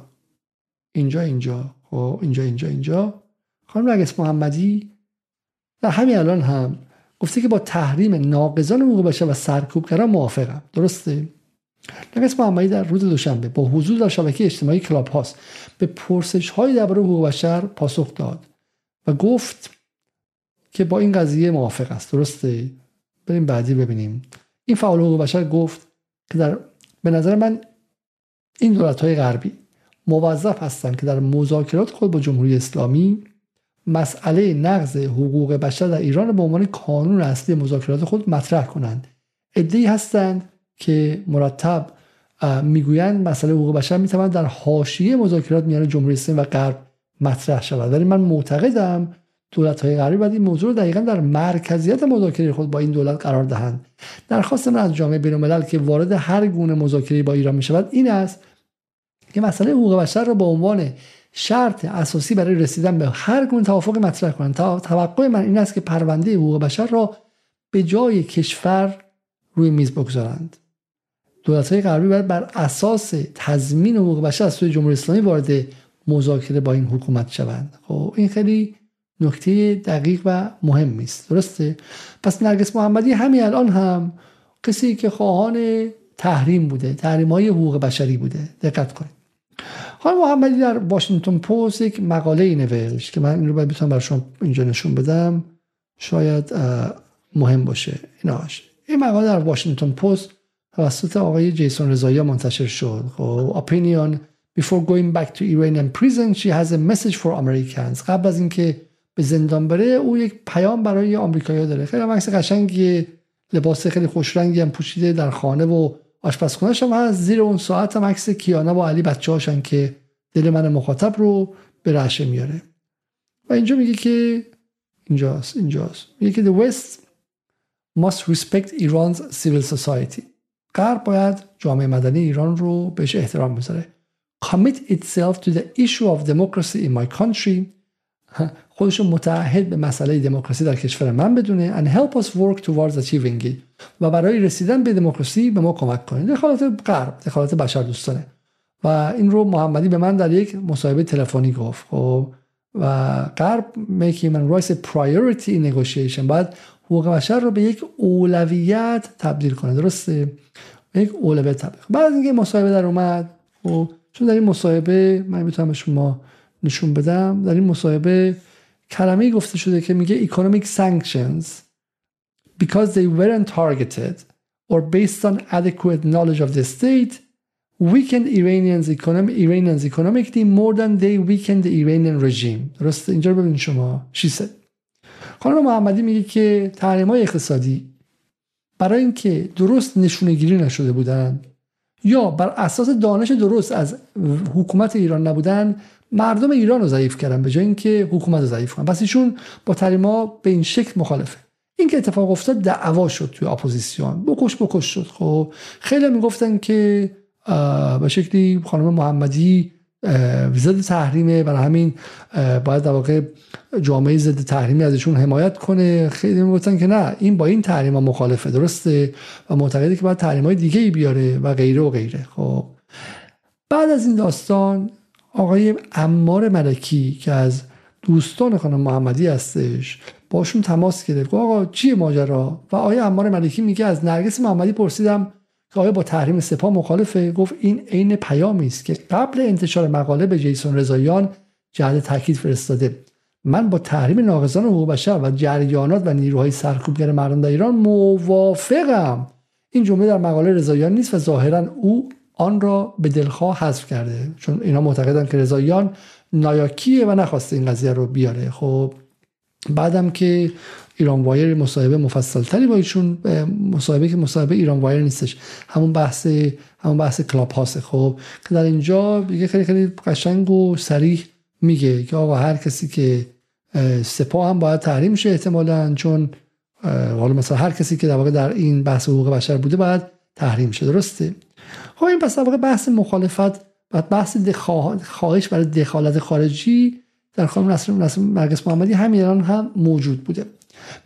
اینجا اینجا. خب اینجا اینجا اینجا. خانم نرگس محمدی در همین الان هم. گفته که با تحریم ناقضان حقوق بشر و سرکوبگران موافقم. درسته؟ نرگس محمدی در روز دوشنبه با حضور در شبکه اجتماعی کلاب هاست به پرسش های درباره حقوق بشر پاسخ داد و گفت که با این قضیه موافق است. درسته؟ بریم بعدی ببینیم. این فعال حقوق بشر گفت که در به نظر من این دولت های غربی موظف هستند که در مذاکرات خود با جمهوری اسلامی مسئله نقض حقوق بشر در ایران به عنوان کانون اصلی مذاکرات خود مطرح کنند. ادعی هستند که مرتب می‌گویند مسئله حقوق بشر می‌تواند در حاشیه مذاکرات میان جمهوری اسلامی و غرب مطرح شود. ولی من معتقدم دولت های غربی باید این موضوع رو دقیقا در مرکزیت مذاکره خود با این دولت قرار دهند. درخواست من از جامعه بین که وارد هر گونه مذاکره با ایران می شود این است که مسئله حقوق بشر را به عنوان شرط اساسی برای رسیدن به هر گونه توافق مطرح کنند. توقع من این است که پرونده حقوق بشر را به جای کشور روی میز بگذارند. دولت های غربی باید بر اساس تضمین حقوق بشر از سوی جمهوری اسلامی وارد مذاکره با این حکومت شوند. خب این خیلی نکته دقیق و مهم است درسته؟ پس نرگس محمدی همین الان هم کسی که خواهان تحریم بوده تحریم های حقوق بشری بوده. دقت کنید. خانم محمدی در واشنگتن پست یک مقاله ای نوشت که من این رو باید بتونم برای شما اینجا نشون بدم. شاید مهم باشه. ایناش این مقاله در واشنگتن پست توسط آقای جیسون رضایی منتشر شد. خب opinion. Before going back to Iranian prison she has a message for Americans. قبل از اینکه به زندان بره او یک پیام برای آمریکایی‌ها داره. خیلی عکس قشنگی لباس خیلی خوش رنگی هم پوشیده در خانه و آشپزخونهش هم هست. زیر اون ساعت هم عکس کیانا با علی بچه هاشن که دل من مخاطب رو به رعشه میاره. و اینجا میگه که اینجاست اینجاست. میگه که the West must respect Iran's civil society. غرب باید جامعه مدنی ایران رو بهش احترام بذاره. Commit itself to the issue of democracy in my country. خودش متعهد به مسئله دموکراسی در کشور من بدونه and help us work towards achieving it. و برای رسیدن به دموکراسی به ما کمک کنه. دخالت غرب دخالت بشر دوستانه. و این رو محمدی به من در یک مصاحبه تلفنی گفت خب. و غرب make human rights a priority in negotiation. باید حقوق بشر رو به یک اولویت تبدیل کنه. درسته؟ یک اولویت تبدیل بعد اینکه مصاحبه در اومد خب. چون در این مصاحبه من می‌تونم به شما نشون بدم در این مصاحبه کلمه گفته شده که میگه economic sanctions because they weren't targeted or based on adequate knowledge of the state weakened Iranians economic Iranians economically more than they weakened the Iranian regime درست اینجا رو ببینید شما she said خانم محمدی میگه که تحریم های اقتصادی برای اینکه درست نشونه گیری نشده بودن یا بر اساس دانش درست از حکومت ایران نبودن مردم ایران رو ضعیف کردن به جای اینکه حکومت رو ضعیف کنن. پس ایشون با تحریما به این شکل مخالفه. این که اتفاق افتاد دعوا شد توی اپوزیسیون. بکش بکش شد. خب خیلی می‌گفتن که به شکلی خانم محمدی ضد تحریمه. برای همین باید در واقع جامعه ضد تحریمی ازشون حمایت کنه. خیلی می‌گفتن که نه این با این تحریم ها مخالفه. درسته؟ و معتقده که باید تحریم های دیگه ای بیاره و غیره و غیره. خب بعد از این داستان آقای امار ملکی که از دوستان خانم محمدی هستش باشون تماس گرفت. آقا چیه ماجرا؟ و آقای امار ملکی میگه از نرگس محمدی پرسیدم که آیا با تحریم سپاه مخالفه؟ گفت این عین پیامی است که قبل انتشار مقاله به جیسون رضاییان جهت تاکید فرستاده. من با تحریم ناقضان حقوق بشر و جریانات و نیروهای سرکوبگر مردم در ایران موافقم. این جمله در مقاله رضاییان نیست و ظاهرا او آن را به دلخواه حذف کرده. چون اینا معتقدن که رضاییان نایاکیه و نخواسته این قضیه رو بیاره. خب بعدم که ایران وایر مصاحبه مفصل تری با ایشون مصاحبه که مصاحبه ایران وایر نیستش. همون بحث همون بحث کلاب هاسه خب که در اینجا میگه خیلی خیلی قشنگ و سریح میگه که آقا هر کسی که سپاه هم باید تحریم شه احتمالا چون حالا مثلا هر کسی که در واقع در این بحث حقوق بشر بوده باید تحریم شه. درسته؟ خب این پس واقع بحث مخالفت و بحث خواهش برای دخالت خارجی در خانم نصر نرگس محمدی همین هم موجود بوده.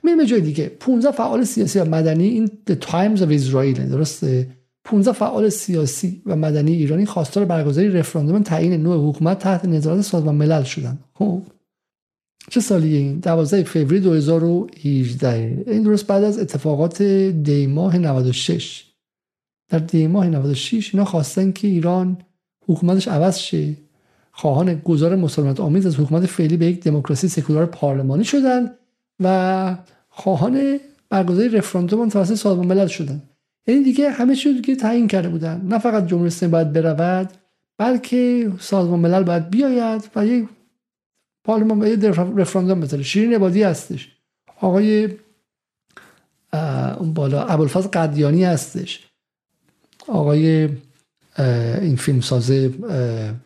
میریم جای دیگه. 15 فعال سیاسی و مدنی این The Times of Israel درسته؟ 15 فعال سیاسی و مدنی ایرانی خواستار برگزاری رفراندوم تعیین نوع حکومت تحت نظارت سازمان ملل شدن. خب. چه سالیه این؟ 12 فوریه 2018 این درست بعد از اتفاقات دی ماه 96 در دی ماه 96 اینا خواستن که ایران حکومتش عوض شه. خواهان گذار مسالمت آمیز از حکومت فعلی به یک دموکراسی سکولار پارلمانی شدن و خواهان برگزاری رفراندوم توسط سازمان ملل شدن. یعنی دیگه همه چیز دیگه تعیین کرده بودن. نه فقط جمهوری اسلامی باید برود بلکه سازمان ملل باید بیاید و یک پارلمان یه رفراندوم بذاره. شیرین عبادی هستش. آقای اون بالا ابوالفضل قدیانی هستش. آقای این فیلم سازه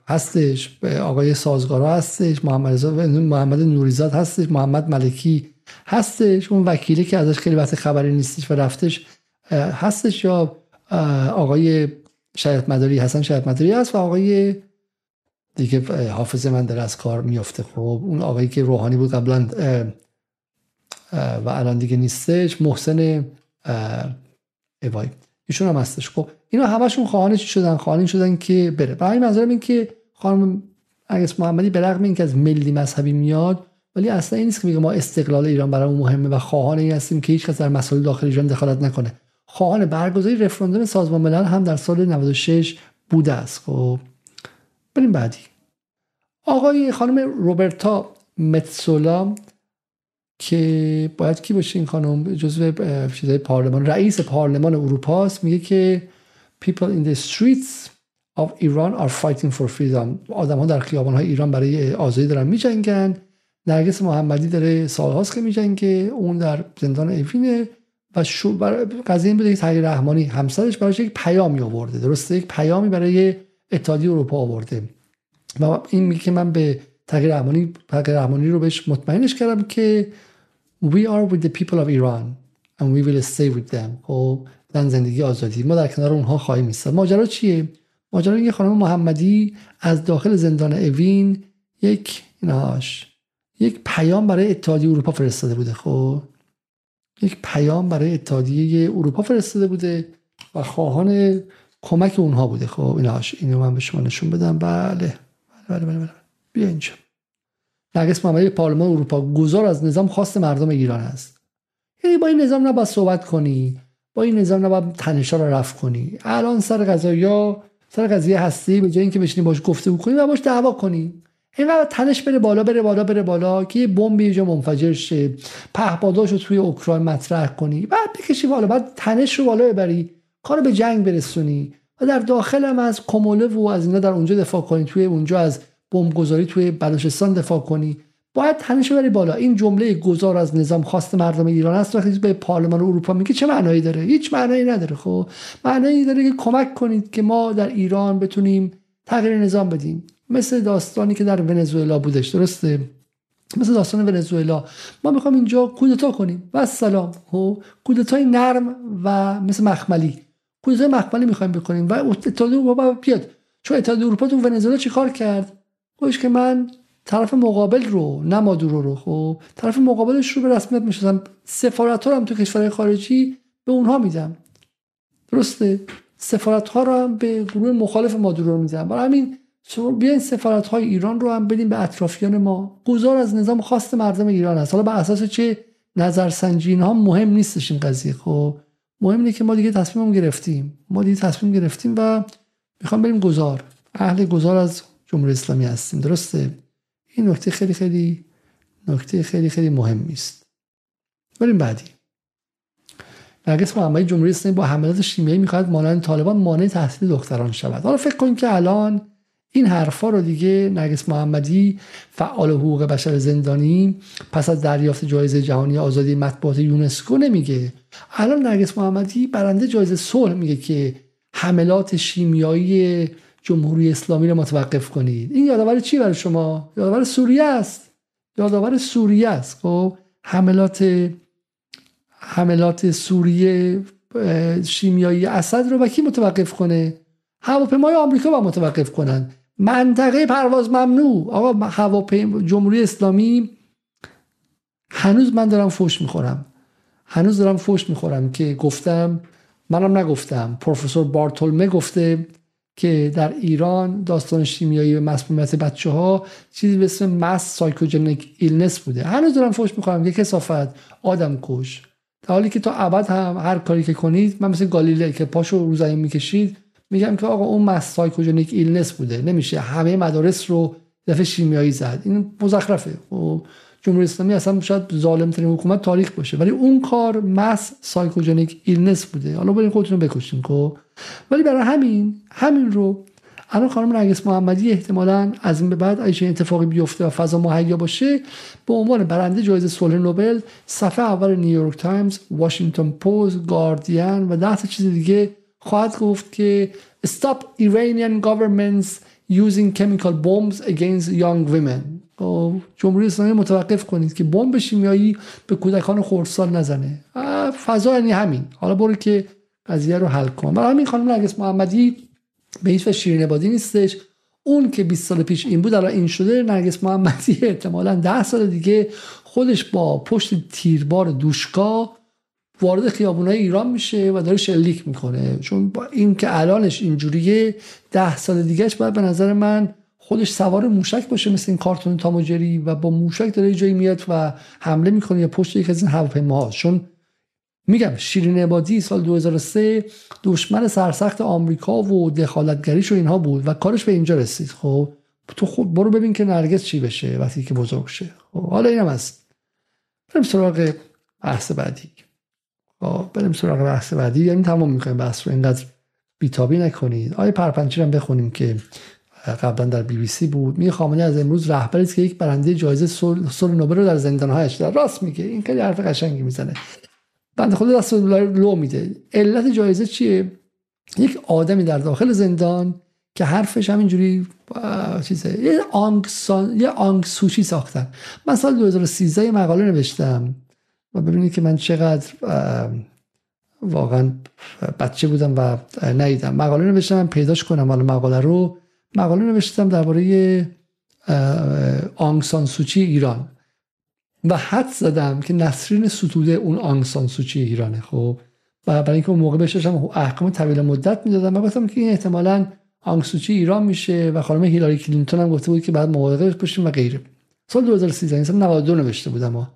هستش آقای سازگارا هستش محمد, محمد نوریزاد هستش محمد ملکی هستش اون وکیلی که ازش خیلی وقت خبری نیستش و رفتش هستش یا آقای شریعت مداری حسن شریعت مداری هست و آقای دیگه حافظ من در از کار میفته خب اون آقایی که روحانی بود قبلا و الان دیگه نیستش محسن ایوای ایشون هم هستش. خب اینا همشون خواهان چی شدن؟ خواهان شدن که بره. برای منظورم این که خانم اگس محمدی به رغم اینکه از ملی مذهبی میاد ولی اصلا این نیست که میگه ما استقلال ایران برای مهمه و خواهان این هستیم که هیچ کس در مسائل داخل ایران دخالت نکنه. خواهان برگزاری رفراندوم سازمان ملل هم در سال 96 بوده است. خب بریم بعدی. آقای خانم روبرتا متسولا که باید کی باشه این خانم؟ جزو چیزای پارلمان. رئیس پارلمان اروپا است میگه که people in the streets of Iran are fighting for freedom. آدم ها در خیابان های ایران برای آزادی دارن میجنگن. نرگس محمدی داره سالهاست که میجنگه. اون در زندان ایفینه. و شو قضیه این بوده که تغییر رحمانی همسرش براش یک پیامی آورده. درسته؟ یک پیامی برای اتحادیه اروپا آورده. و این میگه که من به تغییر رحمانی تغییر رحمانی رو بهش مطمئنش کردم که we are with the people of Iran and we will stay with them. خب زن زندگی آزادی. ما در کنار اونها خواهیم ایستاد. ماجرا چیه؟ ماجرا اینکه خانم محمدی از داخل زندان اوین یک اینهاش یک پیام برای اتحادیه اروپا فرستاده بوده. خب یک پیام برای اتحادیه اروپا فرستاده بوده و خواهان کمک اونها بوده. خب اینهاش. اینو من به شما نشون بدم. بله بله بله, بله. بیا اینجا. نرگس محمدی پارلمان اروپا گذار از نظام خواست مردم ایران است. یعنی با این نظام نباید صحبت کنی با این نظام نباید تنشا رو رفت کنی. الان سر یا سر قضیه هستی به جای اینکه بشینی باش گفته کنی و باش دعوا کنی. اینقدر تنش بره بالا بره بالا بره بالا که یه بمب یه جا منفجر شه. پهپاداش رو توی اوکراین مطرح کنی. بعد بکشی بالا بعد تنش رو بالا ببری. کار به جنگ برسونی. و در داخل هم از کموله و از اینا در اونجا دفاع کنی. توی اونجا از گذاری توی بلوچستان دفاع کنی. باید تنش بری بالا. این جمله گذار از نظام خواست مردم ایران است. وقتی به پارلمان اروپا میگه چه معنایی داره؟ هیچ معنایی نداره. خب معنایی داره که کمک کنید که ما در ایران بتونیم تغییر نظام بدیم. مثل داستانی که در ونزوئلا بودش. درسته؟ مثل داستان ونزوئلا. ما می‌خوام اینجا کودتا کنیم. و سلام خب کودتای نرم و مثل مخملی. کودتای مخملی می‌خوایم بکنیم. و اتحادیه اروپا بیاد. چون اتحادیه اروپا تو ونزوئلا چیکار کرد؟ گوش که من طرف مقابل رو نه مادورو رو خب طرف مقابلش رو به رسمیت می‌شناسم سفارت ها هم تو کشورهای خارجی به اونها میدم. درسته؟ سفارت ها رو هم به گروه مخالف مادورو میدم. برای همین شما بیاین سفارت های ایران رو هم بدیم به اطرافیان ما. گذار از نظام خواست مردم ایران است. حالا بر اساس چه نظرسنجی ها مهم نیستش این قضیه خب. مهم اینه که ما دیگه تصمیم گرفتیم. ما دیگه تصمیم گرفتیم و می‌خوام بریم گذار اهل گذار از جمهوری اسلامی هستیم. درسته؟ این نکته خیلی خیلی نکته خیلی خیلی مهمی است بریم بعدی. نرگس محمدی جمهوری اسلامی با حملات شیمیایی می‌خواد مانند طالبان مانع تحصیل دختران شود. حالا فکر کنید که الان این حرفا رو دیگه نرگس محمدی فعال حقوق بشر زندانی پس از دریافت جایزه جهانی آزادی مطبوعات یونسکو نمیگه. الان نرگس محمدی برنده جایزه صلح میگه که حملات شیمیایی جمهوری اسلامی رو متوقف کنید. این یادآور چی برای شما؟ یادآور سوریه است. یادآور سوریه است. خب حملات حملات سوریه شیمیایی اسد رو با کی متوقف کنه؟ هواپیمای آمریکا با متوقف کنن. منطقه پرواز ممنوع. آقا هواپیما جمهوری اسلامی هنوز من دارم فوش می‌خورم. هنوز دارم فوش می‌خورم که گفتم منم نگفتم. پروفسور بارتولمه گفته که در ایران داستان شیمیایی مسمومیت بچه ها چیزی به اسم mass psychogenic illness بوده. هنوز دارم فوش می‌کنم که کثافت. آدم کش. در حالی که تا ابد هم هر کاری که کنید من مثل گالیله که پاشو رو زمین می‌کشید میگم که آقا اون mass psychogenic illness بوده. نمیشه. همه مدارس رو دفعه شیمیایی زد. این مزخرفه. خب، جمهوری اسلامی اصلا شاید ظالم ترین حکومت تاریخ باشه. ولی اون کار mass psychogenic illness بوده. حالا بریم خودتون رو بکشین کو ولی برای همین همین رو الان خانم نرگس محمدی احتمالا از این به بعد اگه اتفاقی بیفته و فضا مهیا باشه به عنوان برنده جایزه صلح نوبل صفحه اول نیویورک تایمز واشنگتن پست گاردین و ده چیز دیگه خواهد گفت که stop Iranian governments using chemical bombs against young women. خب، جمهوری اسلامی متوقف کنید که بمب شیمیایی به کودکان خردسال نزنه. فضا یعنی همین. حالا برو که قضیه رو حل کن. برای همین خانم نرگس محمدی به هیچ شیرین بادی نیستش. اون که 20 سال پیش این بود الان این شده. نرگس محمدی احتمالا 10 سال دیگه خودش با پشت تیربار دوشکا وارد خیابونای ایران میشه و داره شلیک می‌کنه. چون با این که الانش اینجوریه ده سال دیگهش باید به نظر من خودش سوار موشک باشه مثل این کارتون تاموجری و با موشک داره جایی میاد و حمله می‌کنه یا پشت یک از این هواپیماها. چون میگم شیرین عبادی سال 2003 دشمن سرسخت آمریکا و دخالتگریش و اینها بود و کارش به اینجا رسید. خب تو خود برو ببین که نرگس چی بشه وقتی که بزرگ شه. خب حالا اینم هست. بریم سراغ بحث بعدی. بریم سراغ بحث بعدی. یعنی تمام می‌کنیم بحث رو اینقدر بیتابی نکنید. آیه پرپنچی هم بخونیم که قبلا در بی بی سی بود. می از امروز رهبری که یک برنده جایزه صلح نوبل رو در زندانهایش در راست میگه. این خیلی حرف قشنگی می‌زنه. بنده خدا دست لو میده. علت جایزه چیه؟ یک آدمی در داخل زندان که حرفش همینجوری چیزه. یه آنگسان یه آنگ سوچی ساختن. من سال 2013 مقاله نوشتم. و ببینید که من چقدر واقعا بچه بودم و ندیدم. مقاله نوشتم پیداش کنم. حالا مقاله رو مقاله نوشتم درباره آنگسان سوچی ایران. و حد زدم که نسرین ستوده اون آنگسان سوچی ایرانه خب. و برای اینکه اون موقع بهش احکام طویل مدت می‌دادم و گفتم که این احتمالاً آنگسوچی ایران میشه و خانم هیلاری کلینتون هم گفته بود که بعد مواقع بشیم و غیره. سال 2013 سال 92 نوشته بودم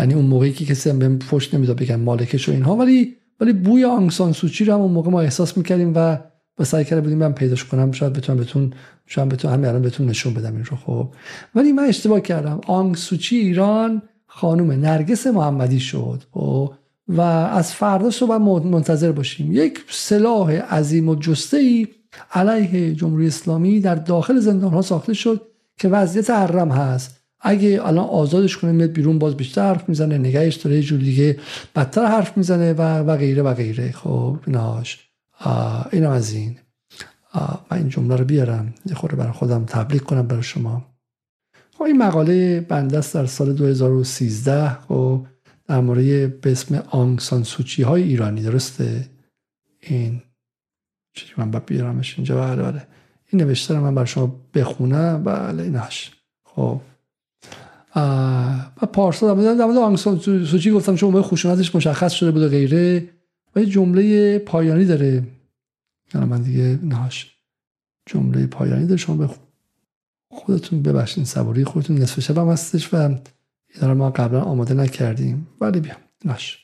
یعنی اون موقعی که کسی هم بهم پشت نمی‌داد بگم مالکش و اینها ولی ولی بوی آنگسان سوچی رو هم اون موقع ما احساس می‌کردیم و با سعی کرده بودیم من پیداش کنم شاید بتونم بتون شاید بتونم همین الان بتون نشون بدم این رو خب. ولی من اشتباه کردم. آنگ سوچی ایران خانم نرگس محمدی شد و خب؟ و از فردا صبح منتظر باشیم. یک سلاح عظیم و جسته ای علیه جمهوری اسلامی در داخل زندان ها ساخته شد که وضعیت حرم هست. اگه الان آزادش کنه میاد بیرون باز بیشتر حرف می‌زنه نگهش داره یه جور دیگه بدتر حرف می‌زنه و و غیره و غیره. خب ایناش اینم از این. من این جمله رو بیارم یه خورده برای خودم تبلیغ کنم برای شما. خب این مقاله بنده در سال 2013 خب در مورد به اسم آنگ سوچی های ایرانی. درسته؟ این چیزی من بیارمش اینجا. بله بله. این نوشته رو من بر شما بخونم. بله ایناش خب. و پارسا در مورد آنگ سوچی گفتم چون موقع خشونتش مشخص شده بود و غیره. و یه جمله پایانی داره. یعنی من دیگه نهاش. جمله پایانی داره. شما به خودتون ببخشید سواری خودتون نصف شب هم هستش و اینا ما قبلا آماده نکردیم. ولی بیام ناش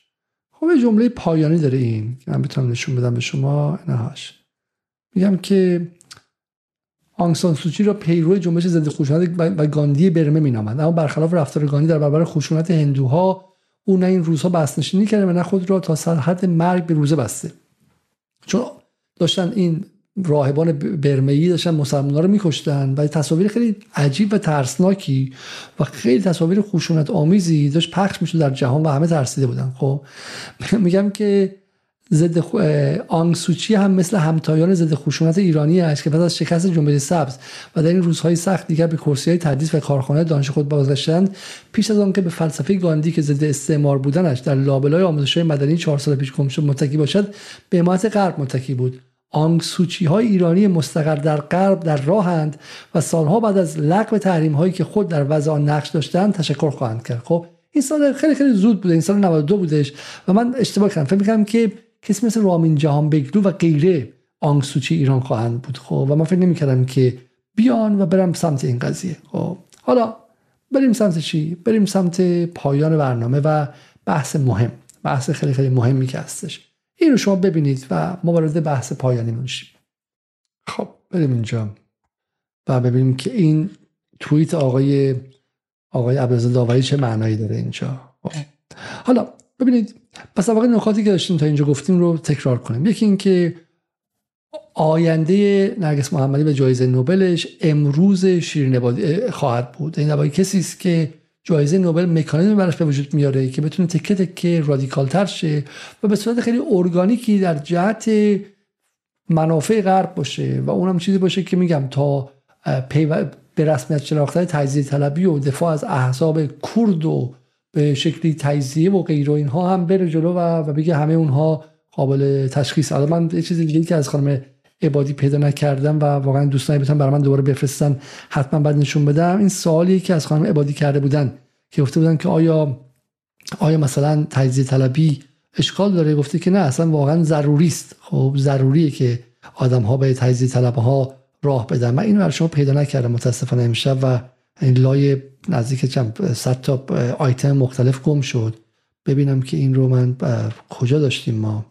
خب یه جمله پایانی داره این که من بتونم نشون بدم به شما. نهاش. میگم که آنگسان سوچی را پیرو جنبش ضد خشونت و گاندی برمه مینامند. اما برخلاف رفتار گاندی در برابر خشونت هندوها او نه این روزها بسنشینی کرده و نه خود را تا سرحد مرگ به روزه بسته. چون داشتن این راهبان برمه‌ای داشتن مسلمان رو میکشتن و تصاویر خیلی عجیب و ترسناکی و خیلی تصاویر خشونت آمیزی داشت پخش می‌شد در جهان و همه ترسیده بودن. خب *laughs* میگم که ضد خو... آنگسوچی هم مثل همتایان ضد خشونت ایرانی است که پس از شکست جنبش سبز و در این روزهای سخت دیگر به کرسی های تدریس و کارخانه دانش خود بازگشتند پیش از آنکه به فلسفه گاندی که ضد استعمار بودنش در لابلای آموزش مدنی چهار سال پیش گم شد متکی باشد به حمایت غرب متکی بود. آنگسوچی های ایرانی مستقر در غرب در راهند و سالها بعد از لغو تحریم هایی که خود در وضع آن نقش داشتند تشکر خواهند کرد. خب این سال خیلی خیلی زود بوده این سال 92 بودش و من اشتباه کردم. فکر می‌کردم که کسی مثل رامین جهان بگلو و غیره آنگسوچی ایران خواهند بود. خب و من فکر نمی‌کردم که بیان و برم سمت این قضیه. خب حالا بریم سمت چی؟ بریم سمت پایان برنامه و بحث مهم. بحث خیلی خیلی مهمی که هستش. این رو شما ببینید و ما وارد بحث پایانی میشیم خب بریم اینجا و ببینیم که این توییت آقای آقای عبدالرزاق داوری چه معنایی داره اینجا. خب. حالا ببینید پس واقع نکاتی که داشتیم تا اینجا گفتیم رو تکرار کنیم. یکی اینکه آینده نرگس محمدی و جایزه نوبلش امروز شیرین خواهد بود. این کسی است که جایزه نوبل مکانیزم براش به وجود میاره که بتونه تکه تکه رادیکال تر شه و به صورت خیلی ارگانیکی در جهت منافع غرب باشه و اونم چیزی باشه که میگم تا به رسمیت شناختن تجزیه طلبی و دفاع از احزاب کرد و به شکلی تجزیه و غیر و اینها هم بره جلو و, و بگه همه اونها قابل تشخیص. الان من یه چیز دیگه که از خانم عبادی پیدا نکردم و واقعا دوستان بتونن برای من دوباره بفرستن حتما بعد نشون بدم. این سوالی که از خانم عبادی کرده بودن که گفته بودن که آیا آیا مثلا تجزیه طلبی اشکال داره؟ گفته که نه اصلا واقعا ضروری است. خب ضروریه که آدم ها به تجزیه طلب راه بدن. من اینو برای شما پیدا نکردم متاسفانه امشب و لای نزدیک چند صد تا آیتم مختلف گم شد. ببینم که این رو من کجا داشتیم ما؟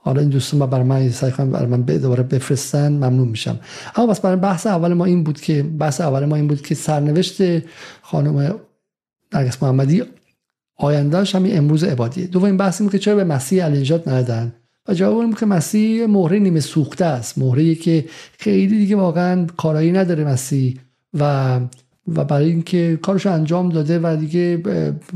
حالا این دوستان برای من سعی کنم برای من دوباره بفرستن ممنون میشم. اما بس برای بحث اول ما این بود که بحث اول ما این بود که سرنوشت خانم نرگس محمدی آیندهش همین امروز عبادیه. دومین بحث این که چرا به مسیح علیجات ندادن؟ و جواب این که مسیح مهره نیمه سوخته است. مهره که خیلی دیگه واقعا کارایی نداره مسیح. و و برای اینکه کارش انجام داده و دیگه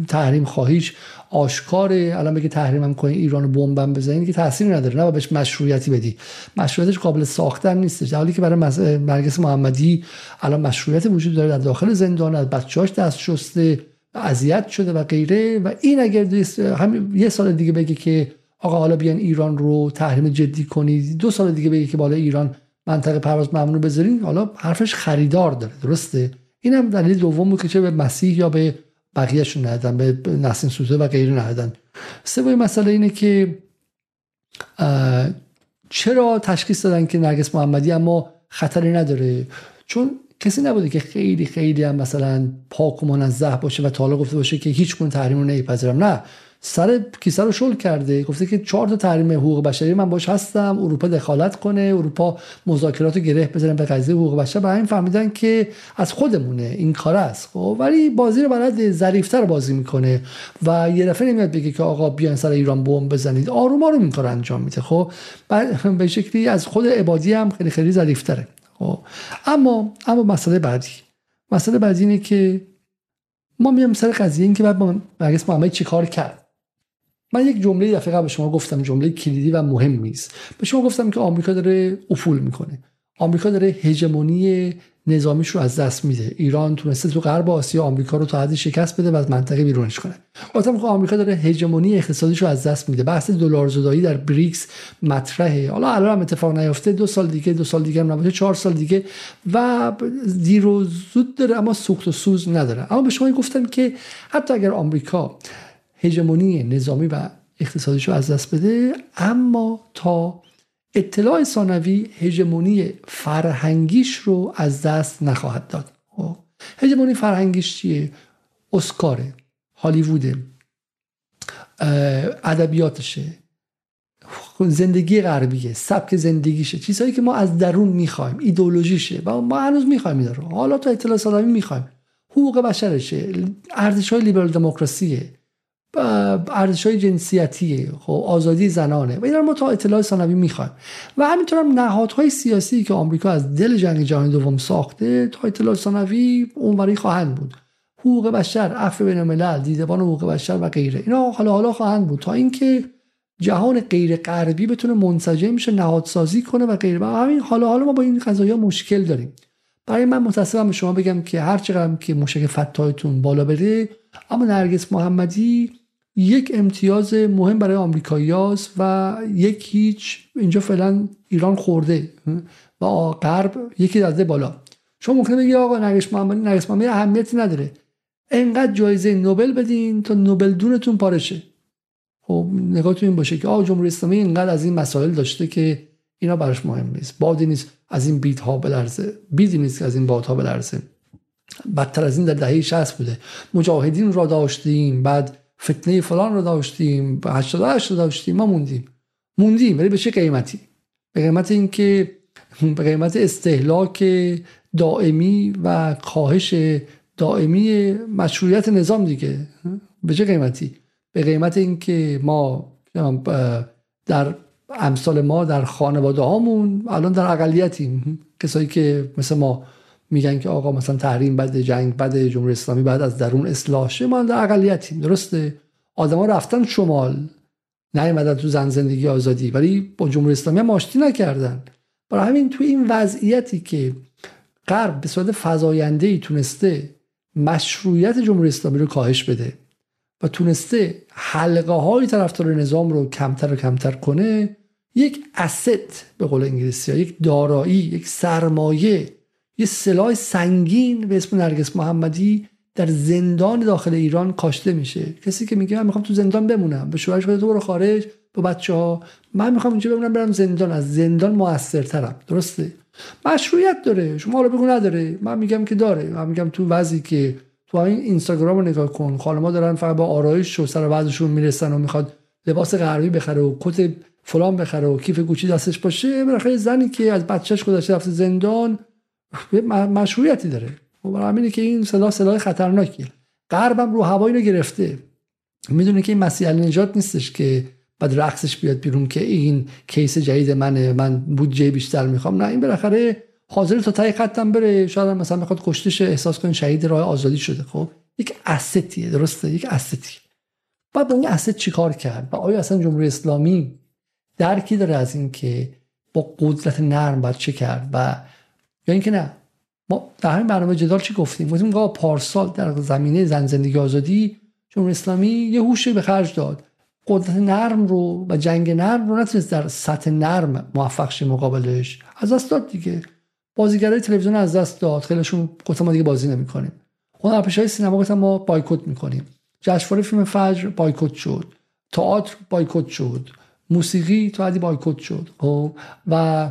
تحریم خواهیش آشکاره الان بگه تحریمم کنی ایران بمبم بزنین که تاثیری نداره نه بهش مشروعیتی بدی. مشروعیتش قابل ساختن نیستش. در حالی که برای نرگس محمدی الان مشروعیت وجود داره در داخل زندان از بچه‌هاش دست شسته اذیت شده و غیره. و این اگر هم یه سال دیگه بگه که آقا حالا بیان ایران رو تحریم جدی کنید. دو سال دیگه بگه که بالا ایران منطقه پرواز ممنوع بذارین حالا حرفش خریدار داره درسته؟ این هم دلیل دوم که چه به مسیح یا به بقیهشون ندادن به نسیم سوزه و غیره ندادن. سوم مسئله اینه که چرا تشخیص دادن که نرگس محمدی اما خطری نداره؟ چون کسی نبوده که خیلی خیلی هم مثلا پاک و منزه باشه و تا گفته باشه که هیچ گونه تحریم رو نمیپذیرم. نه سر کیسه رو شل کرده. گفته که چهار تا تحریم حقوق بشری من باش هستم. اروپا دخالت کنه. اروپا مذاکرات گره بزنه به قضیه حقوق بشر. برای این فهمیدن که از خودمونه. این کار است. خب ولی بازی رو بلد ظریفتر بازی می‌کنه و یه دفعه نمیاد بگه که آقا بیان سر ایران بمب بزنید. آروم آروم این کار انجام میده. خب *laughs* به شکلی از خود عبادی هم خیلی خیلی ظریفتره. خب اما اما مسئله بعدی. مسئله بعدی اینه که ما میام سر قضیه این که بعد ما نرگس محمدی چیکار کرد؟ من یک جمله دفعه قبل شما گفتم جمله کلیدی و مهمی است به شما گفتم که آمریکا داره افول می‌کنه. آمریکا داره هژمونی نظامیش رو از دست میده. ایران تونسته تو غرب آسیا آمریکا رو تا حدی شکست بده و از منطقه بیرونش کنه. گفتم که آمریکا داره هژمونی اقتصادیش رو از دست میده. بحث دلار زدایی در بریکس مطرحه. حالا الان هم اتفاق نیافته. دو سال دیگه دو سال دیگه هم چهار سال دیگه و دیر و زود داره اما سوخت و سوز نداره. اما به شما گفتم که حتی اگر آمریکا هژمونی نظامی و اقتصادیش رو از دست بده. اما تا اطلاع ثانوی هژمونی فرهنگیش رو از دست نخواهد داد. خب؟ هژمونی فرهنگیش چیه؟ اسکاره هالیووده ادبیاتشه زندگی غربیه سبک زندگیشه چیزهایی که ما از درون می‌خوایم ایدولوژیشه و ما هنوز می‌خوایم این رو. حالا تا اطلاع ثانوی می‌خوایم. حقوق بشرشه ارزش های لیبرال دموکراسیه. ارزش های جنسیتی خب آزادی زنانه. و این ما تا اطلاع ثانوی می‌خوایم. و همینطور هم نهادهای سیاسی که آمریکا از دل جنگ جهانی دوم ساخته تا اطلاع ثانوی اونوری خواهند بود. حقوق بشر عفو بین الملل دیدبان حقوق بشر و غیره. اینا حالا حالا خواهند بود تا اینکه جهان غیر غربی بتونه منسجم میشه نهادسازی کنه و غیره. همین حالا حالا ما با این قضايا مشکل داریم. برای من متاسفم شما بگم که هر چقدر که موشک فتایتون بالا بره اما نرگس محمدی یک امتیاز مهم برای آمریکایی و یک هیچ اینجا فعلا ایران خورده و غرب یکی داده بالا. شما ممکنه بگی آقا نرگس محمدی نرگس محمدی اهمیتی نداره. انقدر جایزه نوبل بدین تا نوبل دونتون پارشه. خب نگاهتون این باشه که آقا جمهوری اسلامی اینقدر از این مسائل داشته که اینا براش مهم نیست. بادی نیست از این بیت ها بلرزه. بیدی نیست که از این باد ها بلرزه. بدتر از این در دهه 60 بوده. مجاهدین را داشتیم. بعد فتنه فلان رو داشتیم 88 رو داشتیم ما موندیم. موندیم ولی به چه قیمتی؟ به قیمت اینکه به قیمت استهلاک دائمی و کاهش دائمی مشروعیت نظام دیگه. به چه قیمتی؟ به قیمت اینکه ما در امثال ما در خانواده هامون الان در اقلیتیم. کسایی که مثل ما میگن که آقا مثلا تحریم بعد جنگ بعد جمهوری اسلامی بعد از درون اصلاح شه ما در اقلیتیم. درسته؟ آدما رفتن شمال نیومدن تو زن زندگی آزادی. ولی با جمهوری اسلامی هم آشتی نکردن. برای همین تو این وضعیتی که غرب به صورت فزاینده ای تونسته مشروعیت جمهوری اسلامی رو کاهش بده و تونسته حلقه های طرفدار نظام رو کمتر و کمتر کنه یک asset به قول انگلیسی یک دارایی یک سرمایه یه سلاح سنگین به اسم نرگس محمدی در زندان داخل ایران کاشته میشه. کسی که میگه من می‌خوام تو زندان بمونم به شوهرش تو برو خارج با بچه ها من می‌خوام اینجا بمونم برم زندان از زندان موثرترم. درسته؟ مشروعیت داره. شما رو بگو نداره. من میگم که داره. من میگم تو وضعی که تو این اینستاگرام رو نگاه کن. خانم‌ها دارن فقط با آرایش و سر وضعشون می‌رسن و می‌خواد لباس غربی بخره و کت فلان بخره و کیف گوچی دستش باشه. بالاخره زنی که از بچهش گذاشته رفته زندان مشروعیتی داره. خب برای همینه که این سلاح سلاح خطرناکیه. غربم رو هوا اینو گرفته. می‌دونه که این مسیح نجات نیستش که بعد رقصش بیاد بیرون که این کیس جدید منه من بودجه بیشتر می‌خوام. نه این بالاخره حاضر تا تای خطم بره. شاید مثلا بخواد کشتش احساس کنه شهید راه آزادی شده. خب یک استیه درسته؟ یک استیه بعد با این اسست چیکار کرد؟ و آیا اصلا جمهوری اسلامی درکی داره از این که با قدرت نرم باید چه کرد؟ و یا اینکه نه. ما در همین برنامه جدال چی گفتیم؟ گفتیم که پارسال در زمینه زن زندگی آزادی جمهوری اسلامی یه هوشی به خرج داد. قدرت نرم رو و جنگ نرم رو نتونست در سطح نرم موفق شه مقابلش. از دست داد دیگه. بازیگرای تلویزیون از دست داد. خیلیشون گفتم ما دیگه بازی نمی‌کنیم. هنرپیشه های سینما گفتم ما بایکوت می‌کنیم. جشنواره فیلم فجر بایکوت شد. تئاتر بایکوت شد. موسیقی تا حدی بایکوت شد. خب؟ و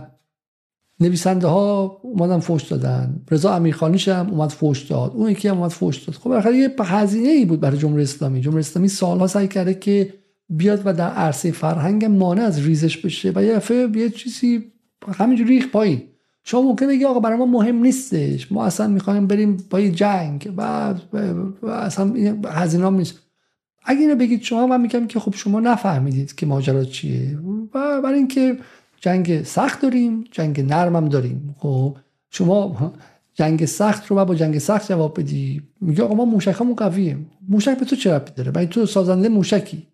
نویسنده ها اومدن فوش دادن. رضا امیرخانیش هم اومد فوش داد. اون یکی هم اومد فوش داد. خب بالاخره یه هزینه ای بود برای جمهوری اسلامی. جمهوری اسلامی سالها سعی کرده که بیاد و در عرصه فرهنگ مانع از ریزش بشه و یه یه چیزی همینجوری ریخ پایین. شما ممکن بگی آقا برای ما مهم نیستش. ما اصلا می‌خوایم بریم با جنگ و, و اصلا هزینه نیست. اگه اینو بگید شما من میگم که خب شما نفهمیدید که ماجرا چیه. و برای اینکه جنگ سخت داریم جنگ نرمم داریم. خب شما جنگ سخت رو با جنگ سخت جواب بدی. میگه آقا ما موشک همون قویه. موشک به تو ربطی داره؟ برای تو سازنده موشکی.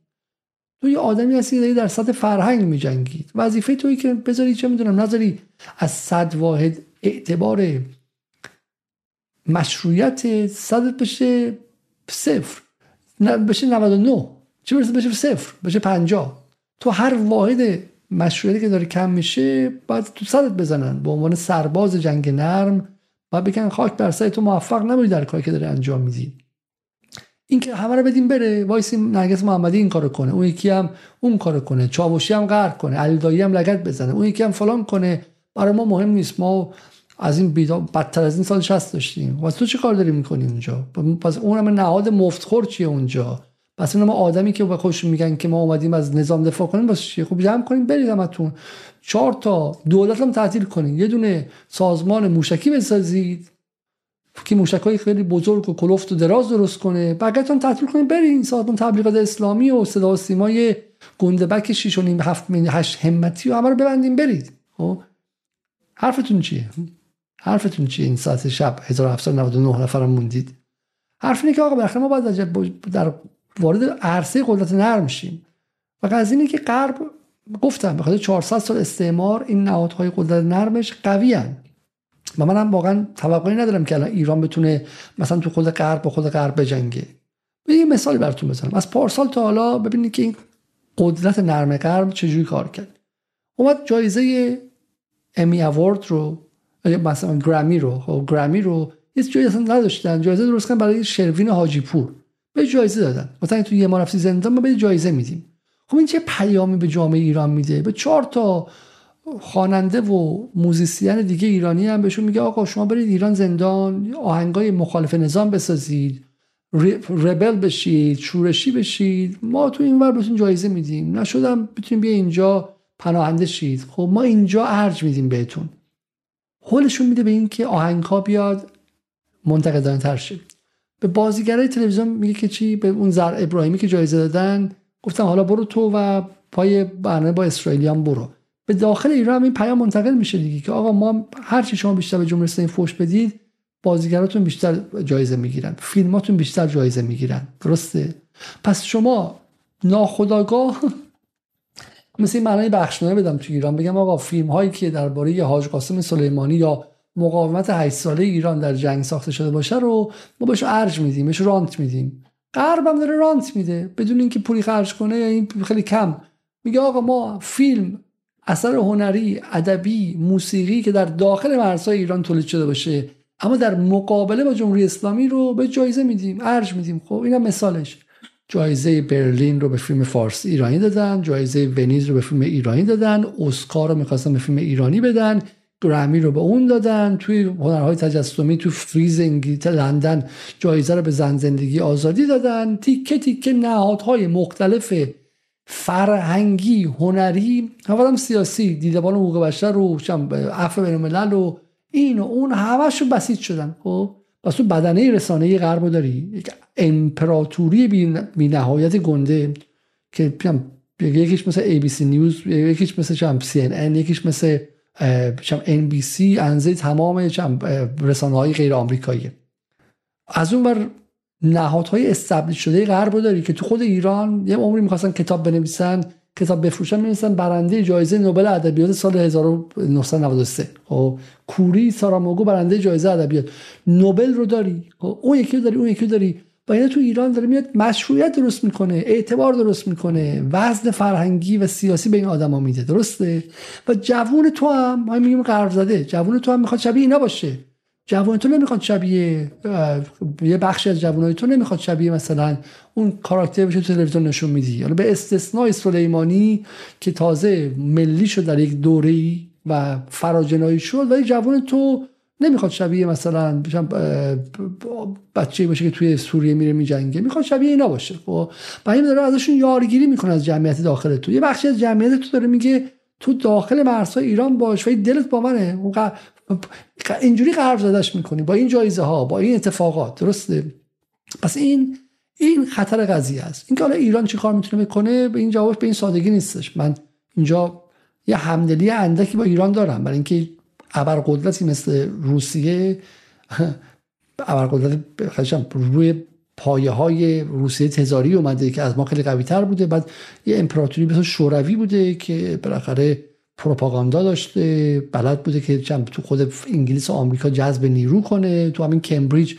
تو یه آدمی هستی که در سطح فرهنگ میجنگید وظیفه تویی که بذاری چه می‌دونم نذاری از صد واحد اعتبار مشروعیت صدت بشه صفر. بشه 99 چه برسه بشه صفر؟ بشه 50 تو هر واحد مشروعیتی که داره کم میشه باید تو صدت بزنن. به عنوان سرباز جنگ نرم و بگن خاک بر تو موفق نبودی در کاری که داره انجام میدی. این که همه رو بدیم بره وایسی نرگس محمدی این کارو کنه اون یکی هم اون کارو کنه چاوشی هم غرق کنه علی دایی هم لگت بزنه اون یکی هم فلان کنه. برای ما مهم نیست. ما از این بیدا بدتر از این سال 60 داشتیم. واسه تو چه کار داری می‌کنی اونجا؟ پس اونم نهاد مفتخور چیه اونجا؟ پس ما آدمی که به خودشون میگن که ما اومدیم از نظام دفاع کنیم بس چیه؟ خب جمع کنیم برید همتون. چهار تا دولت هم تعطیل کنین. یه دونه سازمان موشکی بسازید. که موشک های خیلی بزرگ و کلفت و دراز درست کنه. بقیه‌تون تعطیل کنید برین. سازمان تبلیغات اسلامی و صدا و سیمای گندبک 6 و نیم 7 8 همتی و همه رو ببندیم برید. خب؟ حرفتون چیه؟ حرفتون چیه این ساعت شب؟ 1799 نفرم موندید. حرف اینه که آقا بالاخره ما باید در وارد عرصه قدرت نرم شیم. و قضیه اینه که غرب گفتم خاطر 400 سال استعمار این نهادهای قدرت نرمش قوی هن. و منم واقعا توقعی ندارم که الان ایران بتونه مثلا تو خود غرب با خود غرب بجنگه. یه مثالی براتون بزنم. از پارسال تا حالا ببینید که این قدرت نرم غرب چجوری کار کرد. اومد جایزه امی اوارد رو مثلا گرامی رو. خب گرامی رو یه جایی اصلا نداشتن. جایزه درست کردن برای شروین حاجی پور به جایزه دادن. مثلا تو یه ما زندان ما به جایزه میدیم. خب این چه پیامی به جامعه ایران میده؟ به چهار تا خواننده و موزیسین دیگه ایرانی هم بهشون میگه آقا شما برید ایران زندان آهنگای مخالف نظام بسازید ربل بشید شورشی بشید. ما تو این ور بهتون جایزه میدیم. نشدم بتونیم بیا اینجا پناهنده شید. خب ما اینجا ارج میدیم بهتون. حولشون میده به این که آهنگ ها بیاد منتقدانه تر شد به بازیگرای تلویزیون میگه که چی؟ به اون زر ابراهیمی که جایزه دادن. گفتم حالا برو تو و پای برنامه با اسرائیلیان برو. به داخل ایران هم این پیام منتقل میشه دیگه که آقا ما هر چی شما بیشتر به جمهوری اسلامی فوش بدید بازیگراتون بیشتر جایزه می‌گیرن. فیلماتون بیشتر جایزه می‌گیرن. درسته؟ پس شما ناخداگاه *laughs* مثل این معنی بخشنامه بدم تو ایران. بگم آقا فیلم هایی که درباره حاج قاسم سلیمانی یا مقاومت 8 ساله ایران در جنگ ساخته شده باشه رو ما بهش ارج میدیم بهش رانت میدیم. غرب هم داره رانت میده بدون اینکه پولی خرج کنه یا این خیلی کم. میگه آقا ما فیلم اثر هنری ادبی موسیقی که در داخل مرزهای ایران تولید شده باشه اما در مقابله با جمهوری اسلامی رو به جایزه میدیم ارج میدیم. خب اینم مثالش. جایزه برلین رو به فیلم فارسی ایرانی دادن جایزه ونیز رو به فیلم ایرانی دادن اسکار رو می‌خواستن به فیلم ایرانی بدن. گرامی رو به اون دادن. توی هنرهای تجسمی تو فریز انگلیس لندن جایزه رو به زن زندگی آزادی دادن. تیکه تیکه نهادهای مختلف فرهنگی هنری اولا سیاسی دیدبان حقوق بشر رو عفو بین الملل و این و اون همش رو بسیج شدن. خب پس تو بدنه رسانه غرب داری. یک امپراتوری بی نهایت گنده که یکیش مثل ABC نیوز یکیش مثل ان یکیش مثل سی انزه تمام رسانه های غیر آمریکایی. از اون بر نهادهای استبلیش شده غرب داری که تو خود ایران یه عمری می‌خواستن کتاب بنویسن کتاب بفروشن می‌نویسن. برنده جایزه نوبل ادبیات سال 1993 خب کوری ساراموگو برنده جایزه ادبیات. نوبل رو داری. خب اون یکی رو داری اون یکی رو داری. و اینا تو ایران داره میاد مشروعیت درست می‌کنه اعتبار درست می‌کنه وزن فرهنگی و سیاسی به این آدما میده درسته؟ و جوون تو هم ما میگیم غرب زده جوون تو هم می‌خواد شبیه اینا باشه. جوان تو نمی‌خواد شبیه یه بخشی از جوانای تو نمی‌خواد شبیه مثلا اون کاراکتر بشه تو تلویزیون نشون میدی. حالا به استثنای سلیمانی که تازه ملی شد در یک دوره و فراجنایی شد ولی جوان تو نمی‌خواد شبیه مثلا بچه باشه که توی سوریه میره میجنگه. می‌خواد شبیه اینا باشه. خب؟ و این داره ازشون یارگیری می‌کنه از جمعیت داخل تو. یه بخشی از جمعیت تو داره میگه تو داخل مرزهای ایران باش و دلت با منه. اینجوری قرب زدش می‌کنی. با این جایزه ها با این اتفاقات. درسته؟ پس این این خطر قضیه است. اینکه حالا ایران چی کار می‌تونه بکنه به این جوابش به این سادگی نیستش. من اینجا یه همدلی اندکی با ایران دارم. برای اینکه ابرقدرتی مثل روسیه ابرقدرت روی پایه های روسیه تزاری اومده که از ما خیلی قوی تر بوده. بعد یه امپراتوری مثل شوروی بوده که بالاخره پروپاگاندا داشته. بلد بوده که تو خود انگلیس و آمریکا جذب نیرو کنه. تو همین کمبریج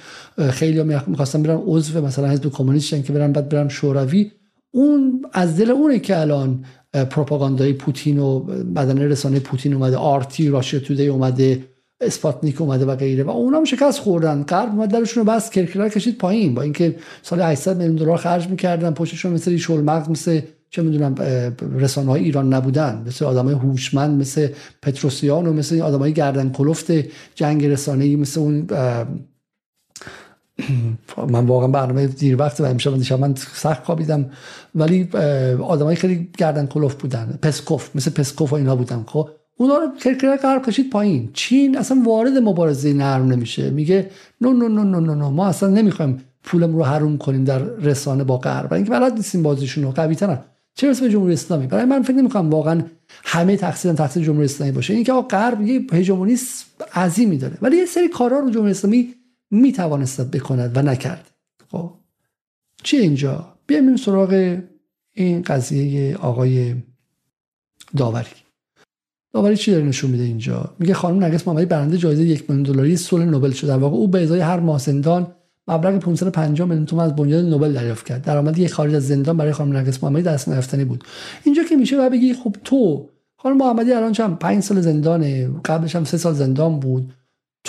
خیلی می‌خواستن برن عضو مثلا حزب کمونیست که برن بعد برن شوروی. اون از دل اونه که الان پروپاگاندای پوتین و بدنه رسانه پوتین اومده RT Russia Today اومده Sputnik اومده و غیره. و اونا هم شکست خوردن. غرب اومد درشون رو بست کرکره‌ها رو کشید پایین. با اینکه سالی 800 میلیون دلار خرج می‌کردن. پشتشون مثل شل‌مغز مثل چه می‌دونم رسانه های ایران نبودن. مثل آدمای هوشمند مثل پتروسیان و مثل آدمای گردن کلفت جنگ رسانه مثل اون *clears throat* من واقعا برنامه دیر وقت و امشب من سخت خوابیدم. ولی آدمای خیلی گردن کلوف بودن. پسکوف مثل پسکوف و اینا بودن. خب اونا رو کرکره قرار کشید پایین. چین اصلا وارد مبارزه نرم نمیشه. میگه نو نو نو نو نو, ما اصلا نمی‌خوایم پولمون رو حروم کنیم در رسانه با غرب اینکه بلد نیستیم بازیشون رو. قوی ترن چه به جمهوری اسلامی؟ برای من فکر نمی‌کنم واقعا همه تقصیر تقصیر جمهوری اسلامی باشه. اینکه آقا غرب یه هژمونی عظیمی داره. ولی یه سری کارا رو جمهوری اسلامی می‌توانست بکند و نکرد. خب. چی اینجا؟ بیایم سراغ این قضیه آقای داوری. داوری چی داره نشون میده اینجا؟ میگه خانم نرگس محمدی برنده جایزه یک میلیون دلاری صلح نوبل شده. در واقع او به ازای هر ماه زندان مبلغ 550 میلیون تومان از بنیاد نوبل دریافت کرد. درآمد یک خارج از زندان برای خانم نرگس محمدی دست نرفتنی بود. اینجا که میشه و بگی خب تو خانم محمدی الان چند 5 سال زندانه قبلش هم 3 سال زندان بود.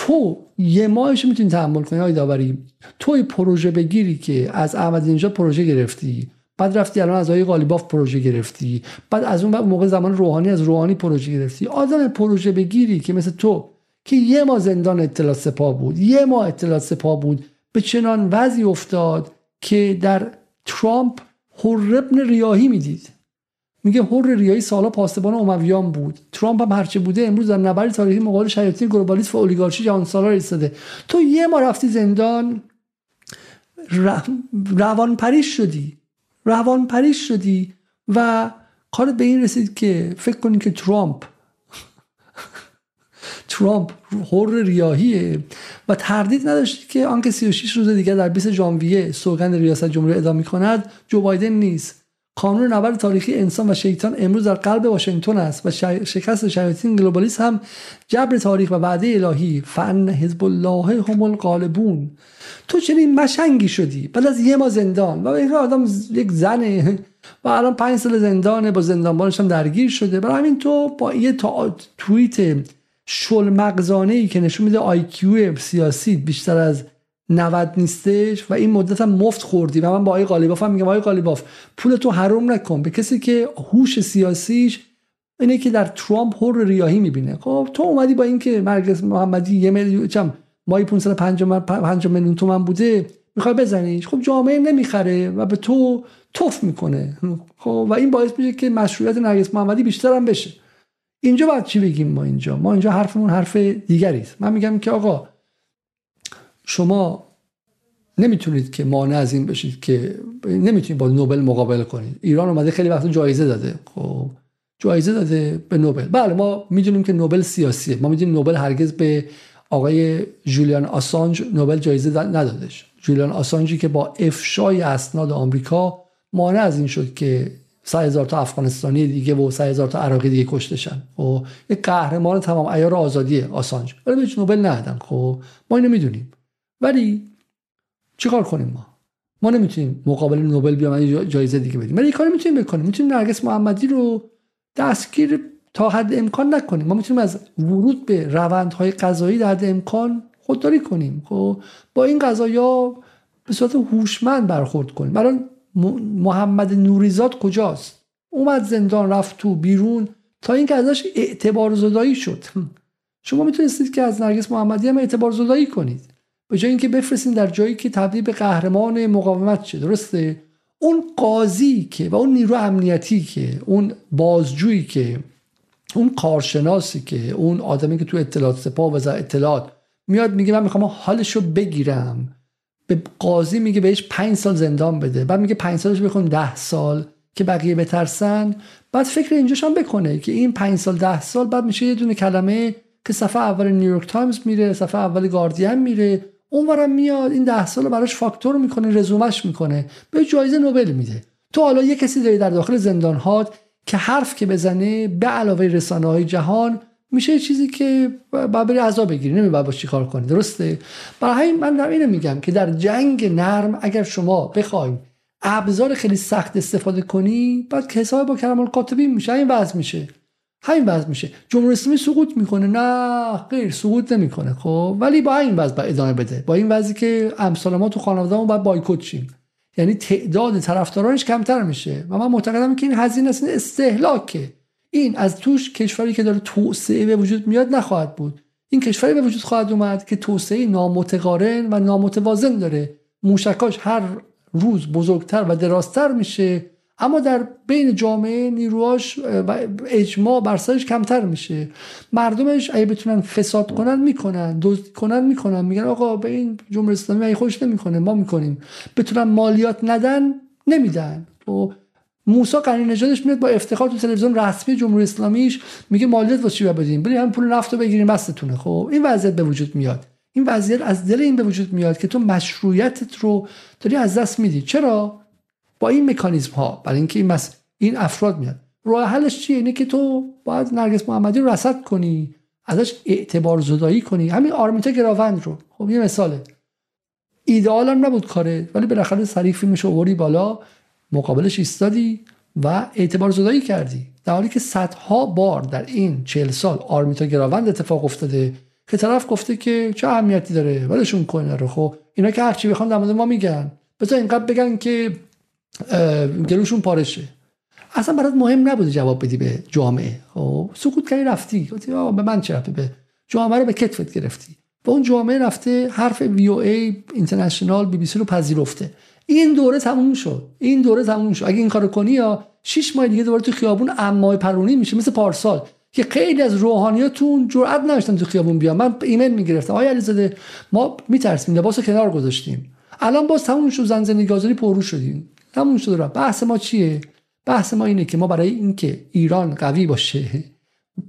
تو یه ماهش می‌تونی تحمل کنی های داوری. توی پروژه بگیری که از احمد اینجا پروژه گرفتی بعد رفتی الان از آقای قالیباف پروژه گرفتی بعد از اون موقع زمان روحانی از روحانی پروژه گرفتی. آدم پروژه بگیری که مثل تو که یه ماه زندان اطلاع سپاه بود یه ماه اطلاع سپاه بود به چنان وضعی افتاد که در ترامپ هربن ریاهی می‌دید. میگه هر ریاهی سالا پاسبان امویان بود. ترامپ هم هرچه بوده امروز در نبرد تاریخی مقابل شیاطین گلوبالیسم و اولیگارشی جهان سالا ایستاده. تو یه ما رفتی زندان روان پریش شدی. روان پریش شدی و کارت به این رسید که فکر کنی که ترامپ *laughs* ترامپ حر ریاهیه و تردید نداشتی که آنکه 36 روز دیگر در 20 ژانویه سوگند ریاست جمهوری ادامه کند. جو بایدن نیست. قانون نبرد تاریخی انسان و شیطان امروز در قلب واشنگتن است و شکست شیاطین گلوبالیسم هم جبر تاریخ و وعده الهی. فن حزب الله هم الغالبون. تو چنین مشنگی شدی. بعد از یه ما زندان. و این آدم یک زنه. و الان پنج سال زندانه. با زندانبانش هم درگیر شده. برای همین تو با یه تا توییت شل مغزانه ای که نشون میده آیکیو سیاسی بیشتر از 90 نیستش و این مدت هم مفت خوردی. و من با آقای قالیباف هم میگم آقای قالیباف پول تو حروم نکن به کسی که هوش سیاسیش اینه که در ترامپ هر ریاهی می‌بینه. خب تو اومدی با اینکه مرکز محمدی یه میلیون چم مایی 550 میلیون تومن بوده می‌خوای بزنیش. خب جامعه نمی‌خره و به تو توف می‌کنه. خب و این باعث میشه که مشروعیت نرگس محمدی بیشتر هم بشه. اینجا باید چی بگیم ما اینجا؟ ما اینجا حرفمون حرف دیگری است. من میگم که آقا شما نمی‌تونید که مانع از این بشید که نمی‌تونید با نوبل مقابله کنید. ایران اومده خیلی وقت جایزه داده. خب جایزه داده به نوبل. بله ما می‌دونیم که نوبل سیاسیه. ما می‌دونیم نوبل هرگز به آقای جولیان آسانج نوبل جایزه ندادش. جولیان آسانجی که با افشای اسناد آمریکا مانع از این شد که سه هزار تا افغانستانی دیگه و سه هزار تا عراقی دیگه کشتشن. و خب، یک قهرمان تمام ایار آزادی آسانج. ولی به نوبل ندادن. خب ما اینو می‌دونیم. ولی چیکار کنیم ما؟ ما نمی‌تونیم مقابل نوبل بیام جایزه دیگه بدیم. ولی کاری می‌تونیم بکنیم. می‌تونیم نرگس محمدی رو دستگیر تا حد امکان نکنیم. ما می‌تونیم از ورود به روندهای قضایی در حد امکان خودداری کنیم. خب؟ با این قضایا به صورت هوشمند برخورد کنیم. الان محمد نوریزاد کجاست؟ اومد زندان رفت تو بیرون. تا اینکه ازش اعتبار زدایی شد. *laughs* شما می‌تونستید که از نرگس محمدی هم اعتبار زدایی کنید. به جای اینکه بفرستین در جایی که تبدیل به قهرمان مقاومت شه. درسته؟ اون قاضی که و اون نیرو امنیتی که اون بازجویی که اون کارشناسی که اون آدمی که تو اطلاعات سپاه و اطلاعات میاد میگه من می‌خوام حالشو بگیرم. به قاضی میگه بهش پنج سال زندان بده. بعد میگه پنج سالش بکن ده سال که بقیه بترسن. بعد فکر اینجاش هم بکنه که این پنج سال ده سال بعد میشه یه دونه کلمه که صفحه اول نیویورک تایمز میره صفحه اول گاردین میره. اونورم میاد این ده سال براش فاکتور می‌کنه رزومش می‌کنه. بهش جایزه نوبل میده. تو حالا یه کسی داری در داخل زندان هات که حرف که بزنه به علاوه رسانه های جهان میشه چیزی که باید بری عذاب بگیری. نمی‌دونی باید باش چیکار کنی. درسته؟ برای همین من اینو میگم که در جنگ نرم اگر شما بخوای ابزار خیلی سخت استفاده کنی بعد حساب با کرام‌الکاتبین میشه این وضع میشه. همین وضع میشه. جمهوری اسلامی سقوط می‌کنه. نه غیر سقوط نمی‌کنه. خب ولی با این وضع ادامه بده. با این وضعی که امثال ما تو خانوادهمون باید بایکوت شیم. یعنی تعداد طرفدارانش کمتر میشه. و من معتقدم که این هزینه است استهلاکه. این از توش کشوری که داره توسعه به وجود میاد نخواهد بود. این کشوری به وجود خواهد اومد که توسعه نامتقارن و نامتوازن داره. موشکاش هر روز بزرگتر و درازتر میشه. اما در بین جامعه نیروهاش و اجماع بر کمتر میشه. مردمش اگه بتونن فساد کنن می‌کنن. دزد کنن می‌کنن. میگن آقا به این جمهوری اسلامی اگه خوش نمی‌کنه ما می‌کنیم. بتونن مالیات ندن نمیدن. و خب، موسی قنی نژادش میاد با افتخار تو تلویزیون رسمی جمهوری اسلامیش میگه مالیات واسه چی بدیم؟ بریم هم پول نفت رو بگیریم بستتونه. خب این وضعیت به وجود میاد. این وضعیت از دل این به وجود میاد که تو مشروعیتت رو داری از دست میدی. چرا؟ با این مکانیزم ها برای اینکه این مس... این افراد میاد. راه حلش چیه؟ اینه که تو باید نرگس محمدی رو رصد کنی ازش اعتبار زدایی کنی. همین آرمیتا گراوند رو. خب یه مثاله. ایدئال هم نبود کاره ولی بالاخره سریع فیلمش اووری بالا مقابلش ایستادی و اعتبار زدایی کردی. در حالی که صدها بار در این چهل سال آرمیتا گراوند اتفاق افتاده که طرف گفته که چه اهمیتی داره ولشون کنه رو. خب اینا که هرچی بخوان در ما میگن. بذار اینقدر بگن که گلوشون پارشه اصلا برات مهم نبوده جواب بدی به جامعه. خب سکوت کردی رفتی. گفتی به من چه به جامعه رو به کتفت گرفتی. و اون جامعه رفته حرف وی او ای اینترنشنال بی بی سی رو پذیرفته. این دوره تموم شد. این دوره تموم شد. اگه این کارو کنی یا 6 ماه دیگه دوباره تو خیابون امای پرونی میشه مثل پارسال که خیلی از روحانیاتون جرئت نداشتن تو خیابون بیان. من ایمیل می‌گرفتم. آقای علیزاده ما میترسیم. لباس کنار گذاشتیم. الان باز تموم شد زن زندگی پررو شدیم. تموم شد را بحث ما چیه؟ بحث ما اینه که ما برای اینکه ایران قوی باشه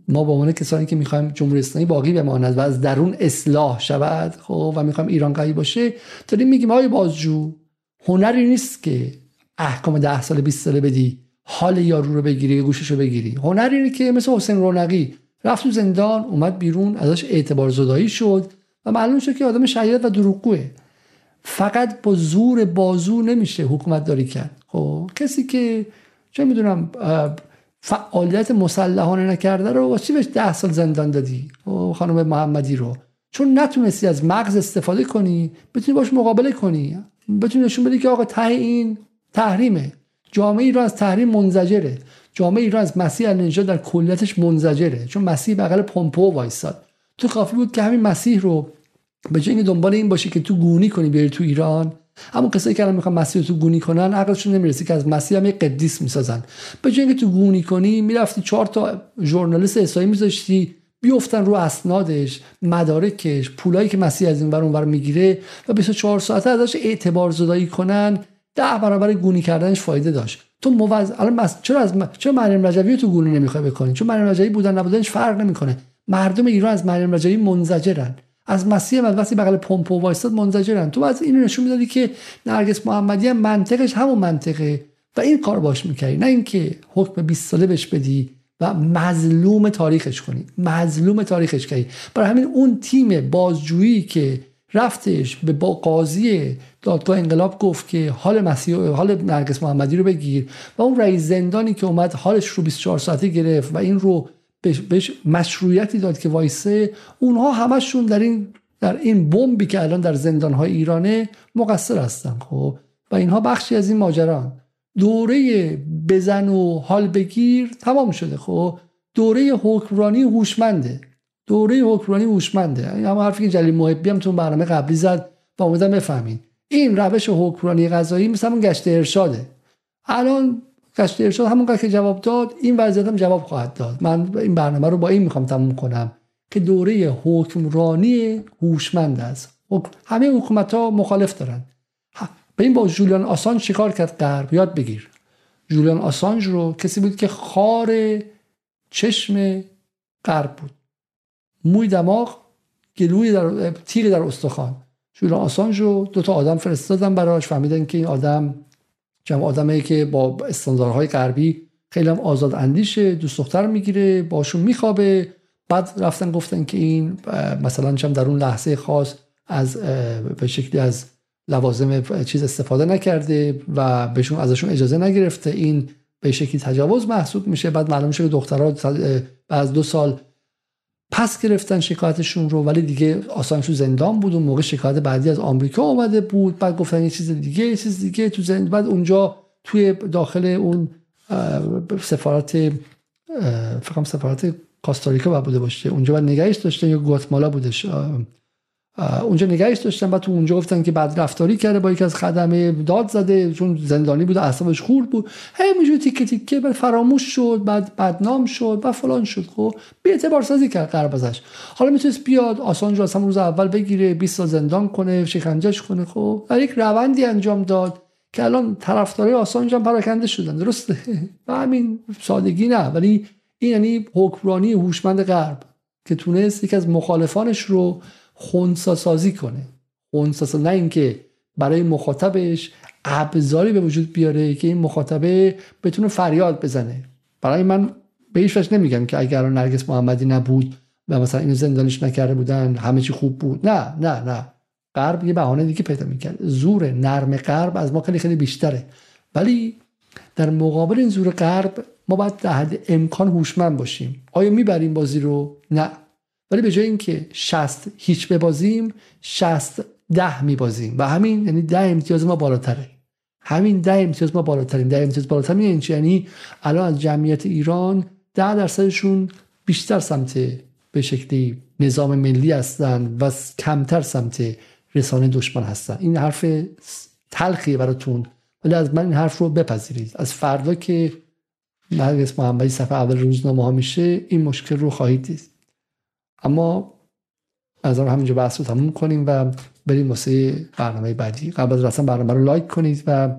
ما با عنوان کسانی که می‌خوایم جمهوری اسلامی باقی بماند و از درون اصلاح شود خب و می‌خوایم ایران قوی باشه داریم میگیم آقای بازجو هنری نیست که احکام ده سال 20 ساله بدی حال یارو رو بگیری گوشش رو بگیری. هنری اینه که مثل حسین رونقی رفت تو زندان اومد بیرون ازش اعتبار زدایی شد و معلوم شد که آدم شهید و دروغگوه. فقط با زور بازو نمیشه حکومت داری کرد. خب کسی که چه می‌دونم فعالیت مسلحانه نکرده رو واسه بهش ده سال زندان دادی؟ خب، خانم محمدی رو. چون نتونستی از مغز استفاده کنی بتونی باش مقابله کنی. بتونی نشون بدی که آقا ته این تحریمه. جامعه ایران از تحریم منزجره. جامعه ایران از مسیح النژاد در کلیتش منزجره. چون مسیح بغل پومپو وایساد. تو کافی بود که همین مسیح رو به جای دنبال این باشه که تو گونی کنی بیاری تو ایران همون کسایی که الان می‌خوان مسیح تو گونی کنن عقلشون نمی‌رسه که از مسیح هم یک قدیس می‌سازن. به جای اینکه تو گونی کنی می‌رفتی چهار تا ژورنالیست اسرائیل میذاشتی بیفتن رو اسنادش مدارکش پولایی که مسیح از این ور اونور می‌گیره و 24 ساعته ازش اعتبار زدایی کنن ده برابر گونی کردنش فایده داشت. تو موز الان مس... چرا از. چرا مریم رجوی تو گونه نمی‌خوای بکنی؟ چون مریم رجوی بودن نبودنش فرق نمی‌کنه. مردم ایران از مریم رجوی منزجرن. از مسیح من وقتی بغل پمپو وایستاد منزجرن. تو از اینو نشون می‌دادی که نرگس محمدی هم منطقش همون منطقه و این کار باش می‌کردی. نه اینکه حکم 20 ساله بهش بدی و مظلوم تاریخش کنی. مظلوم تاریخش کنی برای همین اون تیم بازجویی که رفتش به با قاضی دادگاه انقلاب گفت که حال مسیح حال نرگس محمدی رو بگیر و اون رئیس زندانی که اومد حالش رو 24 ساعته گرفت و این رو بهش مشروعیتی داد که وایسه. اونها همشون در این در این بمبی که الان در زندان های ایرانه مقصر هستن خب. و اینها بخشی از این ماجران. دوره بزن و حال بگیر تمام شده خب. دوره حکمرانی هوشمنده. دوره حکمرانی هوشمنده. هم حرفی که جلیل محبی هم تو برنامه قبلی زد و امیدوارم بفهمین. این روش حکمرانی غذایی مثل گشت ارشاده. الان گشت ارشاد همون که جواب داد این وضعیت هم جواب خواهد داد. من این برنامه رو با این می‌خوام تموم کنم که دوره حکمرانی هوشمند است. همه حکومت ها مخالف دارن. به این با جولیان آسانج چیکار کرد؟ غرب یاد بگیر. جولیان آسانج رو کسی بود که خار چشم غرب بود. موی دماغ گلوی در تیغ در استخوان. جولیان آسانج رو دو تا آدم فرستادن براش فهمیدن که این آدم جمع آدمایی که با استانداردهای غربی خیلی هم آزاد اندیشه دوست دختر می‌گیره باشون میخوابه. بعد رفتن گفتن که این مثلا چم در اون لحظه خاص از به شکلی از لوازم چیز استفاده نکرده و بهشون ازشون اجازه نگرفته. این به شکلی تجاوز محسوب میشه. بعد معلوم که دخترها از دو سال پس گرفتن شکایتشون رو ولی دیگه آسانش تو زندان بود اون موقع شکایت بعدی از آمریکا اومده بود بعد گفتن یه چیز دیگه یه چیز دیگه تو زندان بعد اونجا توی داخل اون سفارت فکرم سفارت کاستاریکا بوده باشه اونجا بعد نگهش داشته یا گواتمالا بودش اونجا نگهش داشتن و تو اونجا گفتن که بعد رفتاری کرده با یکی از خدمه داد زده چون زندانی بود اعصابش خورد بود. همینجوری تیکه تیکه بعد فراموش شد بعد بدنام شد و فلان شد. خب بی اعتبار سازی کرد قرب ازش حالا می‌تونست بیاد آسان رو از روز اول بگیره 20 سال زندان کنه شکنجهش کنه. خب و یک روندی انجام داد که الان طرفدارای آسانج هم پراکنده شدن. درسته؟ *laughs* و همین سادگی نه. ولی این یعنی حکمرانی هوشمند غرب که تونست یک از مخالفانش رو خونسا سازی کنه. خونسا نه اینکه برای مخاطبش ابزاری به وجود بیاره که این مخاطبه بتونه فریاد بزنه. برای من به هیچ نمیگم که اگر نرگس محمدی نبود و مثلا اینو زندانش نکرده بودن همه چی خوب بود. نه نه نه. غرب یه بهانه دیگه پیدا می‌کرد. زور نرم غرب از ما خیلی خیلی بیشتره. ولی در مقابل این زور غرب ما باید در حد امکان هوشمند باشیم. آیا می‌بریم بازی رو؟ نه. ولی به جای اینکه 60 هیچ ببازیم 60 ده میبازیم. و همین یعنی ده امتیاز ما بالاتره. همین ده امتیاز ما بالاترین ده امتیاز بالاتر یعنی یعنی الان از جمعیت ایران ده درصدشون بیشتر سمت به شکلی نظام ملی هستن و کمتر سمت رسانه دشمن هستن. این حرف تلخیه براتون. ولی از من این حرف رو بپذیرید. از فردا که نرگس محمدی صفحه اول روزنامه ها میشه این مشکل رو خواهید دید. اما از همینجا بحث رو تموم کنیم و بریم واسه برنامه بعدی. قبل از رسن برنامه رو لایک کنید و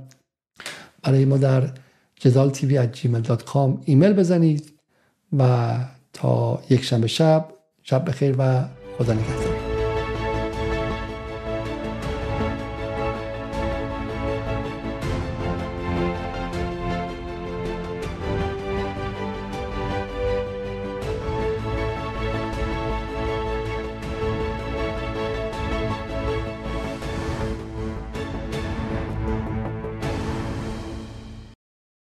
برای ما در جدال تیوی at gmail.com ایمیل بزنید و تا یک شنبه شب شب بخیر و خدا نگهدار.